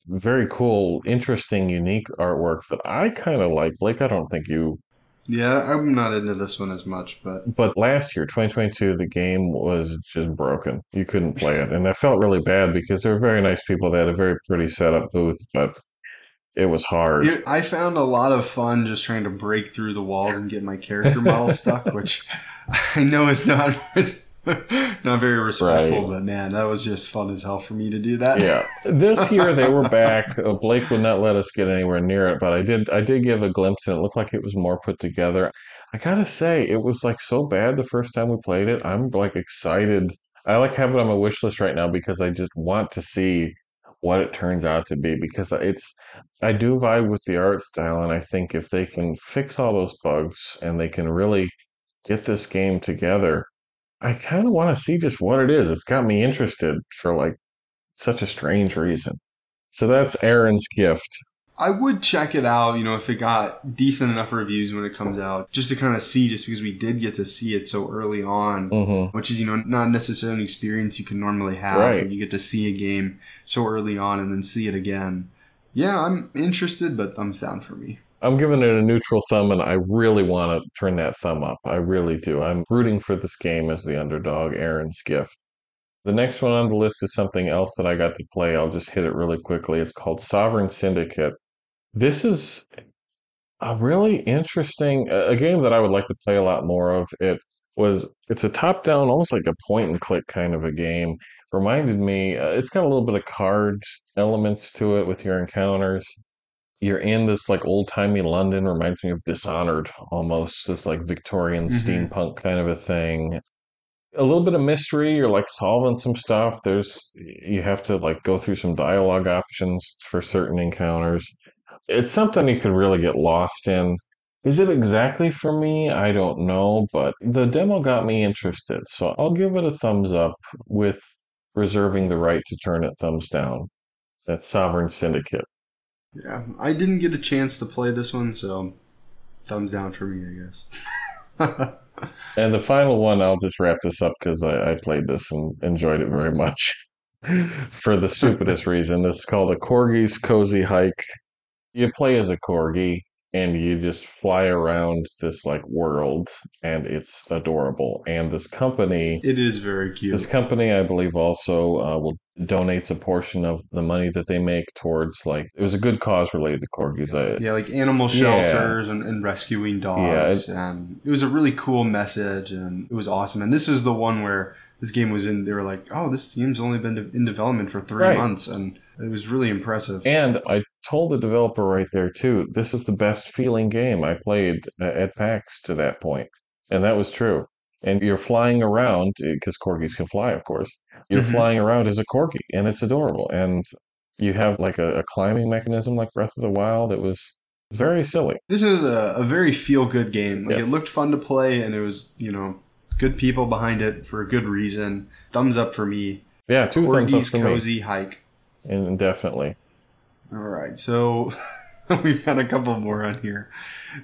Very cool, interesting, unique artwork that I kind of like. Blake, I don't think you Yeah, I'm not into this one as much, but But last year, 2022, the game was just broken. You couldn't play it. And I felt really bad because they were very nice people. They had a very pretty setup booth, but it was hard. it, I found a lot of fun just trying to break through the walls and get my character model stuck, which I know is not it's not very respectful, Right. but man, that was just fun as hell for me to do that. Yeah. This year they were back. Uh, Blake would not let us get anywhere near it, but I did I did give a glimpse and it looked like it was more put together. I gotta say, it was like so bad the first time we played it. I'm like excited. I like have it on my wish list right now because I just want to see what it turns out to be because it's I do vibe with the art style and I think if they can fix all those bugs and they can really get this game together, I kind of want to see just what it is. It's got me interested for like such a strange reason. So that's Aaron's gift. I would check it out, you know, if it got decent enough reviews when it comes out, just to kind of see, just because we did get to see it so early on, hmm which is, you know, not necessarily an experience you can normally have. Right. You get to see a game so early on and then see it again. Yeah, I'm interested, but thumbs down for me. I'm giving it a neutral thumb, and I really want to turn that thumb up. I really do. I'm rooting for this game as the underdog, Aaron's gift. The next one on the list is something else that I got to play. I'll just hit it really quickly. It's called Sovereign Syndicate. This is a really interesting a game that I would like to play a lot more of. It was it's a top down, almost like a point and click kind of a game. Reminded me, uh, it's got a little bit of card elements to it with your encounters. You're in this like old timey London, reminds me of Dishonored almost, this like Victorian Mhm. steampunk kind of a thing. A little bit of mystery, you're like solving some stuff. There's you have to like go through some dialogue options for certain encounters it's something you could really get lost in. Is it exactly for me? I don't know, but the demo got me interested, so I'll give it a thumbs up with reserving the right to turn it thumbs down. That's Sovereign Syndicate. Yeah, I didn't get a chance to play this one, so thumbs down for me, I guess. And the final one, I'll just wrap this up because I, I played this and enjoyed it very much for the stupidest reason. This is called a Corgi's Cozy Hike. You play as a corgi and you just fly around this like world and it's adorable. And this company, it is very cute. this company, I believe, also uh, will donates a portion of the money that they make towards like it was a good cause related to corgis. I, yeah, like animal Yeah. shelters and, and rescuing dogs, and it was a really cool message, and it was awesome. And this is the one where this game was in. They were like, "Oh, this game's only been in development for three Right. months," and it was really impressive. And I told the developer right there too, this is the best feeling game I played uh, at PAX to that. And that was true. And you're flying around, uh, because corgis can fly, of course. You're Mhm. flying around as a corgi, and it's adorable. And you have like a, a climbing mechanism like Breath of the Wild. It was very silly. This is a, a very feel good game. Like Yes. it looked fun to play, and it was you know good people behind it for a good reason. Thumbs up for me. Yeah, two thumbs up Corgi's for me. cozy hike. And definitely. All right, so we've got a couple more on here.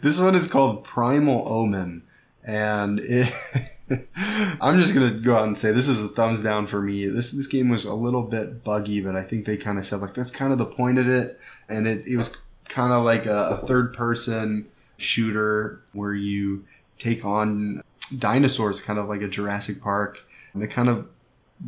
This one is called Primal Omen, and it, I'm just gonna go out and say this is a thumbs down for me. This this game was a little bit buggy, but I think they kind of said like that's kind of the point of it, and it, it was kind of like a, a third person shooter where you take on dinosaurs, kind of like a Jurassic Park. And it kind of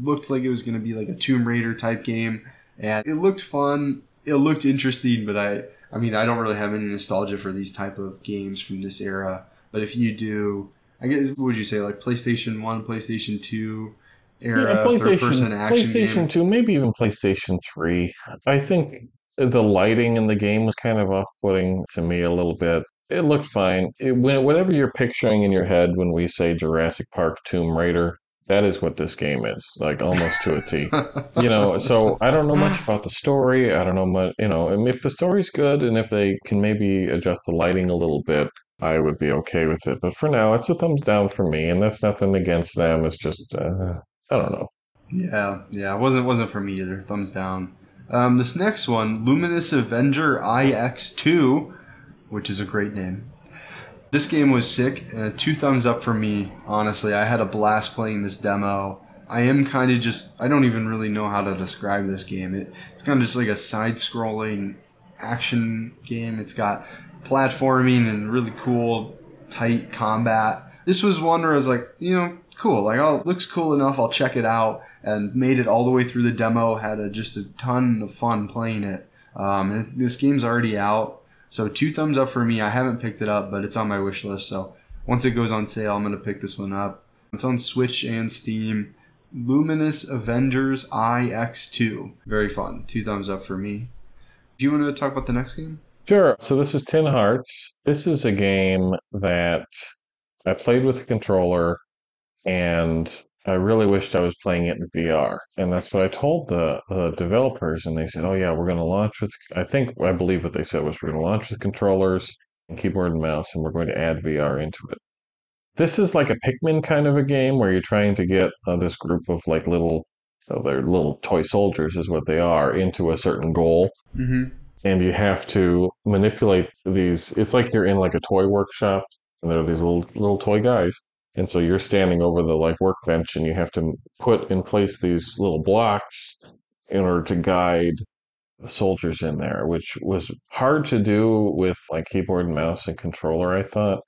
looked like it was going to be like a Tomb Raider type game, and it looked fun. It looked interesting, but I, I mean, I don't really have any nostalgia for these type of games from this era. But if you do, I guess what would you say like PlayStation One, PlayStation Two era Yeah, third person PlayStation, action PlayStation game? 2, maybe even PlayStation 3. I think the lighting in the game was kind of off-putting to me a little bit. It looked fine. It, whatever you're picturing in your head when we say Jurassic Park Tomb Raider, that is what this game is, like almost to a T. You know, so I don't know much about the story. I don't know much, you know, and if the story's good and if they can maybe adjust the lighting a little bit, I would be okay with it. But for now, it's a thumbs down for me, and that's nothing against them. It's just, uh, I don't know. Yeah, yeah, it wasn't wasn't for me either. Thumbs down. Um, this next one, Luminous Avenger IX2, which is a great name. This game was sick. Uh, two thumbs up for me. Honestly, I had a blast playing this demo. I am kind of just I don't even really know how to describe this game. It, it's kind of just like a side-scrolling action game. It's got platforming and really cool tight combat. This was one where I was like, you know, cool. Like, oh, looks cool enough. I'll check it out. And made it all the way through the demo. Had a, just a ton of fun playing it. Um, this game's already out, so two thumbs up for me. I haven't picked it up, but it's on my wish list. So once it goes on sale, I'm gonna pick this one up. It's on Switch and Steam. Luminous Avengers IX2. Very fun. Two thumbs up for me. Do you want to talk about the next game? Sure. So this is Tin Hearts. This is a game that I played with a controller, and I really wished I was playing it in VR. And that's what I told the, the developers, and they said, "Oh yeah, we're going to launch with." I think I believe what they said was we're going to launch with controllers and keyboard and mouse, and we're going to add VR into it. This is like a Pikmin kind of a game where you're trying to get uh, this group of like little, so they're little toy soldiers, is what they are, into a certain goal Mm-hmm. And you have to manipulate these. It's like you're in like a toy workshop, and there are these little little toy guys, and so you're standing over the like workbench, and you have to put in place these little blocks in order to guide the soldiers in there, which was hard to do with like keyboard and mouse and controller. I thought.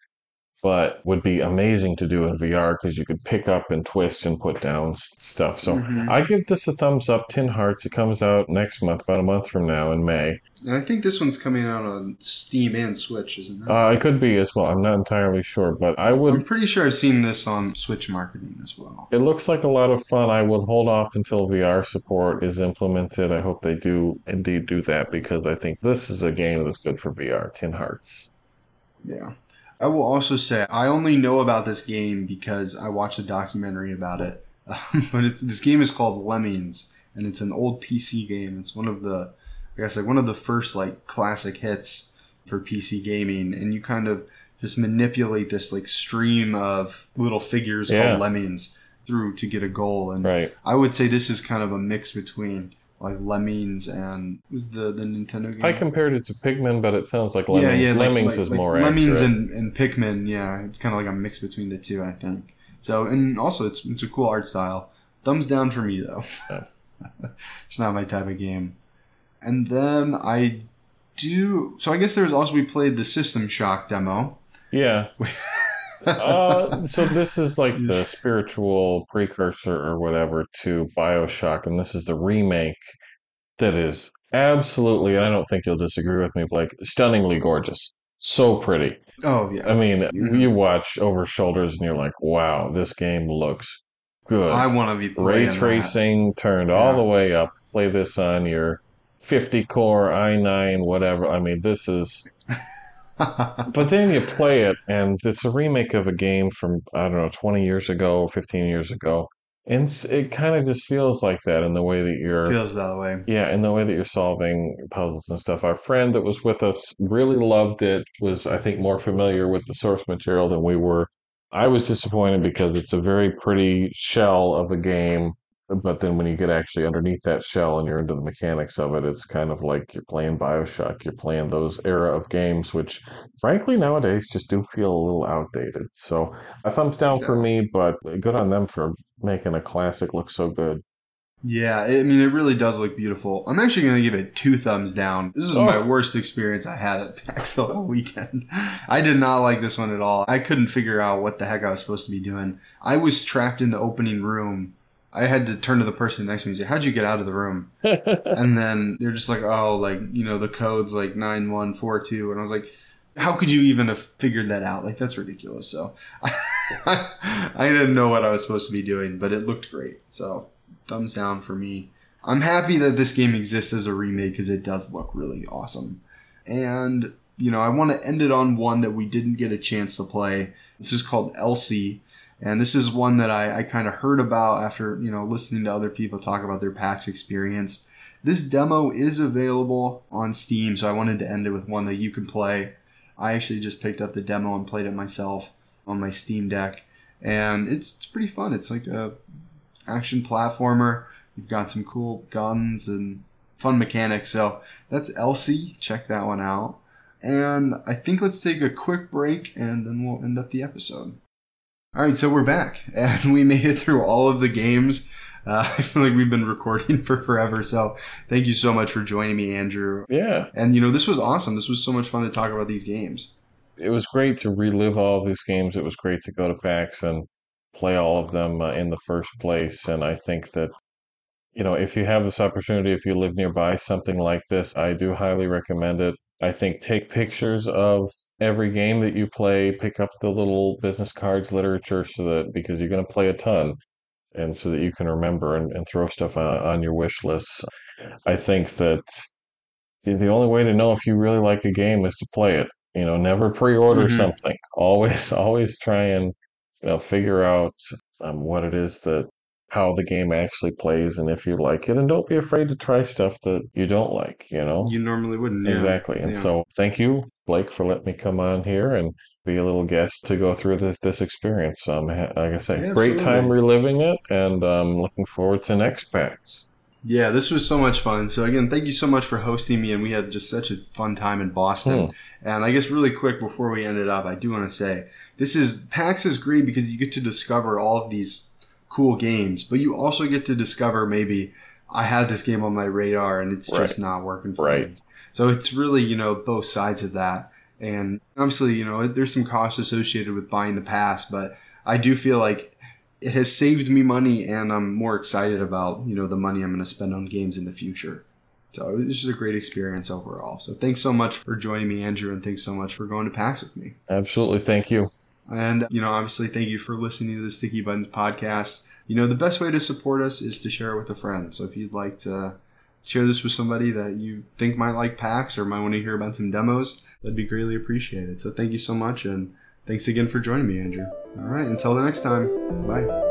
But would be amazing to do in VR because you could pick up and twist and put down stuff. So Mhm. I give this a thumbs up. Tin Hearts. It comes out next month, about a month from now in May. And I think this one's coming out on Steam and Switch, isn't it? Uh, it could be as well. I'm not entirely sure, but I would. I'm pretty sure I've seen this on Switch marketing as well. It looks like a lot of fun. I would hold off until VR support is implemented. I hope they do indeed do that because I think this is a game that's good for VR. Tin Hearts. Yeah. I will also say I only know about this game because I watched a documentary about it. but it's this game is called Lemmings, and it's an old PC game. It's one of the, I guess like one of the first like classic hits for PC gaming, and you kind of just manipulate this like stream of little figures Yeah. called lemmings, through to get a goal. And Right. I would say this is kind of a mix between like Lemmings and was the the Nintendo game. I compared it to Pikmin, but it sounds like Lemmings. Yeah, yeah, like- Lemmings like- is like more Lemmings accurate. and, and Pikmin. Yeah, it's kind of like a mix between the two, I think. So, and also it's it's a cool art style. Thumbs down for me though. Yeah. it's not my type of game. And then I do. So I guess there's also we played the System Shock demo. yeah. uh, so this is like the spiritual precursor or whatever to Bioshock, and this is the remake that is absolutely, and I don't think you'll disagree with me, like stunningly gorgeous. So pretty. oh yeah. I mean, you watch over shoulders and you're like, wow, this game looks good. I want to be Ray playing that. tracing turned all the way up. Play this on your 50 core i9, whatever. I mean, this is. But then you play it, and it's a remake of a game from, I don't know, 20 years ago, 15 years ago. And it kind of just feels like that in the way that you're. Feels that way. Yeah, in the way that you're solving puzzles and stuff. Our friend that was with us really loved it, was, I think, more familiar with the source material than we were. I was disappointed because it's a very pretty shell of a game, but then when you get actually underneath that shell and you're into the mechanics of it, it's kind of like you're playing Bioshock, you're playing those era of games, which frankly nowadays just do feel a little outdated. So a thumbs down for me, but good on them for making a classic look so good. Yeah, I mean, it really does look beautiful. I'm actually going to give it two thumbs down. This is Oh. my worst experience I had at PAX the whole weekend. I did not like this one at all. I couldn't figure out what the heck I was supposed to be doing. I was trapped in the opening room. I had to turn to the person next to me and say, How'd you get out of the room? and then they're just like, Oh, like, you know, the code's like 9142. And I was like, How could you even have figured that out? Like, that's ridiculous. So I didn't know what I was supposed to be doing, but it looked great. So thumbs down for me. I'm happy that this game exists as a remake because it does look really awesome. And, you know, I want to end it on one that we didn't get a chance to play. This is called Elsie. And this is one that I, I kind of heard about after, you know, listening to other people talk about their PAX experience. This demo is available on Steam, so I wanted to end it with one that you can play. I actually just picked up the demo and played it myself on my Steam Deck. And it's, it's pretty fun. It's like a action platformer. You've got some cool guns and fun mechanics. So that's Elsie. Check that one out. And I think let's take a quick break and then we'll end up the episode. All right, so we're back and we made it through all of the games. Uh, I feel like we've been recording for forever. So thank you so much for joining me, Andrew. yeah. And you know, this was awesome. This was so much fun to talk about these games. it was great to relive all of these games. It was great to go to PAX and play all of them uh, in the first place. And I think that, you know, if you have this opportunity, if you live nearby something like this, I do highly recommend it. I think take pictures of every game that you play, pick up the little business cards, literature, so that because you're going to play a ton, and so that you can remember and, and throw stuff on, on your wish lists. I think that the, only way to know if you really like a game is to play it. You know, never pre-order Mhm. something. Always, always try and you know figure out um, what it is that how the game actually plays and if you like it, and don't be afraid to try stuff that you don't like. You know, You normally wouldn't. yeah. exactly. And Yeah. so, thank you, Blake, for letting me come on here and be a little guest to go through this this experience. Um, like I say, Yeah, great time reliving it, and um, looking forward to next PAX. Yeah, this was so much fun. So again, thank you so much for hosting me, and we had just such a fun time in Boston. And I guess really quick before we end it up, I do want to say this is PAX is great because you get to discover all of these cool games, but you also get to discover maybe I had this game on my radar and it's just not working for Right. me. So it's really you know both sides of that, and obviously you know there's some costs associated with buying the pass, but I do feel like it has saved me money and I'm more excited about, you know, the money I'm going to spend on games in the future. So it was just a great experience overall. So thanks so much for joining me, Andrew, and thanks so much for going to PAX with me. Absolutely, thank you. And, you know, obviously, thank you for listening to the Sticky Buttons podcast. You know, the best way to support us is to share it with a friend. So if you'd like to share this with somebody that you think might like PAX or might want to hear about some demos, that'd be greatly appreciated. So thank you so much. And thanks again for joining me, Andrew. All right. Until the next time. Bye.